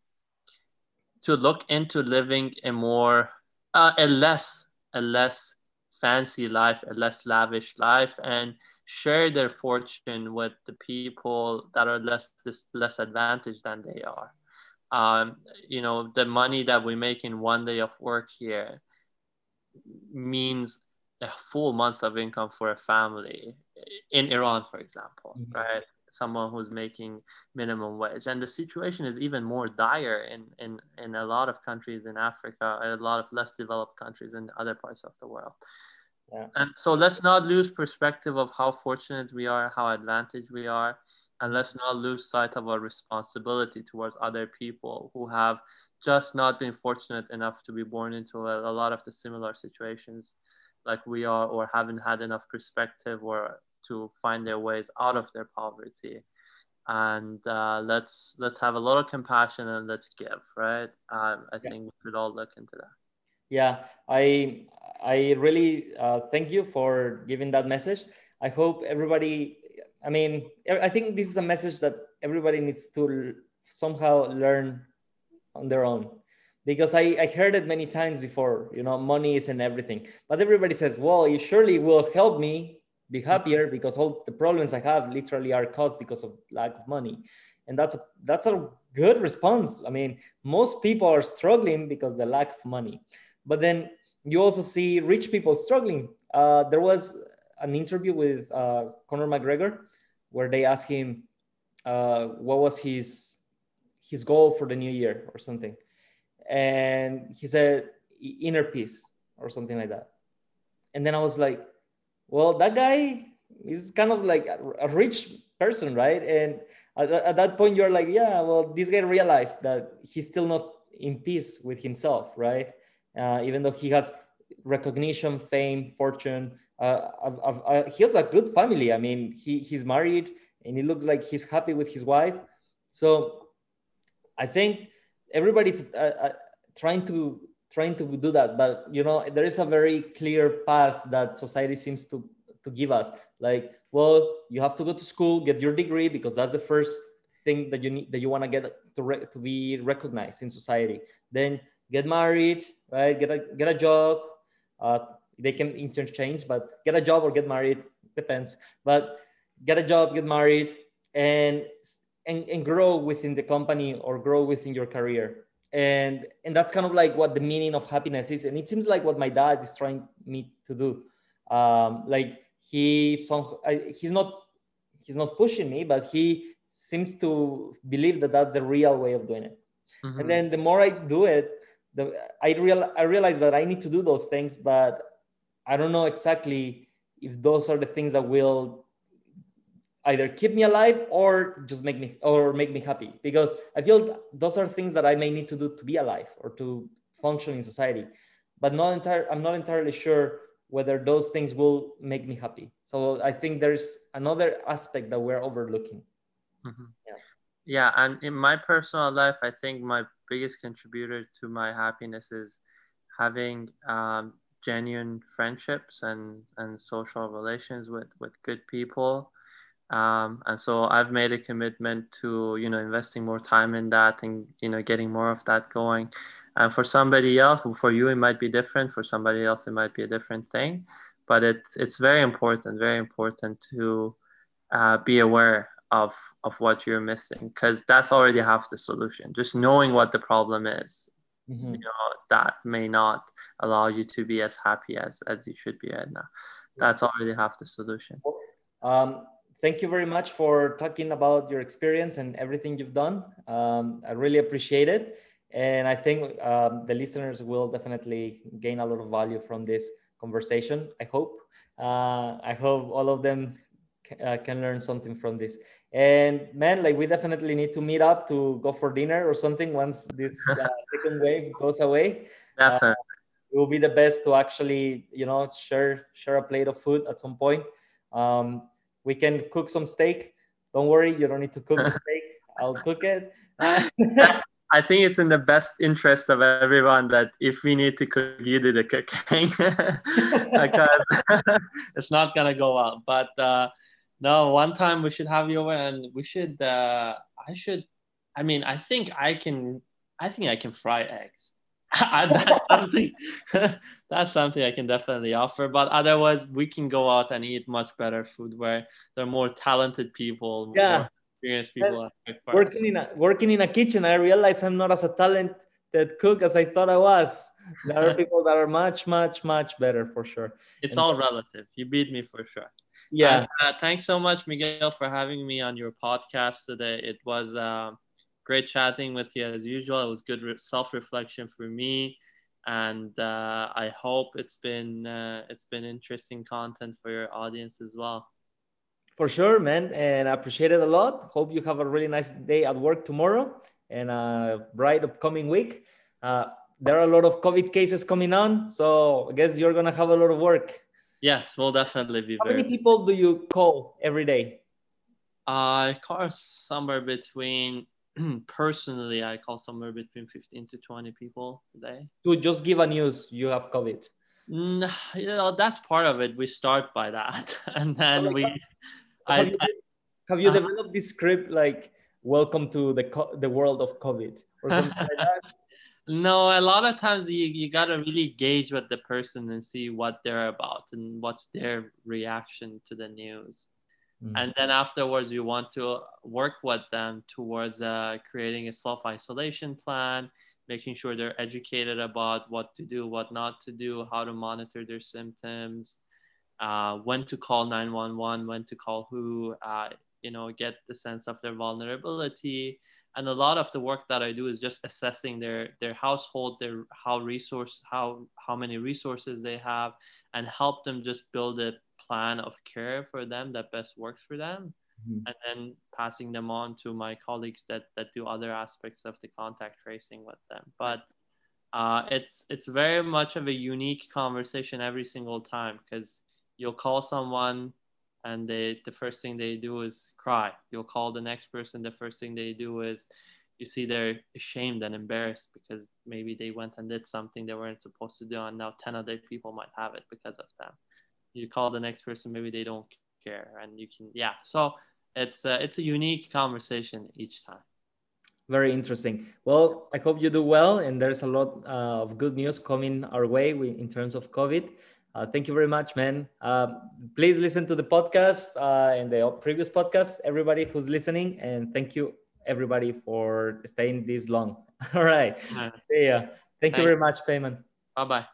to look into living a more uh, a less a less fancy life, a less lavish life, and share their fortune with the people that are less less advantaged than they are. Um, you know, the money that we make in one day of work here means a full month of income for a family in Iran, for example, mm-hmm. right? Someone who's making minimum wage. And the situation is even more dire in, in, in a lot of countries in Africa, a lot of less developed countries in other parts of the world. Yeah. And so let's not lose perspective of how fortunate we are, how advantaged we are and let's not lose sight of our responsibility towards other people who have just not been fortunate enough to be born into a, a, lot of the similar situations like we are or haven't had enough perspective or to find their ways out of their poverty and uh, let's let's have a lot of compassion and let's give right um, i yeah. think we should all look into that yeah i i really uh, thank you for giving that message i hope everybody I mean, I think this is a message that everybody needs to somehow learn on their own. Because I, I heard it many times before, you know, money isn't everything. But everybody says, well, it surely will help me be happier because all the problems I have literally are caused because of lack of money. And that's a that's a good response. I mean, most people are struggling because the lack of money. But then you also see rich people struggling. Uh, there was an interview with uh, Conor McGregor, where they asked him uh, what was his his goal for the new year or something, and he said inner peace or something like that. And then I was like, well, that guy is kind of like a, rich person, right? And at, at that point, you're like, yeah, well, this guy realized that he's still not in peace with himself, right? Uh, even though he has recognition, fame, fortune, uh, I've, I've, uh, he has a good family. I mean, he, he's married and it looks like he's happy with his wife. So I think everybody's uh, uh, trying to trying to do that, but you know, there is a very clear path that society seems to to give us. Like, well, you have to go to school, get your degree because that's the first thing that you need that you want to get to re- to be recognized in society. Then get married, right? Get a get a job. Uh, they can interchange but get a job or get married depends but get a job get married and and, and grow within the company or grow within your career and and that's kind of like what the meaning of happiness is. And it seems like what my dad is trying me to do. Um, like he some he's not he's not pushing me but he seems to believe that that's the real way of doing it. Mm-hmm. and then the more i do it the i real i realize that i need to do those things but i don't know exactly if those are the things that will either keep me alive or just make me or make me happy. Because i feel those are things that i may need to do to be alive or to function in society. But not entire i'm not entirely sure whether those things will make me happy. So i think there's another aspect that we're overlooking. Mm-hmm. yeah. Yeah and in my personal life i think my biggest contributor to my happiness is having um, genuine friendships and and social relations with with good people um, and so I've made a commitment to you know investing more time in that and you know getting more of that going. And for somebody else, for you it might be different. For somebody else it might be a different thing. But it's it's very important, very important to uh, be aware of of what you're missing because that's already half the solution. Just knowing what the problem is, mm-hmm. you know, that may not allow you to be as happy as as you should be right now. That's already half the solution. Um, thank you very much for talking about your experience and everything you've done. Um, I really appreciate it. And I think um, the listeners will definitely gain a lot of value from this conversation. I hope. Uh, I hope all of them uh, can learn something from this. And man, like we definitely need to meet up to go for dinner or something once this uh, second wave goes away. Definitely. Uh, it will be the best to actually, you know, share share a plate of food at some point. Um, we can cook some steak. Don't worry, you don't need to cook the steak. I'll cook it. I think it's in the best interest of everyone that if we need to cook, you do the cooking because it's not gonna go well. But uh, no, one time we should have you over, and we should. Uh, I should. I mean, I think I can. I think I can fry eggs. that's something that's something I can definitely offer. But otherwise, we can go out and eat much better food where there are more talented people, yeah, experienced people. Working in a working in a kitchen, I realize I'm not as a talented cook as I thought I was. There are people that are much, much, much better for sure. It's and all relative. You beat me for sure. Yeah. And, uh, thanks so much, Miguel, for having me on your podcast today. It was. Uh, great chatting with you as usual. It was good self reflection for me, and uh, I hope it's been uh, it's been interesting content for your audience as well. For sure, man, and I appreciate it a lot. Hope you have a really nice day at work tomorrow and a bright upcoming week. Uh, there are a lot of COVID cases coming on, so I guess you're gonna have a lot of work. Yes, we'll definitely be. How many people do you call every day? I call somewhere between personally, I call somewhere between 15 to 20 people a day. To just give a news, you have COVID. No, you know, that's part of it. We start by that. And then we. Have, I, you, I, have you uh, developed this script like, welcome to the, the world of COVID or something like that? No, a lot of times you, you got to really gauge with the person and see what they're about and what's their reaction to the news. Mm. And then afterwards, you want to work with them towards uh, creating a self isolation plan, making sure they're educated about what to do, what not to do, how to monitor their symptoms, uh, when to call 911, when to call who, uh, you know, get the sense of their vulnerability. And a lot of the work that I do is just assessing their their household, their how resource how how many resources they have, and help them just build a plan of care for them that best works for them mm-hmm. and then passing them on to my colleagues that that do other aspects of the contact tracing with them. But uh, it's it's very much of a unique conversation every single time because you'll call someone and they the first thing they do is cry. You'll call the next person the first thing they do is you see they're ashamed and embarrassed because maybe they went and did something they weren't supposed to do and now 10 other people might have it because of them you call the next person maybe they don't care and you can yeah so it's a, it's a unique conversation each time very interesting well i hope you do well and there's a lot uh, of good news coming our way in terms of covid uh, thank you very much man uh, please listen to the podcast uh, and the previous podcast everybody who's listening and thank you everybody for staying this long. All right. Yeah. See ya. Thank you very much, Peyman. Bye bye.